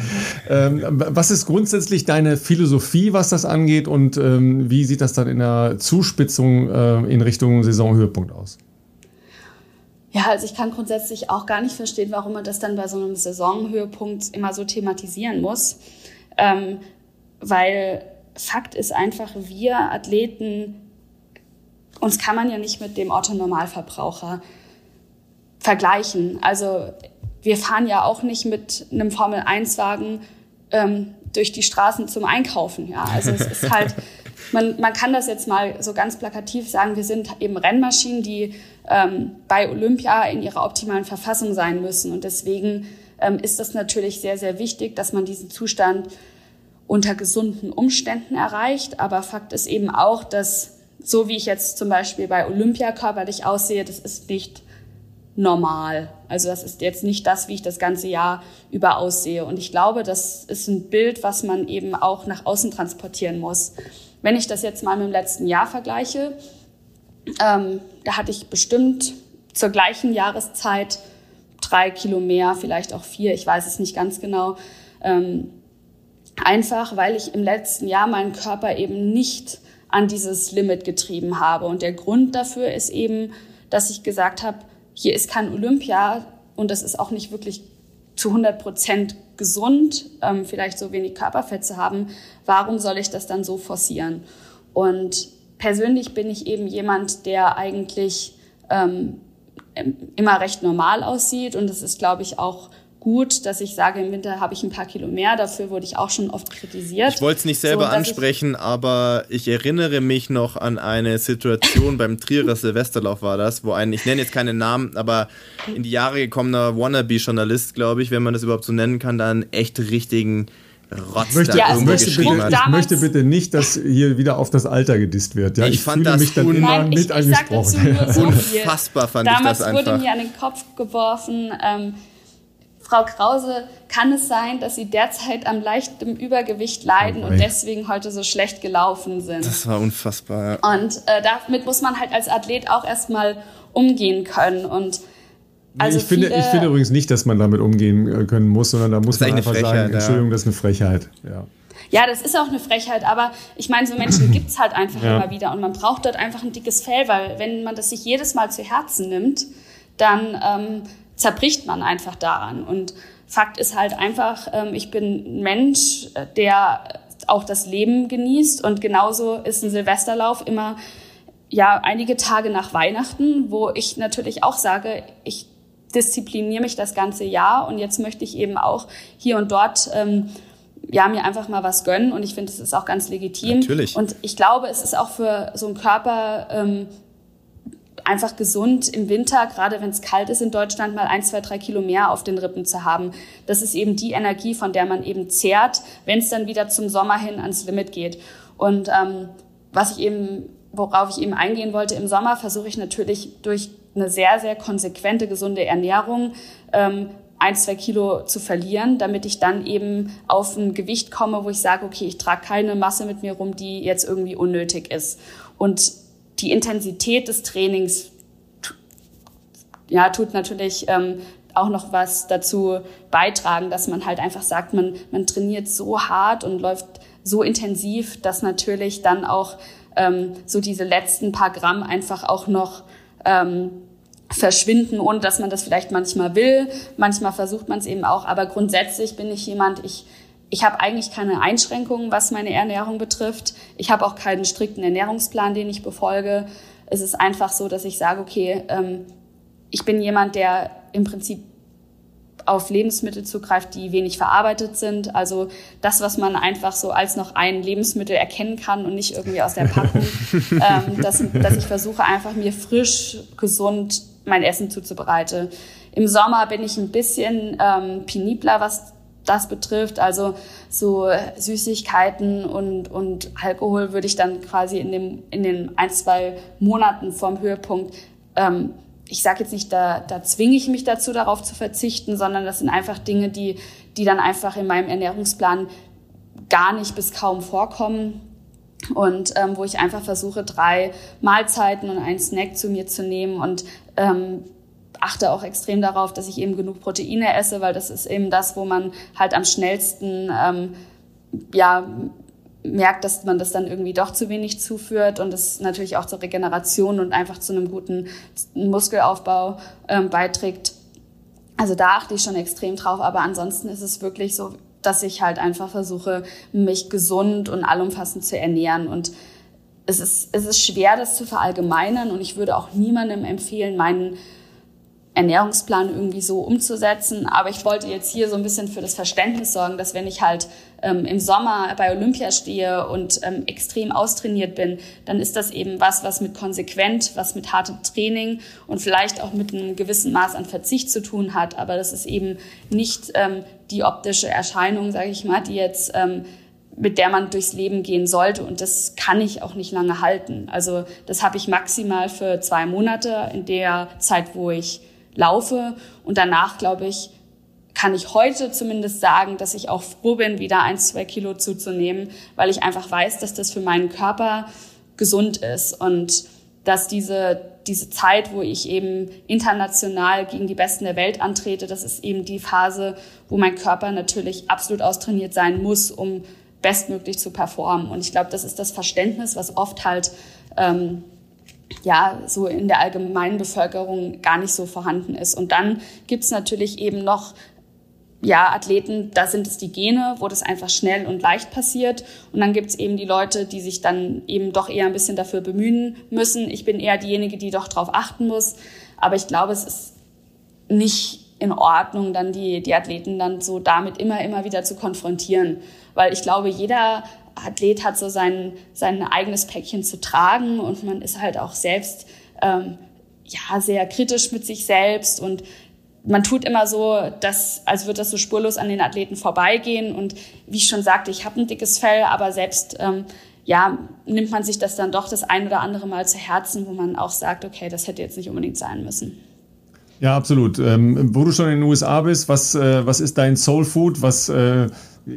Ähm, was ist grundsätzlich deine Philosophie, was das angeht und ähm, wie sieht das dann in der Zuspitzung äh, in Richtung Saisonhöhepunkt aus? Ja, also ich kann grundsätzlich auch gar nicht verstehen, warum man das dann bei so einem Saisonhöhepunkt immer so thematisieren muss. Ähm, weil Fakt ist einfach, wir Athleten, uns kann man ja nicht mit dem Otto-Normalverbraucher vergleichen. Also wir fahren ja auch nicht mit einem Formel-1-Wagen ähm, durch die Straßen zum Einkaufen. Ja, also es ist halt *laughs* man, man kann das jetzt mal so ganz plakativ sagen, wir sind eben Rennmaschinen, die ähm, bei Olympia in ihrer optimalen Verfassung sein müssen. Und deswegen ähm, ist das natürlich sehr, sehr wichtig, dass man diesen Zustand unter gesunden Umständen erreicht. Aber Fakt ist eben auch, dass so wie ich jetzt zum Beispiel bei Olympia körperlich aussehe, das ist nicht normal. Also das ist jetzt nicht das, wie ich das ganze Jahr über aussehe. Und ich glaube, das ist ein Bild, was man eben auch nach außen transportieren muss. Wenn ich das jetzt mal mit dem letzten Jahr vergleiche, ähm, da hatte ich bestimmt zur gleichen Jahreszeit drei Kilo mehr, vielleicht auch vier, ich weiß es nicht ganz genau. Ähm, einfach, weil ich im letzten Jahr meinen Körper eben nicht an dieses Limit getrieben habe. Und der Grund dafür ist eben, dass ich gesagt habe, hier ist kein Olympia und das ist auch nicht wirklich zu 100 Prozent gesund, ähm, vielleicht so wenig Körperfett zu haben. Warum soll ich das dann so forcieren? Und persönlich bin ich eben jemand, der eigentlich ähm, immer recht normal aussieht und das ist, glaube ich, auch gut, dass ich sage, im Winter habe ich ein paar Kilo mehr. Dafür wurde ich auch schon oft kritisiert. Ich wollte es nicht selber so, ansprechen, ich aber ich erinnere mich noch an eine Situation beim Trierer Silvesterlauf war das, wo ein, ich nenne jetzt keinen Namen, aber in die Jahre gekommener Wannabe-Journalist, glaube ich, wenn man das überhaupt so nennen kann, dann echt richtigen Rotz möchte, ja, möchte bitte, ich möchte bitte nicht, dass hier wieder auf das Alter gedisst wird. Ja, ich, ich fand fühle das mich dann immer Nein, mit ich, angesprochen. So *laughs* Unfassbar fand Damals ich das einfach. Damals wurde mir an den Kopf geworfen, ähm, Frau Krause, kann es sein, dass Sie derzeit am leichten Übergewicht leiden oh und deswegen heute so schlecht gelaufen sind? Das war unfassbar. Ja. Und äh, damit muss man halt als Athlet auch erstmal umgehen können und also ich, finde, ich finde übrigens nicht, dass man damit umgehen äh, können muss, sondern da muss man einfach sagen, Entschuldigung, das ist eine Frechheit. Ja. Ja, das ist auch eine Frechheit, aber ich meine, so Menschen *clears throat* gibt es halt einfach ja. immer wieder und man braucht dort einfach ein dickes Fell, weil wenn man das sich jedes Mal zu Herzen nimmt, dann ähm, zerbricht man einfach daran. Und Fakt ist halt einfach, ähm, ich bin ein Mensch, äh, der auch das Leben genießt und genauso ist ein Silvesterlauf immer ja einige Tage nach Weihnachten, wo ich natürlich auch sage, ich diszipliniere mich das ganze Jahr und jetzt möchte ich eben auch hier und dort ähm, ja mir einfach mal was gönnen und ich finde, es ist auch ganz legitim. Natürlich. Und ich glaube, es ist auch für so einen Körper ähm, einfach gesund im Winter, gerade wenn es kalt ist in Deutschland, mal ein, zwei, drei Kilo mehr auf den Rippen zu haben. Das ist eben die Energie, von der man eben zehrt, wenn es dann wieder zum Sommer hin ans Limit geht. Und ähm, was ich eben, worauf ich eben eingehen wollte, im Sommer versuche ich natürlich durch eine sehr, sehr konsequente, gesunde Ernährung ähm, ein, zwei Kilo zu verlieren, damit ich dann eben auf ein Gewicht komme, wo ich sage, okay, ich trage keine Masse mit mir rum, die jetzt irgendwie unnötig ist. Und die Intensität des Trainings ja, tut natürlich ähm, auch noch was dazu beitragen, dass man halt einfach sagt, man, man trainiert so hart und läuft so intensiv, dass natürlich dann auch ähm, so diese letzten paar Gramm einfach auch noch ähm, verschwinden, ohne dass man das vielleicht manchmal will. Manchmal versucht man es eben auch, aber grundsätzlich bin ich jemand, ich ich habe eigentlich keine Einschränkungen, was meine Ernährung betrifft. Ich habe auch keinen strikten Ernährungsplan, den ich befolge. Es ist einfach so, dass ich sage, okay, ähm, ich bin jemand, der im Prinzip auf Lebensmittel zugreift, die wenig verarbeitet sind. Also das, was man einfach so als noch ein Lebensmittel erkennen kann und nicht irgendwie aus der Packung. *laughs* ähm, dass, dass ich versuche einfach mir frisch, gesund mein Essen zuzubereiten. Im Sommer bin ich ein bisschen ähm, penibler, was das betrifft. Also so Süßigkeiten und, und Alkohol würde ich dann quasi in, dem, in den ein, zwei Monaten vom Höhepunkt, ähm, ich sage jetzt nicht, da, da zwinge ich mich dazu, darauf zu verzichten, sondern das sind einfach Dinge, die, die dann einfach in meinem Ernährungsplan gar nicht bis kaum vorkommen. Und ähm, wo ich einfach versuche, drei Mahlzeiten und einen Snack zu mir zu nehmen und ähm, achte auch extrem darauf, dass ich eben genug Proteine esse, weil das ist eben das, wo man halt am schnellsten ähm, ja merkt, dass man das dann irgendwie doch zu wenig zuführt und das natürlich auch zur Regeneration und einfach zu einem guten Muskelaufbau ähm, beiträgt. Also da achte ich schon extrem drauf, aber ansonsten ist es wirklich so, dass ich halt einfach versuche, mich gesund und allumfassend zu ernähren und es ist, es ist schwer, das zu verallgemeinern und ich würde auch niemandem empfehlen, meinen Ernährungsplan irgendwie so umzusetzen. Aber ich wollte jetzt hier so ein bisschen für das Verständnis sorgen, dass wenn ich halt ähm, im Sommer bei Olympia stehe und ähm, extrem austrainiert bin, dann ist das eben was, was mit konsequent, was mit hartem Training und vielleicht auch mit einem gewissen Maß an Verzicht zu tun hat. Aber das ist eben nicht ähm, die optische Erscheinung, sage ich mal, die jetzt ähm, mit der man durchs Leben gehen sollte. Und das kann ich auch nicht lange halten. Also das habe ich maximal für zwei Monate in der Zeit, wo ich laufe. Und danach, glaube ich, kann ich heute zumindest sagen, dass ich auch froh bin, wieder ein, zwei Kilo zuzunehmen, weil ich einfach weiß, dass das für meinen Körper gesund ist und dass diese, diese Zeit, wo ich eben international gegen die Besten der Welt antrete, das ist eben die Phase, wo mein Körper natürlich absolut austrainiert sein muss, um bestmöglich zu performen. Und ich glaube, das ist das Verständnis, was oft halt ähm, ja so in der allgemeinen Bevölkerung gar nicht so vorhanden ist. Und dann gibt's natürlich eben noch ja, Athleten, da sind es die Gene, wo das einfach schnell und leicht passiert. Und dann gibt's eben die Leute, die sich dann eben doch eher ein bisschen dafür bemühen müssen. Ich bin eher diejenige, die doch darauf achten muss. Aber ich glaube, es ist nicht in Ordnung, dann die, die Athleten dann so damit immer, immer wieder zu konfrontieren. Weil ich glaube, jeder Athlet hat so sein, sein eigenes Päckchen zu tragen und man ist halt auch selbst ähm, ja, sehr kritisch mit sich selbst und man tut immer so, dass, als würde das so spurlos an den Athleten vorbeigehen. Und wie ich schon sagte, ich habe ein dickes Fell, aber selbst ähm, ja, nimmt man sich das dann doch das ein oder andere Mal zu Herzen, wo man auch sagt, okay, das hätte jetzt nicht unbedingt sein müssen. Ja, absolut. Ähm, wo du schon in den USA bist, was, äh, was ist dein Soul Food? Was äh,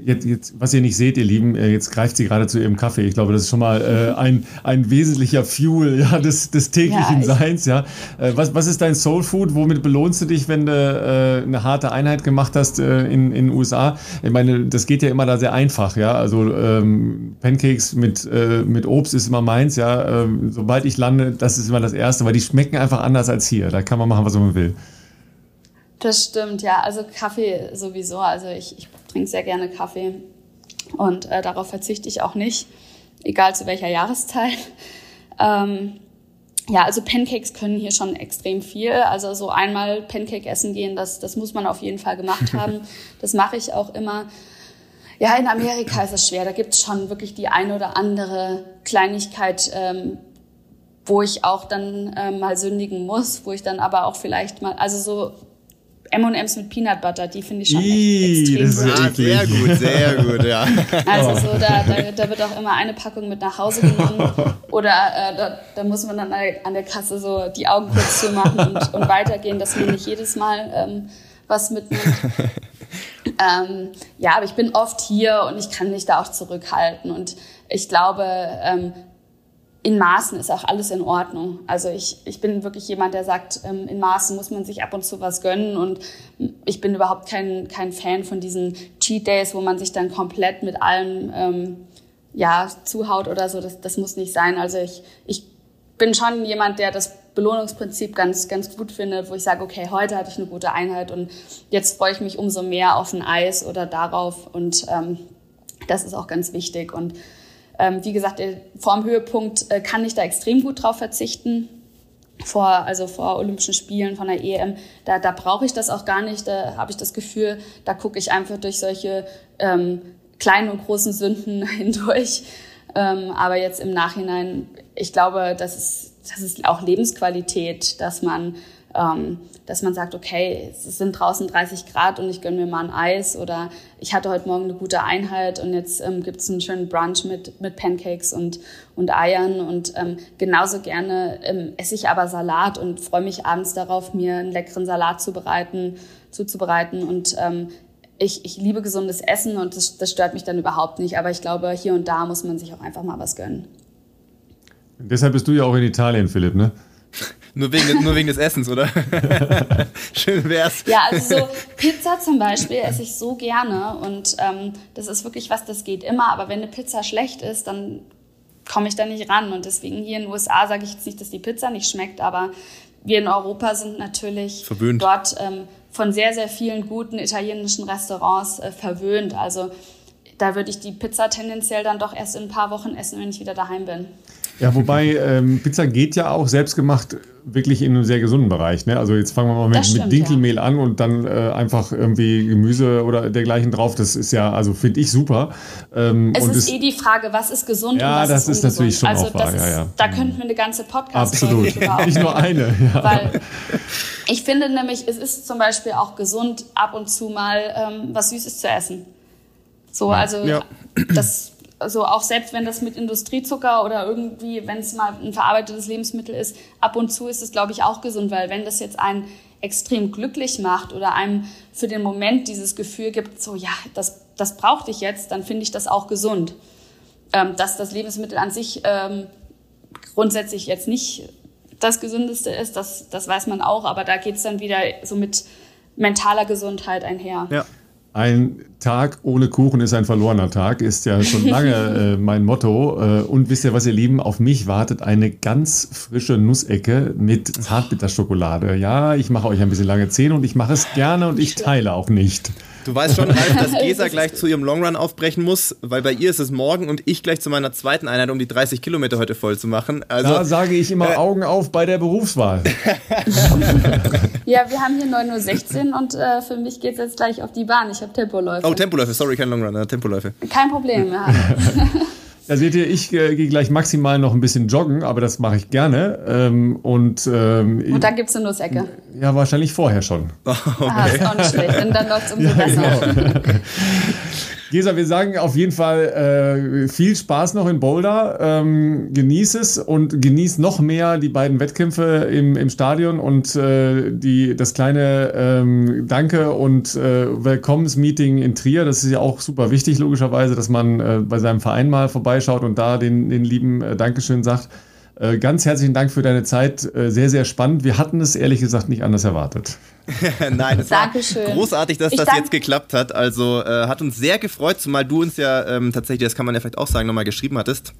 Jetzt, jetzt, was ihr nicht seht, ihr Lieben, äh, jetzt greift sie gerade zu ihrem Kaffee. Ich glaube, das ist schon mal äh, ein, ein wesentlicher Fuel ja, des, des täglichen ja, Seins. Ja. Äh, was, was ist dein Soul Food? Womit belohnst du dich, wenn du äh, eine harte Einheit gemacht hast äh, in, in den USA? Ich meine, das geht ja immer da sehr einfach. Ja. Also ähm, Pancakes mit, äh, mit Obst ist immer meins. Ja. Ähm, sobald ich lande, das ist immer das Erste, weil die schmecken einfach anders als hier. Da kann man machen, was man will. Das stimmt, ja. Also Kaffee sowieso. Also ich, ich trinke sehr gerne Kaffee und äh, darauf verzichte ich auch nicht, egal zu welcher Jahreszeit. *laughs* Ähm, ja, also Pancakes können hier schon extrem viel. Also so einmal Pancake essen gehen, das, das muss man auf jeden Fall gemacht haben. *laughs* Das mache ich auch immer. Ja, in Amerika ist es schwer. Da gibt es schon wirklich die eine oder andere Kleinigkeit, ähm, wo ich auch dann ähm, mal sündigen muss, wo ich dann aber auch vielleicht mal, also so M&M's mit Peanut Butter, die finde ich schon Ii, echt extrem das ist gut. sehr gut, sehr gut, ja. Also so, da, da, da, wird auch immer eine Packung mit nach Hause genommen oder äh, da, da, muss man dann an der Kasse so die Augen kurz zumachen und, und weitergehen, dass man nicht jedes Mal ähm, was mitnimmt. *laughs* ähm, ja, aber ich bin oft hier und ich kann mich da auch zurückhalten und ich glaube, ähm, in Maßen ist auch alles in Ordnung. Also ich, ich bin wirklich jemand, der sagt, ähm, in Maßen muss man sich ab und zu was gönnen und ich bin überhaupt kein, kein Fan von diesen Cheat Days, wo man sich dann komplett mit allem ähm, ja, zuhaut oder so. Das, das muss nicht sein. Also ich, ich bin schon jemand, der das Belohnungsprinzip ganz, ganz gut findet, wo ich sage, okay, heute hatte ich eine gute Einheit und jetzt freue ich mich umso mehr auf ein Eis oder darauf und ähm, das ist auch ganz wichtig und ähm, wie gesagt, vor dem Höhepunkt äh, kann ich da extrem gut drauf verzichten. Vor, also vor Olympischen Spielen, von der EM, da, da brauche ich das auch gar nicht. Da habe ich das Gefühl, da gucke ich einfach durch solche ähm, kleinen und großen Sünden *laughs* hindurch. Ähm, aber jetzt im Nachhinein, ich glaube, das ist, das ist auch Lebensqualität, dass man dass man sagt, okay, es sind draußen 30 Grad und ich gönne mir mal ein Eis oder ich hatte heute Morgen eine gute Einheit und jetzt ähm, gibt es einen schönen Brunch mit, mit Pancakes und, und Eiern und ähm, genauso gerne ähm, esse ich aber Salat und freue mich abends darauf, mir einen leckeren Salat zu bereiten, zuzubereiten und ähm, ich, ich liebe gesundes Essen und das, das stört mich dann überhaupt nicht, aber ich glaube, hier und da muss man sich auch einfach mal was gönnen. Deshalb bist du ja auch in Italien, Philipp, ne? Nur wegen, nur wegen des Essens, oder? *laughs* Schön wär's. Ja, also so Pizza zum Beispiel esse ich so gerne und ähm, das ist wirklich was, das geht immer. Aber wenn eine Pizza schlecht ist, dann komme ich da nicht ran. Und deswegen hier in den USA sage ich jetzt nicht, dass die Pizza nicht schmeckt, aber wir in Europa sind natürlich verwöhnt. dort ähm, von sehr, sehr vielen guten italienischen Restaurants äh, verwöhnt. Also da würde ich die Pizza tendenziell dann doch erst in ein paar Wochen essen, wenn ich wieder daheim bin. Ja, wobei ähm, Pizza geht ja auch selbstgemacht wirklich in einem sehr gesunden Bereich. Ne? Also jetzt fangen wir mal mit, stimmt, mit Dinkelmehl ja. an und dann äh, einfach irgendwie Gemüse oder dergleichen drauf. Das ist ja, also finde ich super. Ähm, es ist es, eh die Frage, was ist gesund ja, und was das ist, ist natürlich schon also auch wahr. Ist, ja, ja. Da könnten wir eine ganze podcast Absolut, *laughs* nicht nur eine. Ja. Weil ich finde nämlich, es ist zum Beispiel auch gesund, ab und zu mal ähm, was Süßes zu essen. So, also das also auch selbst wenn das mit Industriezucker oder irgendwie, wenn es mal ein verarbeitetes Lebensmittel ist, ab und zu ist es, glaube ich, auch gesund, weil wenn das jetzt einen extrem glücklich macht oder einem für den Moment dieses Gefühl gibt, so ja, das, das brauchte ich jetzt, dann finde ich das auch gesund. Ähm, dass das Lebensmittel an sich ähm, grundsätzlich jetzt nicht das Gesündeste ist, das, das weiß man auch, aber da geht es dann wieder so mit mentaler Gesundheit einher. Ja. Ein Tag ohne Kuchen ist ein verlorener Tag, ist ja schon *laughs* lange äh, mein Motto. Äh, und wisst ihr, was ihr Lieben? Auf mich wartet eine ganz frische Nussecke mit Zartbitterschokolade. Ja, ich mache euch ein bisschen lange Zähne und ich mache es gerne und ich teile auch nicht. Du weißt schon, Ralf, dass *laughs* Gesa gleich zu ihrem Longrun aufbrechen muss, weil bei ihr ist es morgen und ich gleich zu meiner zweiten Einheit, um die 30 Kilometer heute voll zu machen. Also, da sage ich immer äh, Augen auf bei der Berufswahl. *laughs* ja, wir haben hier 9.16 Uhr und äh, für mich geht es jetzt gleich auf die Bahn. Ich habe Tempoläufe. Oh, Tempoläufe, sorry, kein Longrun, äh, Tempoläufe. Kein Problem, ja. *laughs* Da seht ihr, ich äh, gehe gleich maximal noch ein bisschen joggen, aber das mache ich gerne. Ähm, und, ähm, und dann gibt es eine Nussecke. Ja, wahrscheinlich vorher schon. Okay. Ah, ist auch nicht schlecht. Und dann läuft es umso ja, besser. Genau. *laughs* Gesa, wir sagen auf jeden Fall äh, viel Spaß noch in Boulder. Ähm, genieß es und genieß noch mehr die beiden Wettkämpfe im, im Stadion und äh, die, das kleine ähm, Danke und äh, Willkommensmeeting in Trier. Das ist ja auch super wichtig, logischerweise, dass man äh, bei seinem Verein mal vorbeischaut und da den, den lieben äh, Dankeschön sagt. Äh, ganz herzlichen Dank für deine Zeit. Äh, sehr, sehr spannend. Wir hatten es ehrlich gesagt nicht anders erwartet. *laughs* Nein, es war großartig, dass ich das jetzt geklappt hat. Also äh, hat uns sehr gefreut, zumal du uns ja ähm, tatsächlich, das kann man ja vielleicht auch sagen, nochmal geschrieben hattest.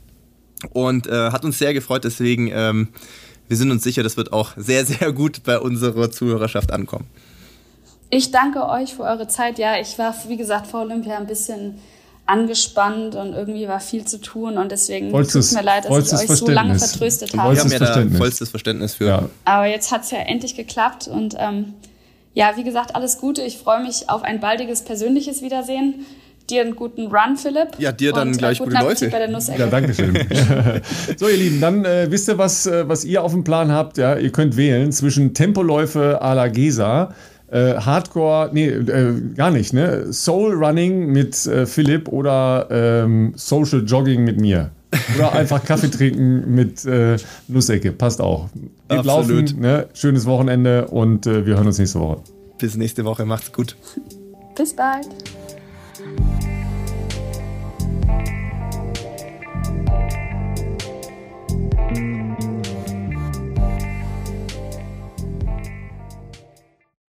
Und äh, hat uns sehr gefreut, deswegen, ähm, wir sind uns sicher, das wird auch sehr, sehr gut bei unserer Zuhörerschaft ankommen. Ich danke euch für eure Zeit. Ja, ich war, wie gesagt, vor Olympia ein bisschen angespannt und irgendwie war viel zu tun und deswegen tut es mir leid, dass ich euch so lange vertröstet habe. Wir haben ja da vollstes Verständnis für. Ja. Aber jetzt hat es ja endlich geklappt und ähm, ja, wie gesagt, alles Gute. Ich freue mich auf ein baldiges persönliches Wiedersehen. Dir einen guten Run, Philipp. Ja, dir dann und, äh, gleich gute Läufe. Bei der Nussecke. Ja, danke schön. *laughs* so, ihr Lieben, dann äh, wisst ihr, was, äh, was ihr auf dem Plan habt. Ja, ihr könnt wählen zwischen Tempoläufe à la Gesa äh, Hardcore, nee, äh, gar nicht, ne? Soul Running mit äh, Philipp oder ähm, Social Jogging mit mir. Oder *laughs* einfach Kaffee trinken mit äh, Nussecke. Passt auch. Geht Absolut. laufen, ne? schönes Wochenende und äh, wir hören uns nächste Woche. Bis nächste Woche, macht's gut. Bis bald.